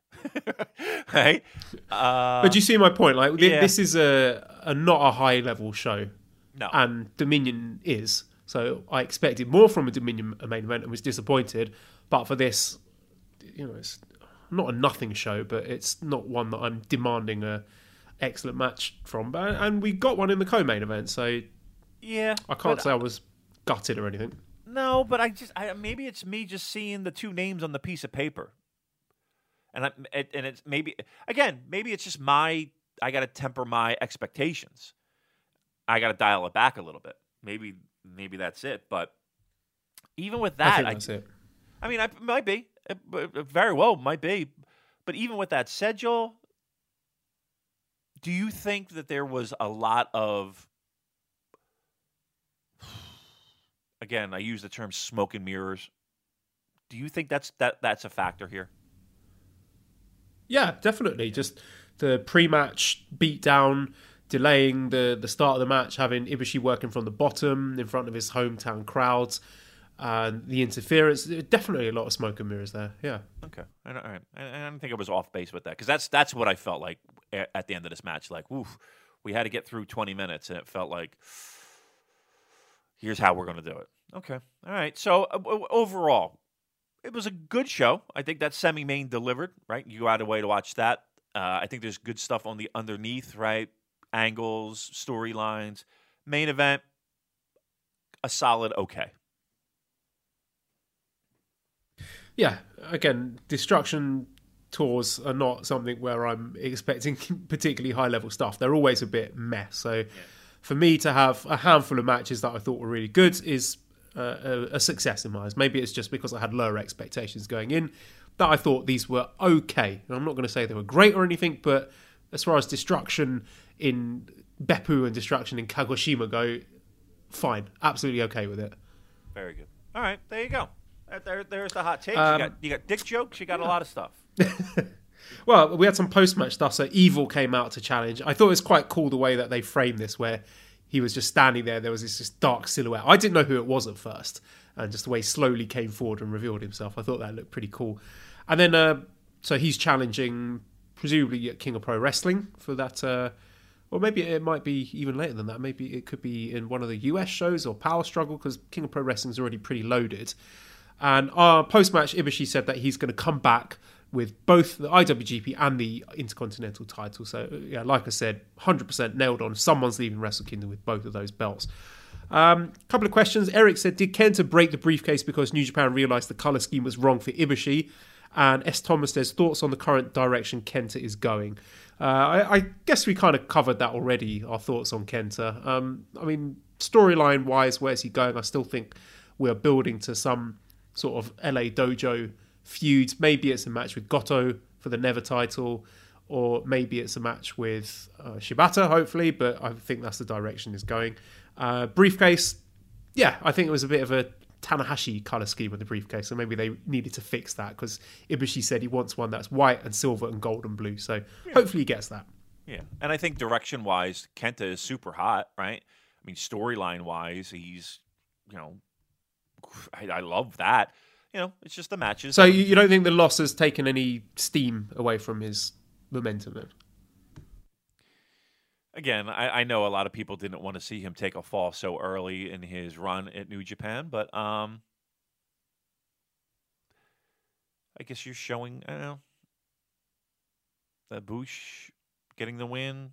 right? Uh, but do you see my point? Like, yeah. this is a, a not a high level show, no, and Dominion is. So I expected more from a Dominion main event and was disappointed. But for this, you know, it's not a nothing show, but it's not one that I'm demanding a excellent match from. But and we got one in the co-main event, so yeah, I can't say I was gutted or anything. No, but I just I, maybe it's me just seeing the two names on the piece of paper, and I, it, and it's maybe again maybe it's just my I got to temper my expectations. I got to dial it back a little bit. Maybe maybe that's it. But even with I that, I, that's it. I mean, I might be very well might be. But even with that said, Joel, do you think that there was a lot of again, I use the term smoke and mirrors. Do you think that's that that's a factor here? Yeah, definitely. Just the pre-match beatdown, delaying the the start of the match, having Ibushi working from the bottom in front of his hometown crowds. and the interference. Definitely a lot of smoke and mirrors there. Yeah. Okay, all right. I, I don't think I was off base with that because that's that's what I felt like at the end of this match. Like, oof, we had to get through 20 minutes, and it felt like here's how we're going to do it. Okay, all right. So uh, overall, it was a good show. I think that semi-main delivered. Right, you go out of way to watch that. Uh, I think there's good stuff on the underneath. Right, angles, storylines, main event, a solid okay. Yeah, again, destruction tours are not something where I'm expecting particularly high level stuff. They're always a bit mess. So for me to have a handful of matches that I thought were really good is uh, a, a success in my eyes. Maybe it's just because I had lower expectations going in that I thought these were okay. And I'm not going to say they were great or anything, but as far as destruction in Beppu and destruction in Kagoshima go, fine, absolutely okay with it. Very good. All right, there you go. There, there's the hot takes. Um, you, got, you got dick jokes. You got a lot of stuff. Well, we had some post match stuff. So Evil came out to challenge. I thought it was quite cool the way that they framed this, where he was just standing there. There was this, this dark silhouette. I didn't know who it was at first, and just the way he slowly came forward and revealed himself. I thought that looked pretty cool. And then, uh, so he's challenging, presumably at King of Pro Wrestling for that. Uh, or maybe it might be even later than that. Maybe it could be in one of the US shows or Power Struggle because King of Pro Wrestling is already pretty loaded. And our post match, Ibushi said that he's going to come back with both the IWGP and the Intercontinental title. So, yeah, like I said, 100% nailed on. Someone's leaving Wrestle Kingdom with both of those belts. Um, couple of questions. Eric said, Did Kenta break the briefcase because New Japan realised the colour scheme was wrong for Ibushi? And S. Thomas says, Thoughts on the current direction Kenta is going? Uh, I, I guess we kind of covered that already, our thoughts on Kenta. Um, I mean, storyline wise, where's he going? I still think we're building to some sort of LA Dojo feuds. Maybe it's a match with Goto for the NEVER title, or maybe it's a match with uh, Shibata, hopefully, but I think that's the direction it's going. Uh, briefcase, yeah, I think it was a bit of a Tanahashi color scheme with the briefcase, so maybe they needed to fix that because Ibushi said he wants one that's white and silver and gold and blue, so hopefully he gets that. Yeah, and I think direction wise, Kenta is super hot, right? I mean, storyline wise, he's you know, I, I love that. You know, it's just the matches. So you, don't think the loss has taken any steam away from his momentum then? Again, I, I know a lot of people didn't want to see him take a fall so early in his run at New Japan, but um, I guess you're showing, I don't know, that Bush getting the win,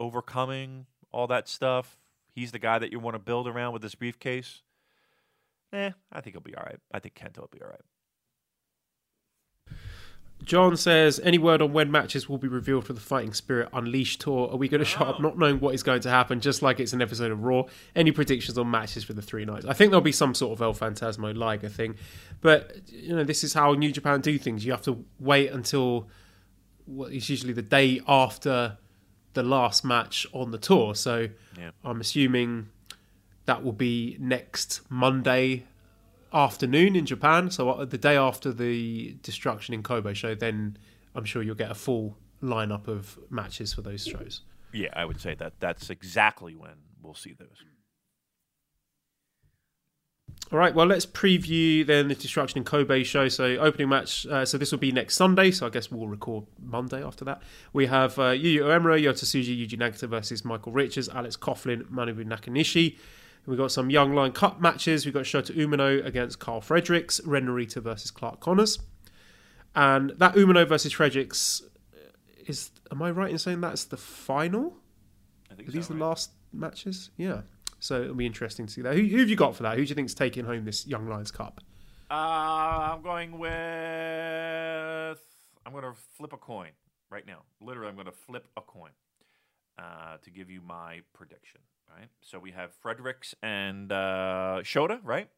overcoming all that stuff. He's the guy that you want to build around with this briefcase. Eh, I think he'll be all right. I think Kenta will be all right. John says, any word on when matches will be revealed for the Fighting Spirit Unleashed tour? Are we going to shut up not knowing what is going to happen, just like it's an episode of Raw? Any predictions on matches for the three nights? I think there'll be some sort of El Phantasmo Liger thing, but you know this is how New Japan do things. You have to wait until what is usually the day after the last match on the tour. So Yeah. I'm assuming that will be next Monday afternoon in Japan. So uh, the day after the Destruction in Kobe show, then I'm sure you'll get a full lineup of matches for those shows. Yeah, I would say that that's exactly when we'll see those. All right, well, let's preview then the Destruction in Kobe show. So, opening match. Uh, so, this will be next Sunday. So, I guess we'll record Monday after that. We have uh, Yuya Uemura, Yota Tsuji, Yuji Nagata versus Michael Richards, Alex Coughlin, Manabu Nakanishi. We've got some Young Lion Cup matches. We've got Shota Umino against Karl Fredericks, Ren Narita versus Clark Connors. And that Umino versus Fredericks is. Am I right in saying that's the final? I think Are so, these the right? last matches? Yeah. So it'll be interesting to see that. Who, who have you got for that? Who do you think's taking home this Young Lions Cup? Uh, I'm going with. I'm going to flip a coin right now. Literally, I'm going to flip a coin uh, to give you my prediction. Right. So we have Fredericks and uh, Shota, right?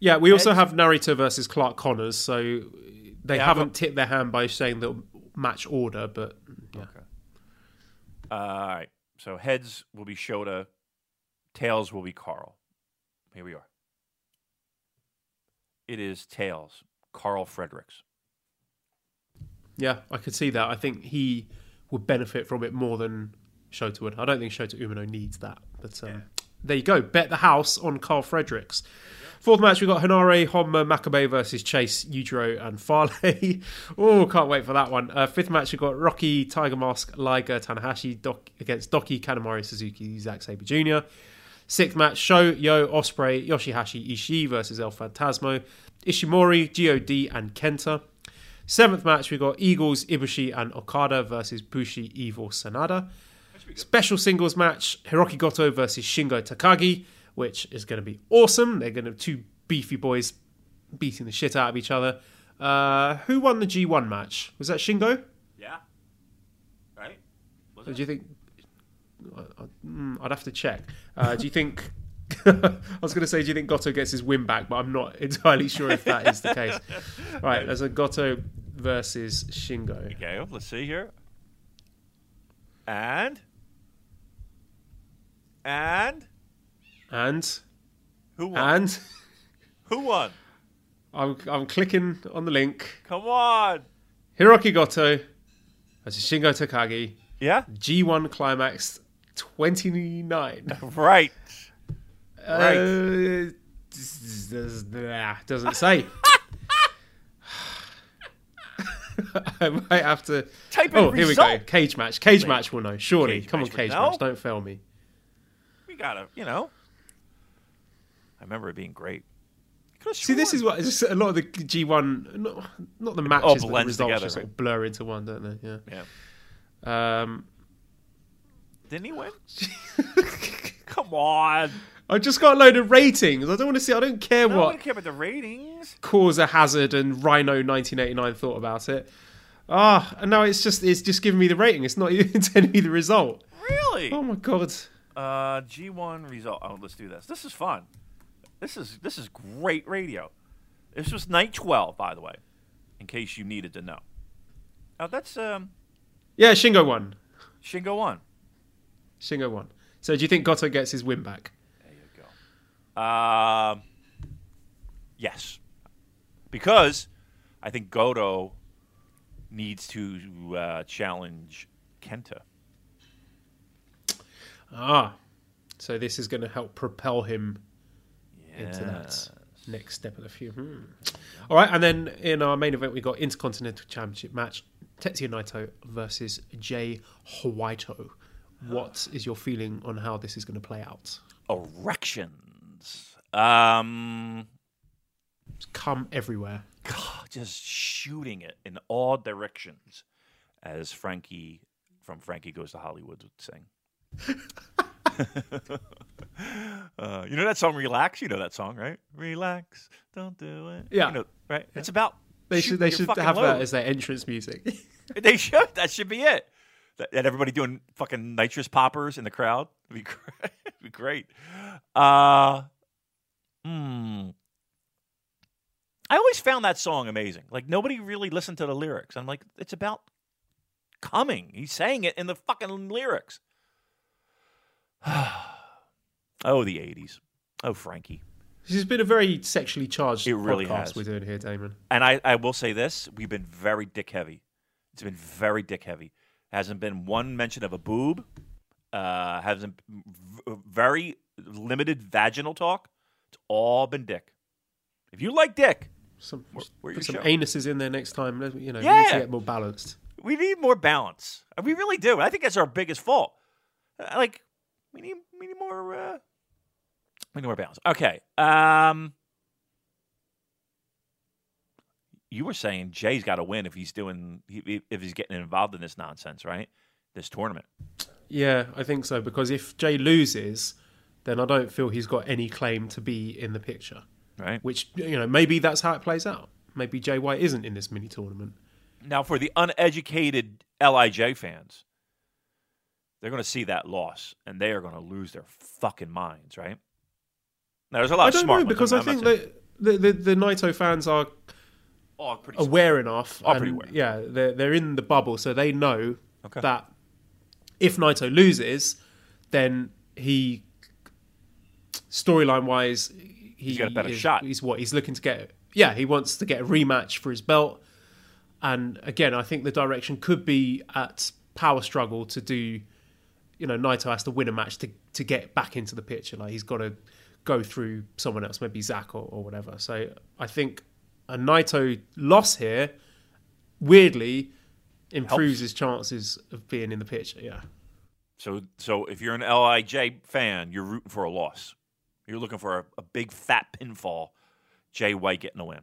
Yeah, we also Edge. have Narita versus Clark Connors. So they Yeah, haven't tipped their hand by saying the match order, but yeah. Okay. Uh, all right. So heads will be Shota, tails will be Karl. Here we are. It is tails, Karl Fredericks. Yeah, I could see that. I think he would benefit from it more than Shota would. I don't think Shota Umino needs that, but um, there you go. Bet the house on Karl Fredericks. Fourth match, we've got Henare, Honma, Makabe versus Chase, Yujiro, and Fale. oh, can't wait for that one. Uh, fifth match, we've got Rocky, Tiger Mask, Liger, Tanahashi Doc- against Douki, Kanemaru, Suzuki, Zack Sabre Jr. Sixth match, Sho, Yo, Ospreay, Yoshihashi, Ishii versus El Phantasmo, Ishimori, God, and Kenta. Seventh match, we've got Eagles, Ibushi, and Okada versus Bushi, Evil, Sanada. Special singles match, Hiroki Goto versus Shingo Takagi, which is going to be awesome. They're going to have two beefy boys beating the shit out of each other. Uh, who won the G1 match? Was that Shingo? Yeah. Right? Do you think? I- I- mm, I'd have to check. Uh, do you think? I was going to say, do you think Goto gets his win back? But I'm not entirely sure if that is the case. Right, there's a Goto versus Shingo. Okay, let's see here. And and And who won? and who won? I'm I'm clicking on the link. Come on. Hiroki Goto versus Shingo Takagi. Yeah. G1 Climax 29. Right. Uh, doesn't say. I might have to. Type in Oh, here we go. Cage match. Cage match will know. Surely. Cage Come on, cage know. match. Don't fail me. Gotta, you know. I remember it being great. See, this is what just a lot of the G1, not, not the matches, but the results together, just sort of blur into one, don't they? Yeah. Yeah. Um, Didn't he win? Come on. I just got a load of ratings. I don't want to see. I don't care No, what I don't care about the ratings. Causa Hazard and Rhino 1989 thought about it. Ah, and now it's just it's just giving me the rating. It's not even telling me the result. Really? Oh my god. Uh, G1 result. Oh, let's do this. This is fun. This is this is great radio. This was night 12, by the way, in case you needed to know. Oh, that's um Yeah, Shingo won. Shingo won. Shingo won. So do you think Goto gets his win back? There you go. Um, yes, because I think Goto needs to uh, challenge Kenta. Ah. So this is going to help propel him into that next step of the feud. Hmm. All right, and then in our main event we got Intercontinental Championship match: Tetsuya Naito versus Jay Whiteo. What is your feeling on how this is going to play out? Erections. Um, Come everywhere. God, just shooting it in all directions, as Frankie from Frankie Goes to Hollywood would sing. Uh, you know that song, "Relax." You know that song, right? Relax, don't do it. Yeah. you know, right. It's about They should they should have that as their entrance music. They should. That should be it. That, that everybody doing fucking nitrous poppers in the crowd would be great. It'd be great. Uh, hmm. I always found that song amazing. Like nobody really listened to the lyrics. I'm like, it's about coming. He's saying it in the fucking lyrics. oh, the '80s. Oh, Frankie. this has been a very sexually charged It really podcast has. we're doing here, Damon. And I, I will say this: we've been very dick heavy. It's been very dick heavy. Hasn't been one mention of a boob. Uh, hasn't very limited vaginal talk. It's all been dick. If you like dick, Some, where put some show? anuses in there next time. You know, we need Yeah. to get more balanced. we need more balance. We really do. I think that's our biggest fault. Uh, Like we need we need more uh, we need more balance. Okay. Um, you were saying Jay's got to win if he's doing if he's getting involved in this nonsense, right? This tournament. Yeah, I think so. Because if Jay loses, then I don't feel he's got any claim to be in the picture. Right Which you know, maybe that's how it plays out. Maybe Jay White isn't in this mini tournament. now, for the uneducated LIJ fans, they're going to see that loss and they are going to lose their fucking minds, right? Now, there's a lot I of don't smart know because I think that the, the the Naito fans are oh, aware enough. Pretty aware. Yeah, they're they're in the bubble, so they know Okay. that if Naito loses, then he storyline wise, he, He's got a better is- shot. He's what he's looking to get. Yeah, he wants to get a rematch for his belt. And again, I think the direction could be at Power Struggle to do you know Naito has to win a match to to get back into the picture. Like he's got to go through someone else, maybe Zack or, or whatever. So I think a Naito loss here, weirdly, improves Helps. his chances of being in the picture. Yeah. So, so if you're an LIJ fan, you're rooting for a loss. You're looking for a, a big fat pinfall. Jay White getting a win.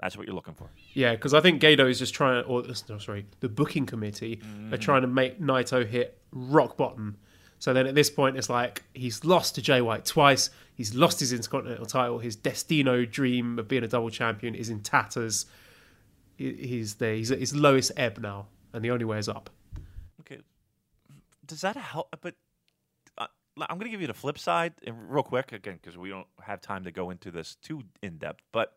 That's what you're looking for. Yeah, because I think Gedo is just trying, or no, sorry, the booking committee are trying to make Naito hit rock bottom. So then at this point, it's like he's lost to Jay White twice. He's lost his Intercontinental title. His Destino dream of being a double champion is in tatters. He's there. He's at his lowest ebb now, and the only way is up. Okay. Does that help? But uh, I'm going to give you the flip side, and real quick again, because we don't have time to go into this too in depth. But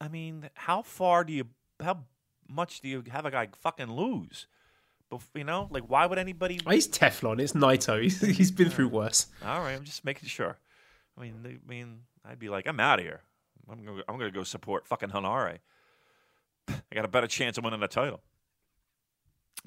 I mean, how far do you? How much do you have a guy fucking lose? You know, like why would anybody? Oh, he's Teflon. It's Naito. He's, he's been through worse. All right, I'm just making sure. I mean, I mean, I'd be like, I'm out of here. I'm gonna, I'm gonna go support fucking Henare. I got a better chance of winning the title.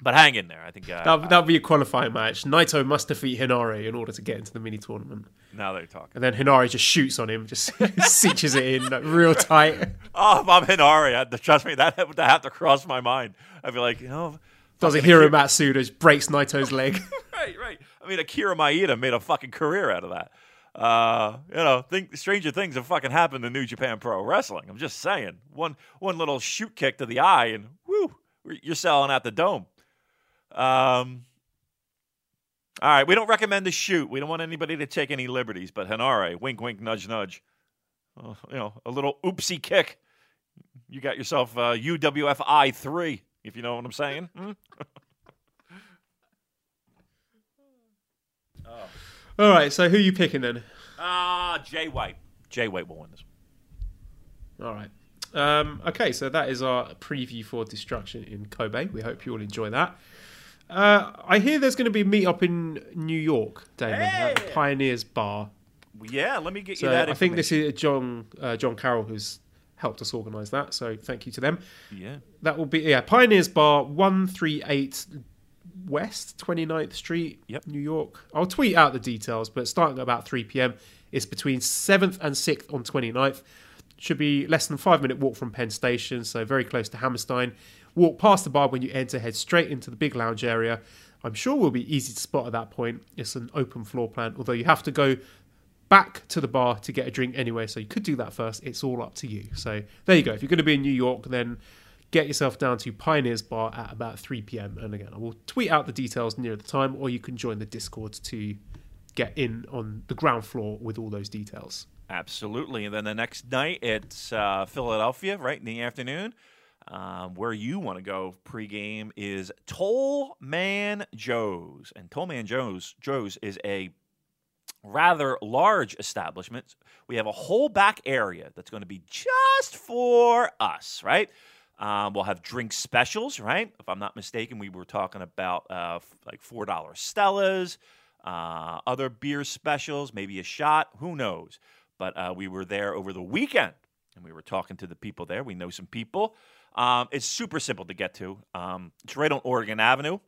But hang in there. I think uh, That that would be a qualifying match. Naito must defeat Henare in order to get into the mini tournament. now they're talking. And then Henare just shoots on him, just cinches it in like, real tight. Oh, if I'm Henare, I, trust me, that would have to cross my mind. I'd be like, you know, Does a Akira- Matsuda just breaks Naito's leg. right, right. I mean, Akira Maeda made a fucking career out of that. Uh, you know, think stranger things have fucking happened in New Japan Pro Wrestling. I'm just saying, one one little shoot kick to the eye, and woo, you're selling out the dome. Um. All right, we don't recommend the shoot. We don't want anybody to take any liberties. But Henare, wink, wink, nudge, nudge. Uh, you know, a little oopsie kick. You got yourself uh, UWFI three, if you know what I'm saying. Hmm? All right, so who are you picking then? Ah, Jay White. Jay White will win this. All right. Um, okay, so that is our preview for Destruction in Kobe. We hope you all enjoy that. Uh, I hear there's going to be a meet up in New York, Damon, at Hey! Pioneers Bar. Yeah, let me get you So that. I think this is John uh, John Carroll who's helped us organise that. So thank you to them. Yeah. That will be yeah Pioneers Bar one three eight West 29th Street, Yep. New York. I'll tweet out the details, but starting at about 3 p.m. It's between 7th and 6th on 29th. Should be less than five minute walk from Penn Station, so very close to Hammerstein. Walk past the bar when you enter, head straight into the big lounge area. I'm sure will be easy to spot at that point. It's an open floor plan, although you have to go back to the bar to get a drink anyway, so you could do that first. It's all up to you. So there you go. If you're going to be in New York, then get yourself down to Pioneers Bar at about 3 p.m. And again, I will tweet out the details near the time, or you can join the Discord to get in on the ground floor with all those details. Absolutely. And then the next night, it's uh, Philadelphia, right in the afternoon. Um, where you want to go pregame is Toll Man Joe's. And Toll Man Joe's, Joe's is a rather large establishment. We have a whole back area that's going to be just for us, right? Um, we'll have drink specials, right? If I'm not mistaken, we were talking about uh, f- like $4 Stellas, uh, other beer specials, maybe a shot, who knows? But uh, we were there over the weekend and we were talking to the people there. We know some people. Um, it's super simple to get to. Um, it's right on Oregon Avenue,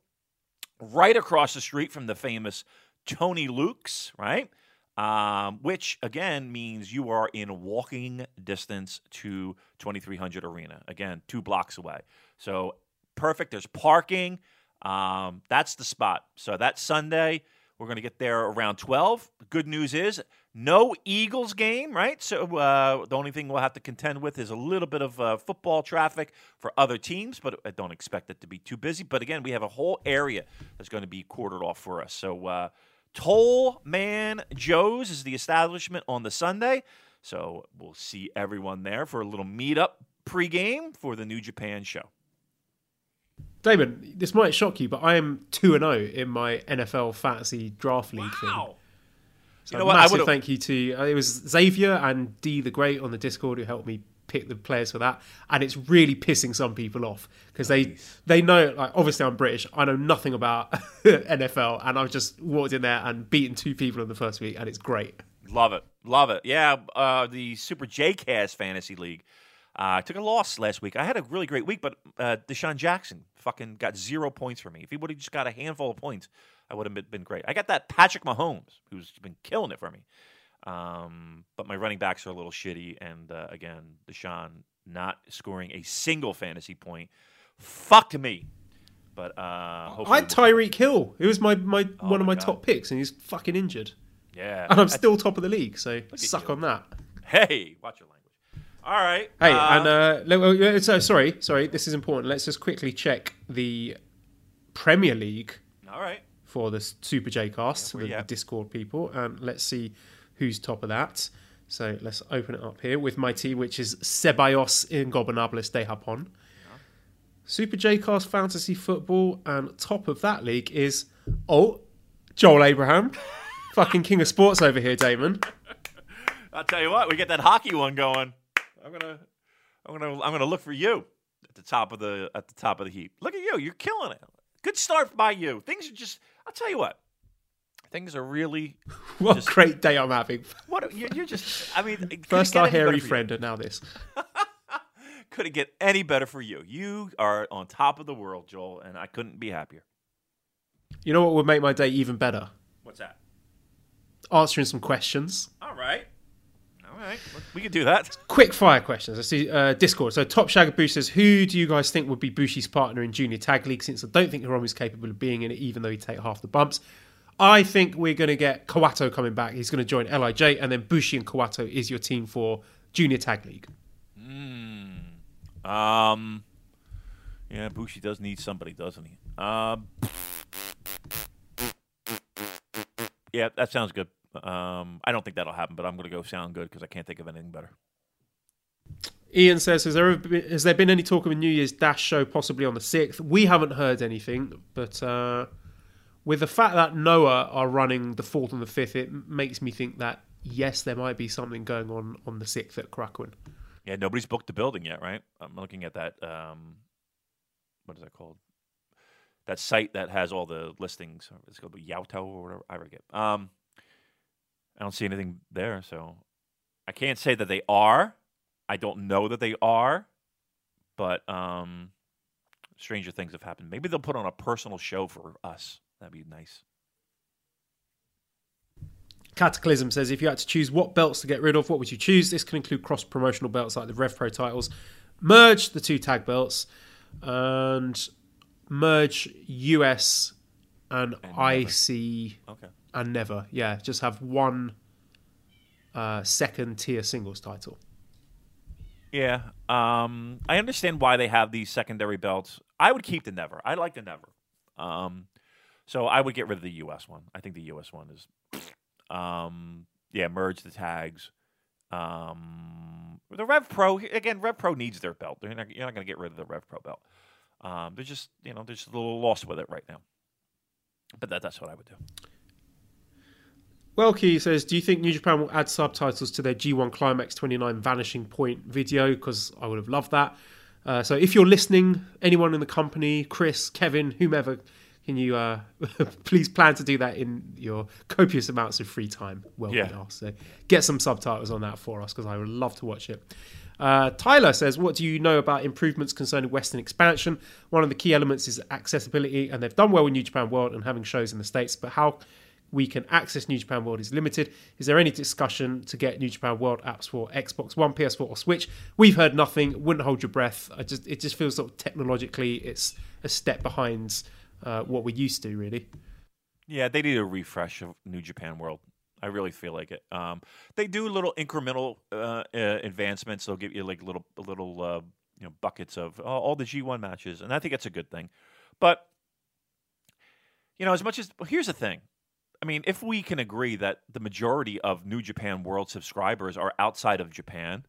right across the street from the famous Tony Luke's, right? Um, which again means you are in walking distance to 2300 Arena. Again, two blocks away. So perfect. There's parking. Um, that's the spot. So that Sunday, we're going to get there around 12. The good news is no Eagles game, right? So uh, the only thing we'll have to contend with is a little bit of uh, football traffic for other teams, but I don't expect it to be too busy. But again, we have a whole area that's going to be quartered off for us. So uh, Toll Man Joe's is the establishment on the Sunday. So we'll see everyone there for a little meetup pregame for the New Japan show. Damon, this might shock you, but I am 2 0 in my NFL fantasy draft league thing. Wow. So You know what? I Massive would've- thank you to uh, it was Xavier and D the Great on the Discord who helped me pick the players for that, and it's really pissing some people off because they they know like obviously I'm British, I know nothing about NFL, and I've just walked in there and beaten two people in the first week, and it's great. Love it. Love it. Yeah, uh, the Super J Cast Fantasy League. Uh, I took a loss last week. I had a really great week, but uh, DeSean Jackson fucking got zero points for me. If he would have just got a handful of points, I would have been, great. I got that Patrick Mahomes, who's been killing it for me. Um, but my running backs are a little shitty, and uh, again, Deshaun not scoring a single fantasy point. Fuck me. But uh, I had Tyreek Hill. He was my, my Oh one of my my God. top picks, and he's fucking injured. yeah, And I'm still top of the league, so suck you. on that. Hey, watch your language. All right. Hey, uh, and uh, uh, so sorry, sorry, this is important. Let's just quickly check the Premier League all right. for the Super J cast, Yeah, the, the? Discord people, and let's see who's top of that. So let's open it up here with my team, which is Ceballos Ingobernables de Japón. Super J cast fantasy football, and top of that league is oh Joel Abraham, fucking king of sports over here, Damon. I'll tell you what, we get that hockey one going. I'm gonna, I'm gonna, I'm gonna look for you at the top of the at the top of the heap. Look at you, you're killing it. Good start by you. Things are just. I'll tell you what. Things are really. What Just- great day I'm having. What you're, you're just. I mean, First our hairy friend, and now this. Could it get any better for you? You are on top of the world, Joel, and I couldn't be happier. You know what would make my day even better? What's that? Answering some questions. All right. Right. We could do that. Quick fire questions. I see uh, Discord. So Top Shagger Boo says, who do you guys think would be Bushi's partner in Junior Tag League? Since I don't think Hiromu's capable of being in it, even though he'd take half the bumps. I think we're going to get Kawato coming back. He's going to join LIJ, and then Bushi and Kawato is your team for Junior Tag League. Um, yeah, Bushi does need somebody, doesn't he? Um, yeah, that sounds good. Um, I don't think that'll happen, but I'm going to go sound good because I can't think of anything better. Ian says, has there, been, has there been any talk of a New Year's Dash show possibly on the 6th? We haven't heard anything, but uh, with the fact that Noah are running the 4th and the 5th, it makes me think that, yes, there might be something going on on the 6th at Krakow. Yeah, nobody's booked the building yet, right? I'm looking at that. Um, what is that called? That site that has all the listings. It's called Yauto or whatever. I forget. Um, I don't see anything there, so I can't say that they are. I don't know that they are, but um, stranger things have happened. Maybe they'll put on a personal show for us. That'd be nice. Cataclysm says, if you had to choose what belts to get rid of, what would you choose? This can include cross promotional belts like the Rev Pro titles, merge the two tag belts, and merge US and, IC Okay. And NEVER. Yeah, just have one uh, second tier singles title. Yeah, um, I understand why they have these secondary belts. I would keep the NEVER. I like the NEVER. Um, so I would get rid of the U.S. one. I think the U.S. one is, um, yeah, merge the tags. Um, the Rev Pro again. Rev Pro needs their belt. Not, you're not going to get rid of the Rev Pro belt. Um, they're just you know they're just a little lost with it right now. But that, that's what I would do. Welky says, do you think New Japan will add subtitles to their G1 Climax 29 Vanishing Point video? Because I would have loved that. Uh, so if you're listening, anyone in the company, Chris, Kevin, whomever, can you uh, please plan to do that in your copious amounts of free time? Well, Yeah. So get some subtitles on that for us because I would love to watch it. Uh, Tyler says, What do you know about improvements concerning Western expansion? One of the key elements is accessibility, and they've done well with New Japan World and having shows in the States, but how we can access New Japan World is limited. Is there any discussion to get New Japan World apps for Xbox One, PS4, or Switch? We've heard nothing. Wouldn't hold your breath. I just it just feels sort of technologically it's a step behind uh, what we're used to, really. Yeah, they need a refresh of New Japan World. I really feel like it. Um, they do little incremental uh, uh, advancements. They'll give you like little little uh, you know buckets of uh, all the G1 matches, and I think that's a good thing. But you know, as much as well, here's the thing. I mean, if we can agree that the majority of New Japan World subscribers are outside of Japan,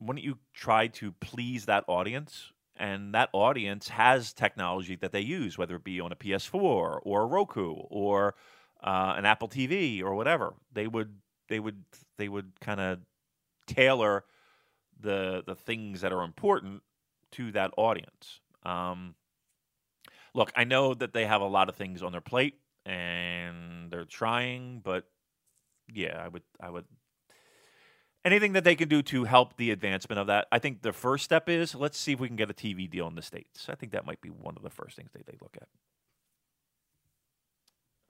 wouldn't you try to please that audience? And that audience has technology that they use, whether it be on a PS4 or a Roku or uh, an Apple TV or whatever. They would they would they would kind of tailor the the things that are important to that audience. Um, look, I know that they have a lot of things on their plate and they're trying, but yeah, I would I would anything that they can do to help the advancement of that. I think the first step is let's see if we can get a TV deal in the states. I think that might be one of the first things they, they look at.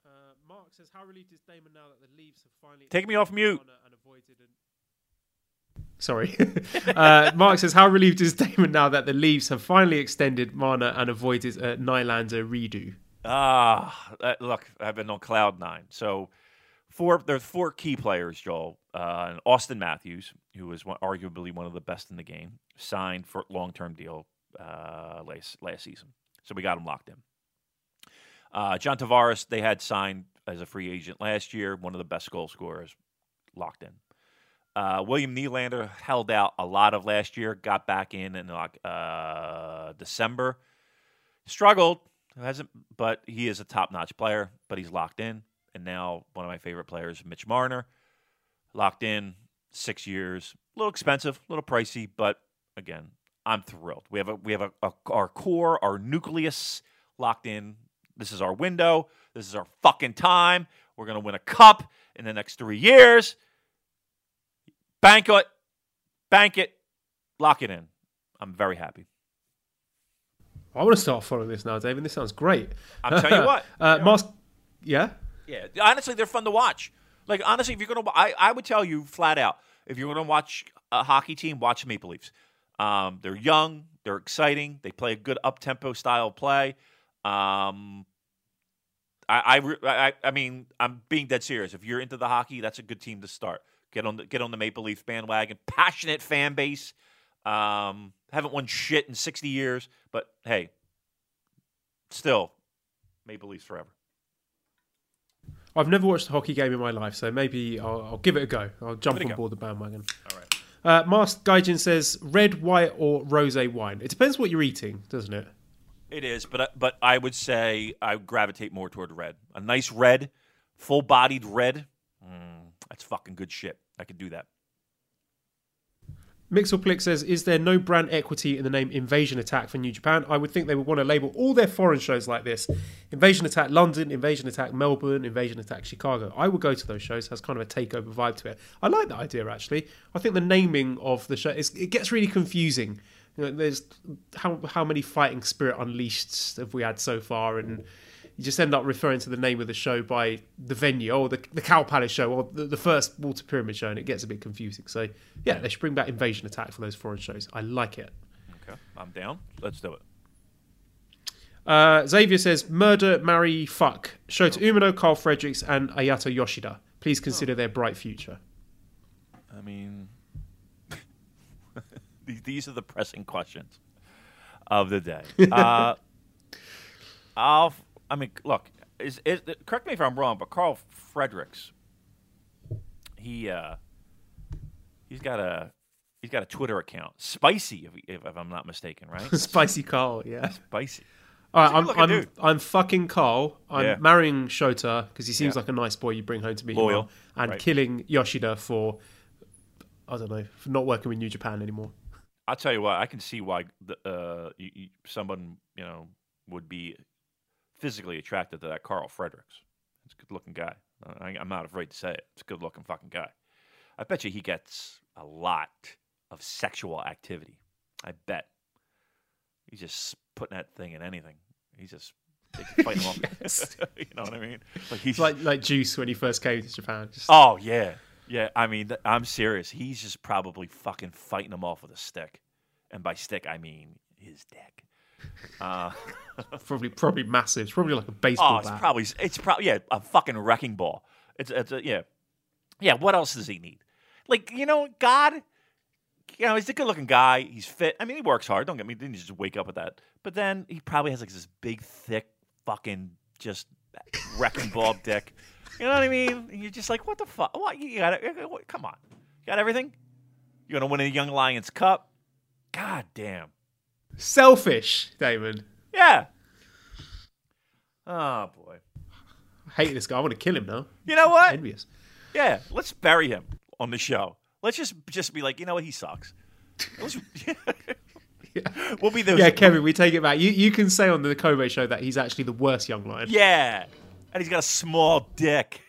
Uh, Mark says, "How relieved is Damon now that the Leafs have finally Take me off mute. and avoided an-" Sorry, uh, Mark says, "How relieved is Damon now that the Leafs have finally extended Marner and avoided a Nylander redo?" Ah, uh, look, I've been on cloud nine. So, four there's four key players, Joel. Uh, Auston Matthews, who one, arguably one of the best in the game, signed for long term deal uh, last last season. So we got him locked in. Uh, John Tavares, they had signed as a free agent last year, one of the best goal scorers, locked in. Uh, William Nylander held out a lot of last year, got back in in uh, December, struggled, hasn't, but he is a top notch player. But he's locked in, and now one of my favorite players, Mitch Marner, locked in six years, a little expensive, a little pricey, but again, I'm thrilled. We have a we have a, a our core, our nucleus locked in. This is our window. This is our fucking time. We're gonna win a cup in the next three years. Bank it, bank it, lock it in. I'm very happy. I want to start following this now, David. This sounds great. I'll tell you what. uh, Mas- yeah. Yeah, honestly, they're fun to watch. Like honestly, if you're gonna, I, I would tell you flat out, if you're gonna watch a hockey team, watch the Maple Leafs. Um, they're young, they're exciting, they play a good up tempo style play. Um, I, I, I, I mean, I'm being dead serious. If you're into the hockey, that's a good team to start. Get on the get on the Maple Leaf bandwagon. Passionate fan base. Um, haven't won shit in 60 years, but hey, still, Maple Leafs forever. I've never watched a hockey game in my life, so maybe I'll, I'll give it a go. I'll jump Give it a on go. board the bandwagon. All right. Uh, Mask Gaijin says red, white, or rosé wine. It depends what you're eating, doesn't it? It is, but I- but I would say I gravitate more toward red. A nice red, full bodied red. Mm, that's fucking good shit. I could do that. Mixelplick says, "Is there no brand equity in the name Invasion Attack for New Japan? I would think they would want to label all their foreign shows like this: Invasion Attack London, Invasion Attack Melbourne, Invasion Attack Chicago. I would go to those shows. Has kind of a takeover vibe to it. I like that idea actually. I think the naming of the show is, it gets really confusing. You know, there's how how many Fighting Spirit Unleashed have we had so far, and you just end up referring to the name of the show by the venue or the, the Cow Palace show or the, the first Walter Pyramid show, and it gets a bit confusing. So, yeah, they should bring back Invasion Attack for those foreign shows. I like it. Okay, I'm down. Let's do it. Uh, Xavier says, Murder, Marry, Fuck. Shota Umino, Karl Fredericks, and Ayato Yoshida. Please consider their bright future. I mean, these- these are the pressing questions of the day. Uh, I'll. I mean, look. Is, is correct me if I'm wrong, but Karl Fredericks, he uh, he's got a he's got a Twitter account, spicy if, if, if I'm not mistaken, right? Spicy Karl, yeah. spicy. All right, I'm, I'm, dude. I'm fucking Karl. I'm Yeah. marrying Shota because he seems Yeah. like a nice boy you bring home to meet Loyal, him, and right. killing Yoshida for, I don't know, for not working with New Japan anymore. I'll tell you what. I can see why the, uh, you, you, someone you know would be physically attracted to that Karl Fredericks. He's a good-looking guy. I, I'm not afraid to say it. It's a good-looking fucking guy. I bet you he gets a lot of sexual activity. I bet. He's just putting that thing in anything. He's just they can fight him off. you know what I mean? Like he's It's like like Juice when he first came to Japan. Just, Oh yeah, yeah. I mean, th- I'm serious. He's just probably fucking fighting them off with a stick, and by stick I mean his dick. Uh, probably probably massive. It's probably like a baseball oh, it's bat. probably it's probably yeah a fucking wrecking ball. It's it's a, yeah, yeah. What else does he need? Like you know, God. You know, he's a good-looking guy. He's fit. I mean, he works hard. Don't get me. Didn't just wake up with that. But then he probably has like this big, thick, fucking just wrecking ball dick. You know what I mean? And you're just like, what the fuck? What you got? Come on, you got everything. You're gonna win a Young Lions Cup. God damn. Selfish, Damon. Yeah. Oh boy. I hate this guy. I want to kill him now. You know what? Envious. Yeah. Let's bury him on the show. Let's just just be like, you know what? He sucks. Let's, we'll be those. Yeah, Kevin, we take it back. You you can say on the Kobe show that he's actually the worst young lion. Yeah. And he's got a small dick.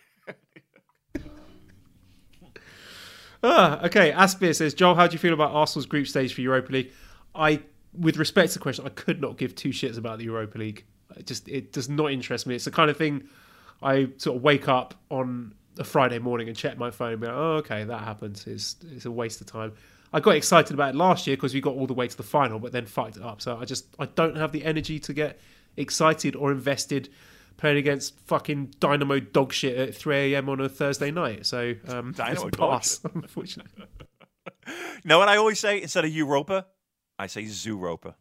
Ah, okay. Aspir says, Joel, how do you feel about Arsenal's group stage for Europa League? I, with respect to the question, I could not give two shits about the Europa League. It just it does not interest me. It's the kind of thing I sort of wake up on a Friday morning and check my phone and be like, oh, okay, that happens. It's, it's a waste of time. I got excited about it last year because we got all the way to the final, but then fucked it up. So I just I don't have the energy to get excited or invested playing against fucking Dynamo dog shit at 3 a.m. on a Thursday night. So um, Dynamo it's a dog pass, unfortunately. You know what I always say instead of Europa? I say Zooropa.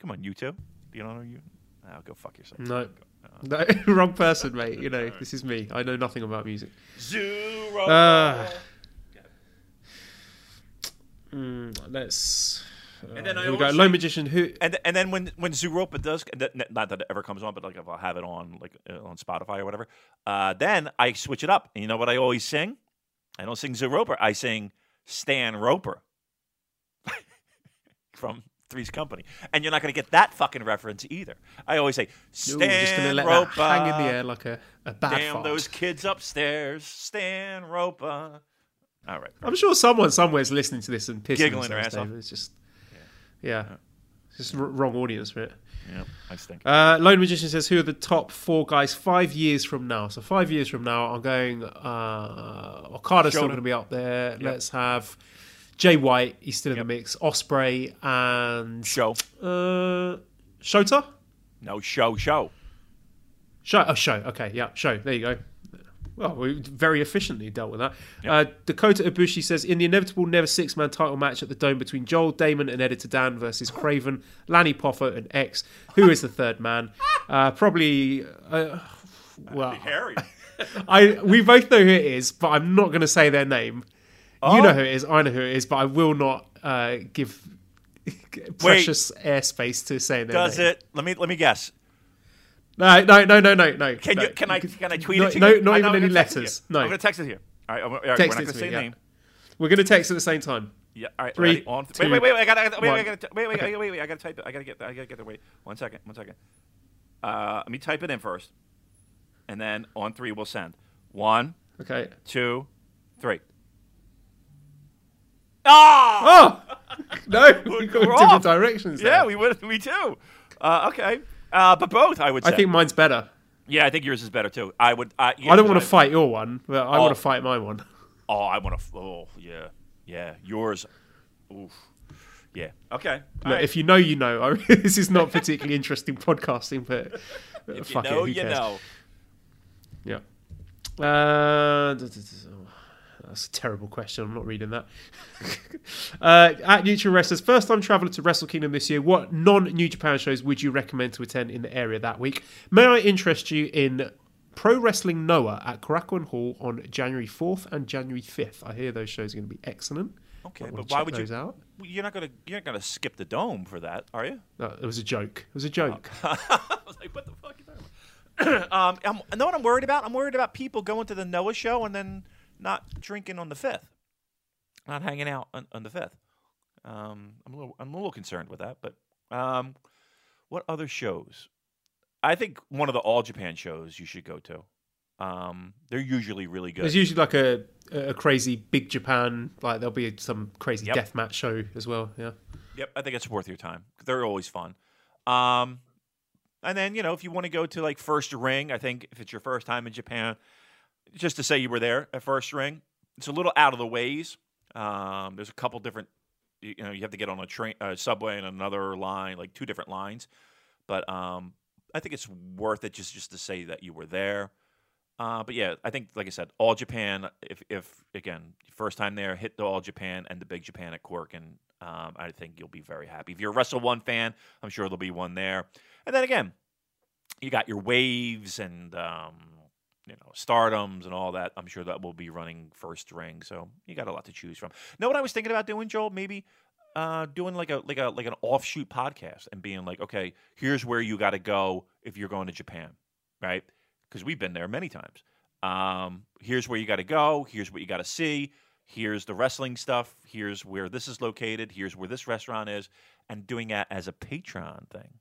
Come on, you two. Do you know you? I'll go fuck yourself. No. No, wrong person, mate. You know, this is me. I know nothing about music. Zooropa. Uh, mm, let's. Uh, And then I go. Low magician who and and then when when Zooropa does, that- not that it ever comes on, but like if I'll have it on like uh, on Spotify or whatever, uh, then I switch it up. And you know what I always sing? I don't sing Zooropa. I sing Stan Roper from Three's Company, and you're not going to get that fucking reference either. I always say Ooh, Stan we're just gonna let Roper. that hang in the air like a, a bad Damn fart. those kids upstairs, Stan Ropa. All right. I'm sure someone somewhere's listening to this and pissing Giggling their ass off. It's just, yeah, It's just r- wrong audience for it. Yeah, I think. Uh, Lone Magician says, "Who are the top four guys five years from now?" So five years from now, I'm going. Uh, Okada's still going to be up there. Let's have Jay White. He's still in Yep. the mix. Ospreay and Sho. uh, Shota. No, Sho, Sho. Sho. Oh, Sho. Okay, yeah, Sho. There you go. Well, we very efficiently dealt with that. Uh, Dakota Ibushi says in the inevitable NEVER six man title match at the Dome between Joel Damon and Editor Dan versus Craven, Lanny Poffo, and X, who is the third man? Uh, probably. Uh, well, Harry. I we both know who it is, but I'm not going to say their name. You Oh. know who it is. I know who it is, but I will not uh, give precious airspace to saying their Does name. it? Let me let me guess. No, no, no, no, no, no. Can no. you? Can I? Can I tweet no, it to no, you? not I- even any gonna it letters. No. I'm gonna text it here. All right, all right, Text we're it not to gonna me, say yeah. name. We're going to text at the same time. Yeah. All right. Three, ready? On, two, wait, wait, wait, wait. I gotta. Wait, one. wait, I gotta. Wait, wait, wait, wait, wait. I gotta type it. I gotta get. I gotta get there. Wait. One second. One second. Uh, let me type it in first, and then on three we'll send. One, Okay. two, three. Ah! Oh no, we got we're different directions. Yeah, there. we would. We too. Uh, okay. Uh, but both, I would say. I think mine's better. Yeah, I think yours is better too. I would. I, yeah, I don't want to fight your one, but I Oh. want to fight my one. Oh, I want to. Oh, yeah, yeah. Yours. Oof. Yeah. Okay. Look, right. If you know, you know. I, this is not particularly interesting podcasting, but If you fuck know, it, who you cares? know. Yeah. Uh, oh, that's a terrible question. I'm not reading that. uh, at Neutral Wrestlers, first time traveller to Wrestle Kingdom this year. What non New Japan shows would you recommend to attend in the area that week? May I interest you in Pro Wrestling Noah at Korakuen Hall on January 4th and January 5th? I hear those shows are going to be excellent. Okay, Might but why would you? out. You're not gonna. You're not gonna skip the dome for that, are you? No, it was a joke. It was a joke. I was like, what the fuck? You um, I'm, know what I'm worried about? I'm worried about people going to the Noah show and then not drinking on the fifth, not hanging out on, on the fifth. Um, I'm a little. I'm a little concerned with that. But um, what other shows? I think one of the All Japan shows you should go to. Um, they're usually really good. There's usually like a, a crazy big Japan, like there'll be some crazy Yep. death match show as well. Yeah. Yep, I think it's worth your time. They're always fun. Um, and then you know if you want to go to like First Ring, I think if it's your first time in Japan, just to say you were there at First Ring, it's a little out of the ways. Um, there's a couple different, you, you know, you have to get on a train, uh, subway, and another line, like two different lines. But um, I think it's worth it just just to say that you were there. Uh, but yeah, I think like I said, All Japan. If if again first time there, hit the All Japan and the Big Japan at Cork, and um, I think you'll be very happy. If you're a Wrestle One fan, I'm sure there'll be one there. And then again, you got your waves and um, you know stardoms and all that. I'm sure that will be running first ring, so you got a lot to choose from. Know what I was thinking about doing, Joel? Maybe uh, doing like a like a like an offshoot podcast and being like, okay, here's where you got to go if you're going to Japan, right? Because we've been there many times. Um, here's where you got to go. Here's what you got to see. Here's the wrestling stuff. Here's where this is located. Here's where this restaurant is, and doing that as a Patreon thing.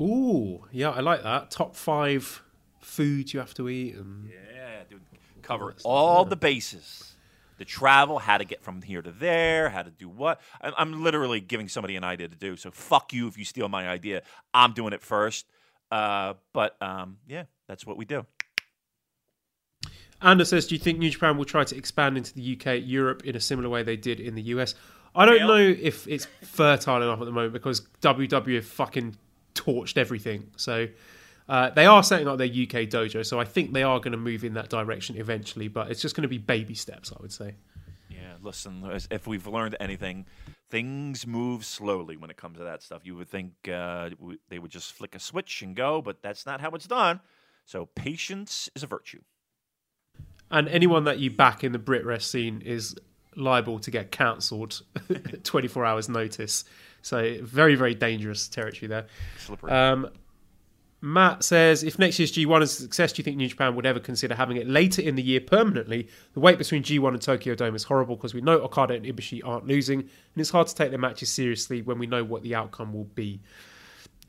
Ooh, yeah, I like that. Top five foods you have to eat. And Yeah, dude. cover all the bases. The travel, how to get from here to there, how to do what. I'm literally giving somebody an idea to do. So fuck you if you steal my idea. I'm doing it first. Uh, but um, yeah, that's what we do. Anna says, "Do you think New Japan will try to expand into the UK, Europe in a similar way they did in the US?" I don't know if it's fertile enough at the moment because WWE have fucking torched everything. So uh, they are setting up their UK dojo. So I think they are going to move in that direction eventually, but it's just going to be baby steps, I would say. Yeah, listen, if we've learned anything, things move slowly when it comes to that stuff. You would think uh, they would just flick a switch and go, but that's not how it's done. So patience is a virtue. And anyone that you back in the Brit Wres scene is liable to get cancelled 24 hours notice. So very, very dangerous territory there. Slippery. Um, Matt says, if next year's G1 is a success, do you think New Japan would ever consider having it later in the year permanently? The wait between G1 and Tokyo Dome is horrible because we know Okada and Ibushi aren't losing, and it's hard to take their matches seriously when we know what the outcome will be.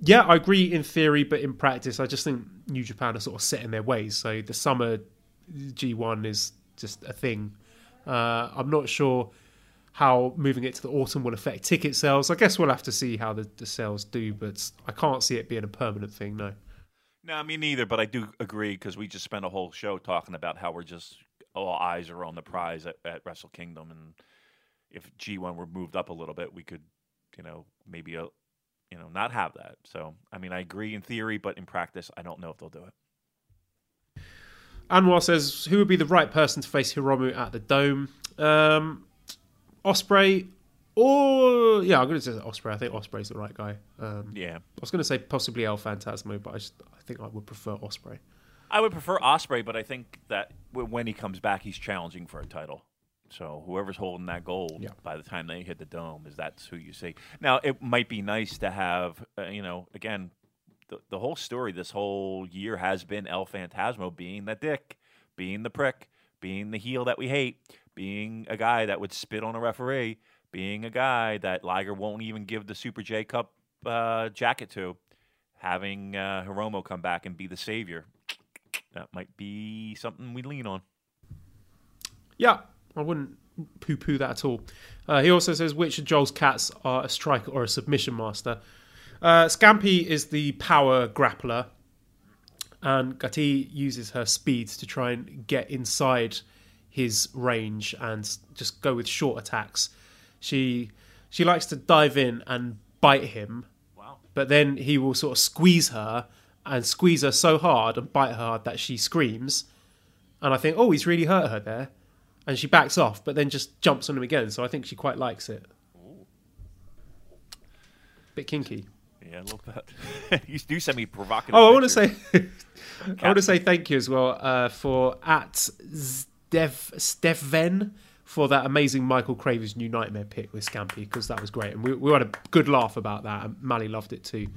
Yeah, I agree in theory, but in practice, I just think New Japan are sort of set in their ways. So the summer G1 is just a thing. Uh, I'm not sure how moving it to the autumn will affect ticket sales. I guess we'll have to see how the, the sales do, but I can't see it being a permanent thing, no. No, me neither, but I do agree because we just spent a whole show talking about how we're just all eyes are on the prize at, at Wrestle Kingdom, and if G1 were moved up a little bit, we could, you know, maybe a, you know, not have that. So, I mean, I agree in theory, but in practice, I don't know if they'll do it. Anwar says, who would be the right person to face Hiromu at the Dome? Um, Ospreay or yeah, I'm going to say Ospreay. I think Ospreay's the right guy. Um, Yeah, I was going to say possibly El Phantasmo, but I just I think I would prefer Ospreay. I would prefer Ospreay, but I think that when he comes back, he's challenging for a title. So whoever's holding that gold Yeah. by the time they hit the dome is that's who you see. Now it might be nice to have, uh, you know, again, the the whole story this whole year has been El Phantasmo being the dick, being the prick, being the heel that we hate, being a guy that would spit on a referee, being a guy that Liger won't even give the Super J Cup uh, jacket to, having uh, Hiromu come back and be the savior that might be something we lean on. Yeah, I wouldn't poo poo that at all. Uh, he also says which of Joel's cats are a striker or a submission master. Uh, Scampi is the power grappler, and Gati uses her speed to try and get inside his range and just go with short attacks. She she likes to dive in and bite him, Wow. but then he will sort of squeeze her and squeeze her so hard and bite her hard that she screams. And I think, oh, he's really hurt her there. And she backs off, but then just jumps on him again. So I think she quite likes it. Bit kinky. Yeah, a little bit. you do send me provocative. Oh, I want to say, I want to say thank you as well uh, for at Stev Stevven for that amazing Michael Craver's New Nightmare pick with Scampy because that was great, and we, we had a good laugh about that. And Mally loved it too.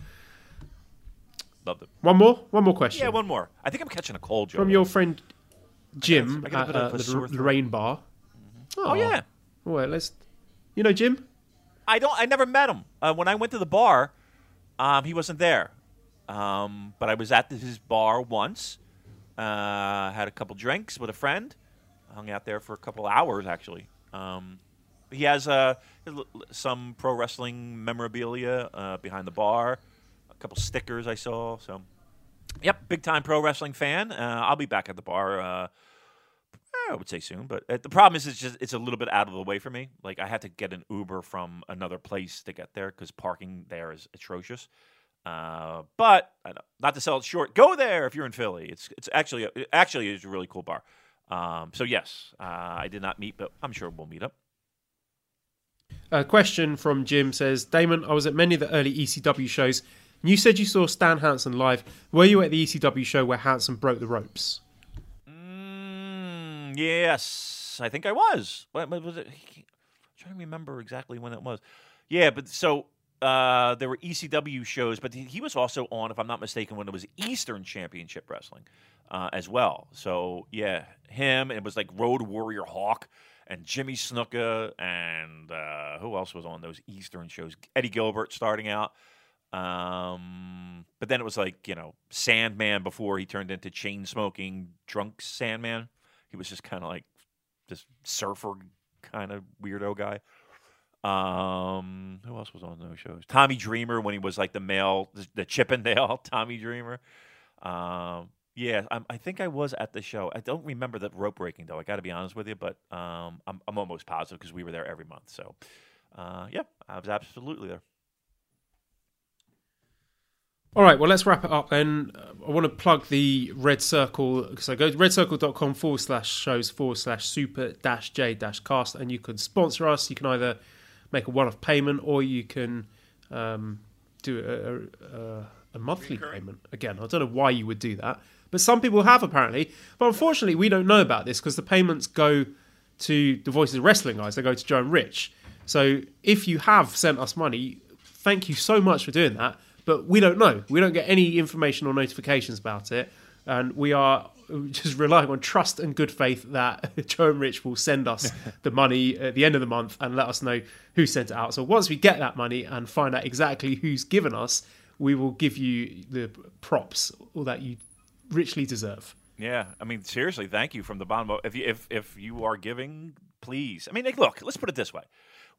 Loved it. One more, one more question. Yeah, one more. I think I'm catching a cold, Joe. from your friend Jim I got a at bit of uh, the sore L- throat. Lorraine Bar. Oh yeah. Well, let's. You know Jim? I don't. I never met him. Uh, when I went to the bar, um, he wasn't there. Um, but I was at his bar once. Uh, had a couple drinks with a friend. Hung out there for a couple hours actually. Um, he has uh, some pro wrestling memorabilia uh, behind the bar. A couple stickers I saw. So, yep, big time pro wrestling fan. Uh, I'll be back at the bar. Uh, I would say soon, but uh, the problem is it's just it's a little bit out of the way for me. Like I had to get an Uber from another place to get there because parking there is atrocious. Uh, but not to sell it short, go there if you're in Philly. It's it's actually actually is a really cool bar. Um, so yes, uh, I did not meet, but I'm sure we'll meet up. A question from Jim says, Damon, I was at many of the early ECW shows. You said you saw Stan Hansen live. Were you at the ECW show where Hansen broke the ropes? Mm, yes, I think I was. What, what was it? I'm trying to remember exactly when it was. Yeah, but so uh, there were ECW shows, but he, was also on, if I'm not mistaken, when it was Eastern Championship Wrestling uh, as well. So yeah, him. And it was like Road Warrior Hawk and Jimmy Snuka and uh, who else was on those Eastern shows? Eddie Gilbert starting out. Um, but then it was like you know Sandman before he turned into chain smoking drunk Sandman. He was just kind of like this surfer kind of weirdo guy. Um, who else was on those shows? Tommy Dreamer when he was like the male, the, Chippendale Tommy Dreamer. Um, yeah, I'm, I think I was at the show. I don't remember the rope breaking though. I got to be honest with you, but um, I'm, I'm almost positive because we were there every month. So, uh, yeah, I was absolutely there. All right, well, let's wrap it up then. I want to plug the Red Circle. because I go to redcircle.com forward slash shows forward slash super dash J dash cast, and you can sponsor us. You can either make a one off payment or you can um, do a, a, a monthly payment. Again, I don't know why you would do that, but some people have apparently. But unfortunately, we don't know about this because the payments go to the Voices of Wrestling guys, they go to Joe and Rich. So if you have sent us money, thank you so much for doing that but we don't know. We don't get any information or notifications about it, and we are just relying on trust and good faith that Joe and Rich will send us the money at the end of the month and let us know who sent it out. So once we get that money and find out exactly who's given us, we will give you the props all that you richly deserve. Yeah, I mean, seriously, thank you from the bottom. Of, if you if if you are giving, please. I mean, like, look, let's put it this way: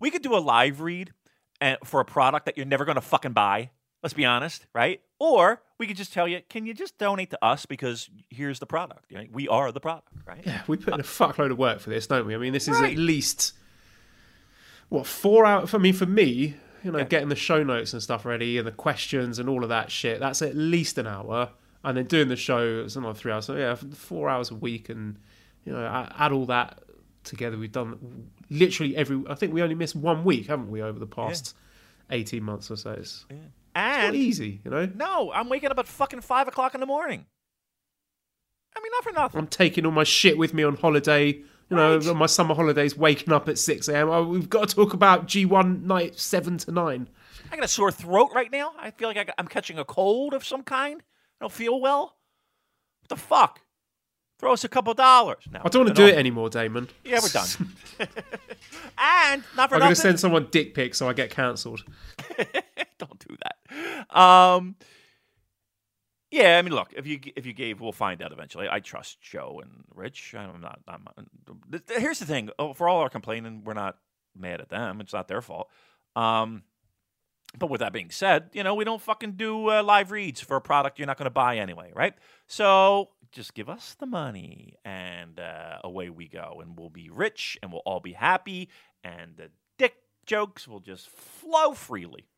we could do a live read and for a product that you're never going to fucking buy. Let's be honest, right? Or we could just tell you, can you just donate to us because here's the product. You know, we are the product, right? Yeah, we put in a fuckload of work for this, don't we? I mean, this is Right. at least what four hours. I mean, for me, you know, Yeah. getting the show notes and stuff ready and the questions and all of that shit. That's at least an hour, and then doing the show is another three hours. So yeah, four hours a week, and you know, add all that together. We've done literally every. I think we only missed one week, haven't we, over the past eighteen months or so? It's, it's not And easy, you know. no, I'm waking up at fucking five o'clock in the morning. I mean, not for nothing. I'm taking all my shit with me on holiday. You know, Right. on my summer holidays, waking up at 6 a.m. Oh, we've got to talk about G1 night 7 to 9. I got a sore throat right now. I feel like I got, I'm catching a cold of some kind. I don't feel well. What the fuck? Throw us a couple dollars. No, I don't want to do it anymore, Damon. Yeah, we're done. and not for I'm going to send someone dick pics so I get cancelled. don't do that. Um, yeah, I mean, look, if you if you gave, we'll find out eventually. I trust Joe and Rich. I'm not. I'm, here's the thing: oh, for all our complaining, we're not mad at them. It's not their fault. Um, but with that being said, you know, we don't fucking do uh, live reads for a product you're not going to buy anyway, right? So just give us the money, and uh, away we go, and we'll be rich, and we'll all be happy, and the dick jokes will just flow freely.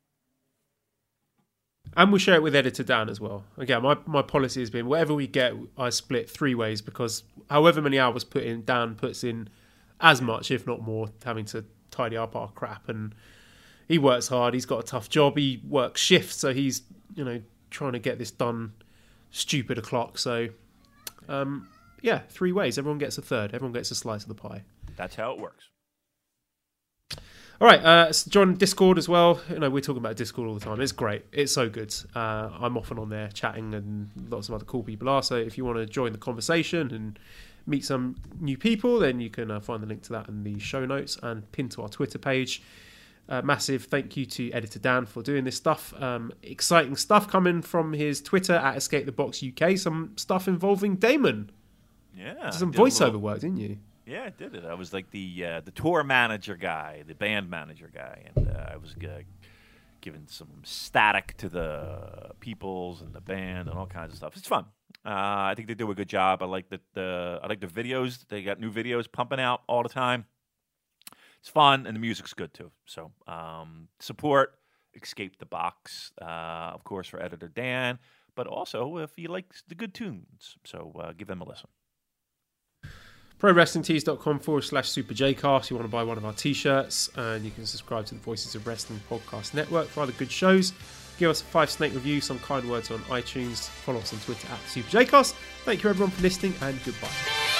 And we'll share it with editor Dan as well. Again, my, my policy has been whatever we get, I split three ways because however many hours put in, Dan puts in as much, if not more, having to tidy up our crap. And he works hard. He's got a tough job. He works shifts, so he's you know trying to get this done stupid o'clock. So um, yeah, three ways. Everyone gets a third. Everyone gets a slice of the pie. That's how it works. All right, uh, so John, Discord as well. You know, we're talking about Discord all the time. It's great. It's so good. Uh, I'm often on there chatting, and lots of other cool people are. So if you want to join the conversation and meet some new people, then you can uh, find the link to that in the show notes and pin to our Twitter page. Uh, massive thank you to editor Dan for doing this stuff. Um, exciting stuff coming from his Twitter at Escape the Box UK. Some stuff involving Damon. Yeah. Some voiceover little- work, didn't you? Yeah, I did it. I was like the uh, the tour manager guy, the band manager guy, and uh, I was uh, giving some static to the peoples and the band and all kinds of stuff. It's fun. Uh, I think they do a good job. I like the, the I like the videos. They got new videos pumping out all the time. It's fun and the music's good too. So um, support Escape the Box, uh, of course, for editor Dan, but also if you like the good tunes. So uh, give them a listen. ProWrestlingTees.com forward slash Super Jcast. You want to buy one of our t shirts, and you can subscribe to the Voices of Wrestling Podcast Network for other good shows. Give us a five snake review, some kind words on iTunes. Follow us on Twitter at Super Jcast. Thank you everyone for listening, and goodbye.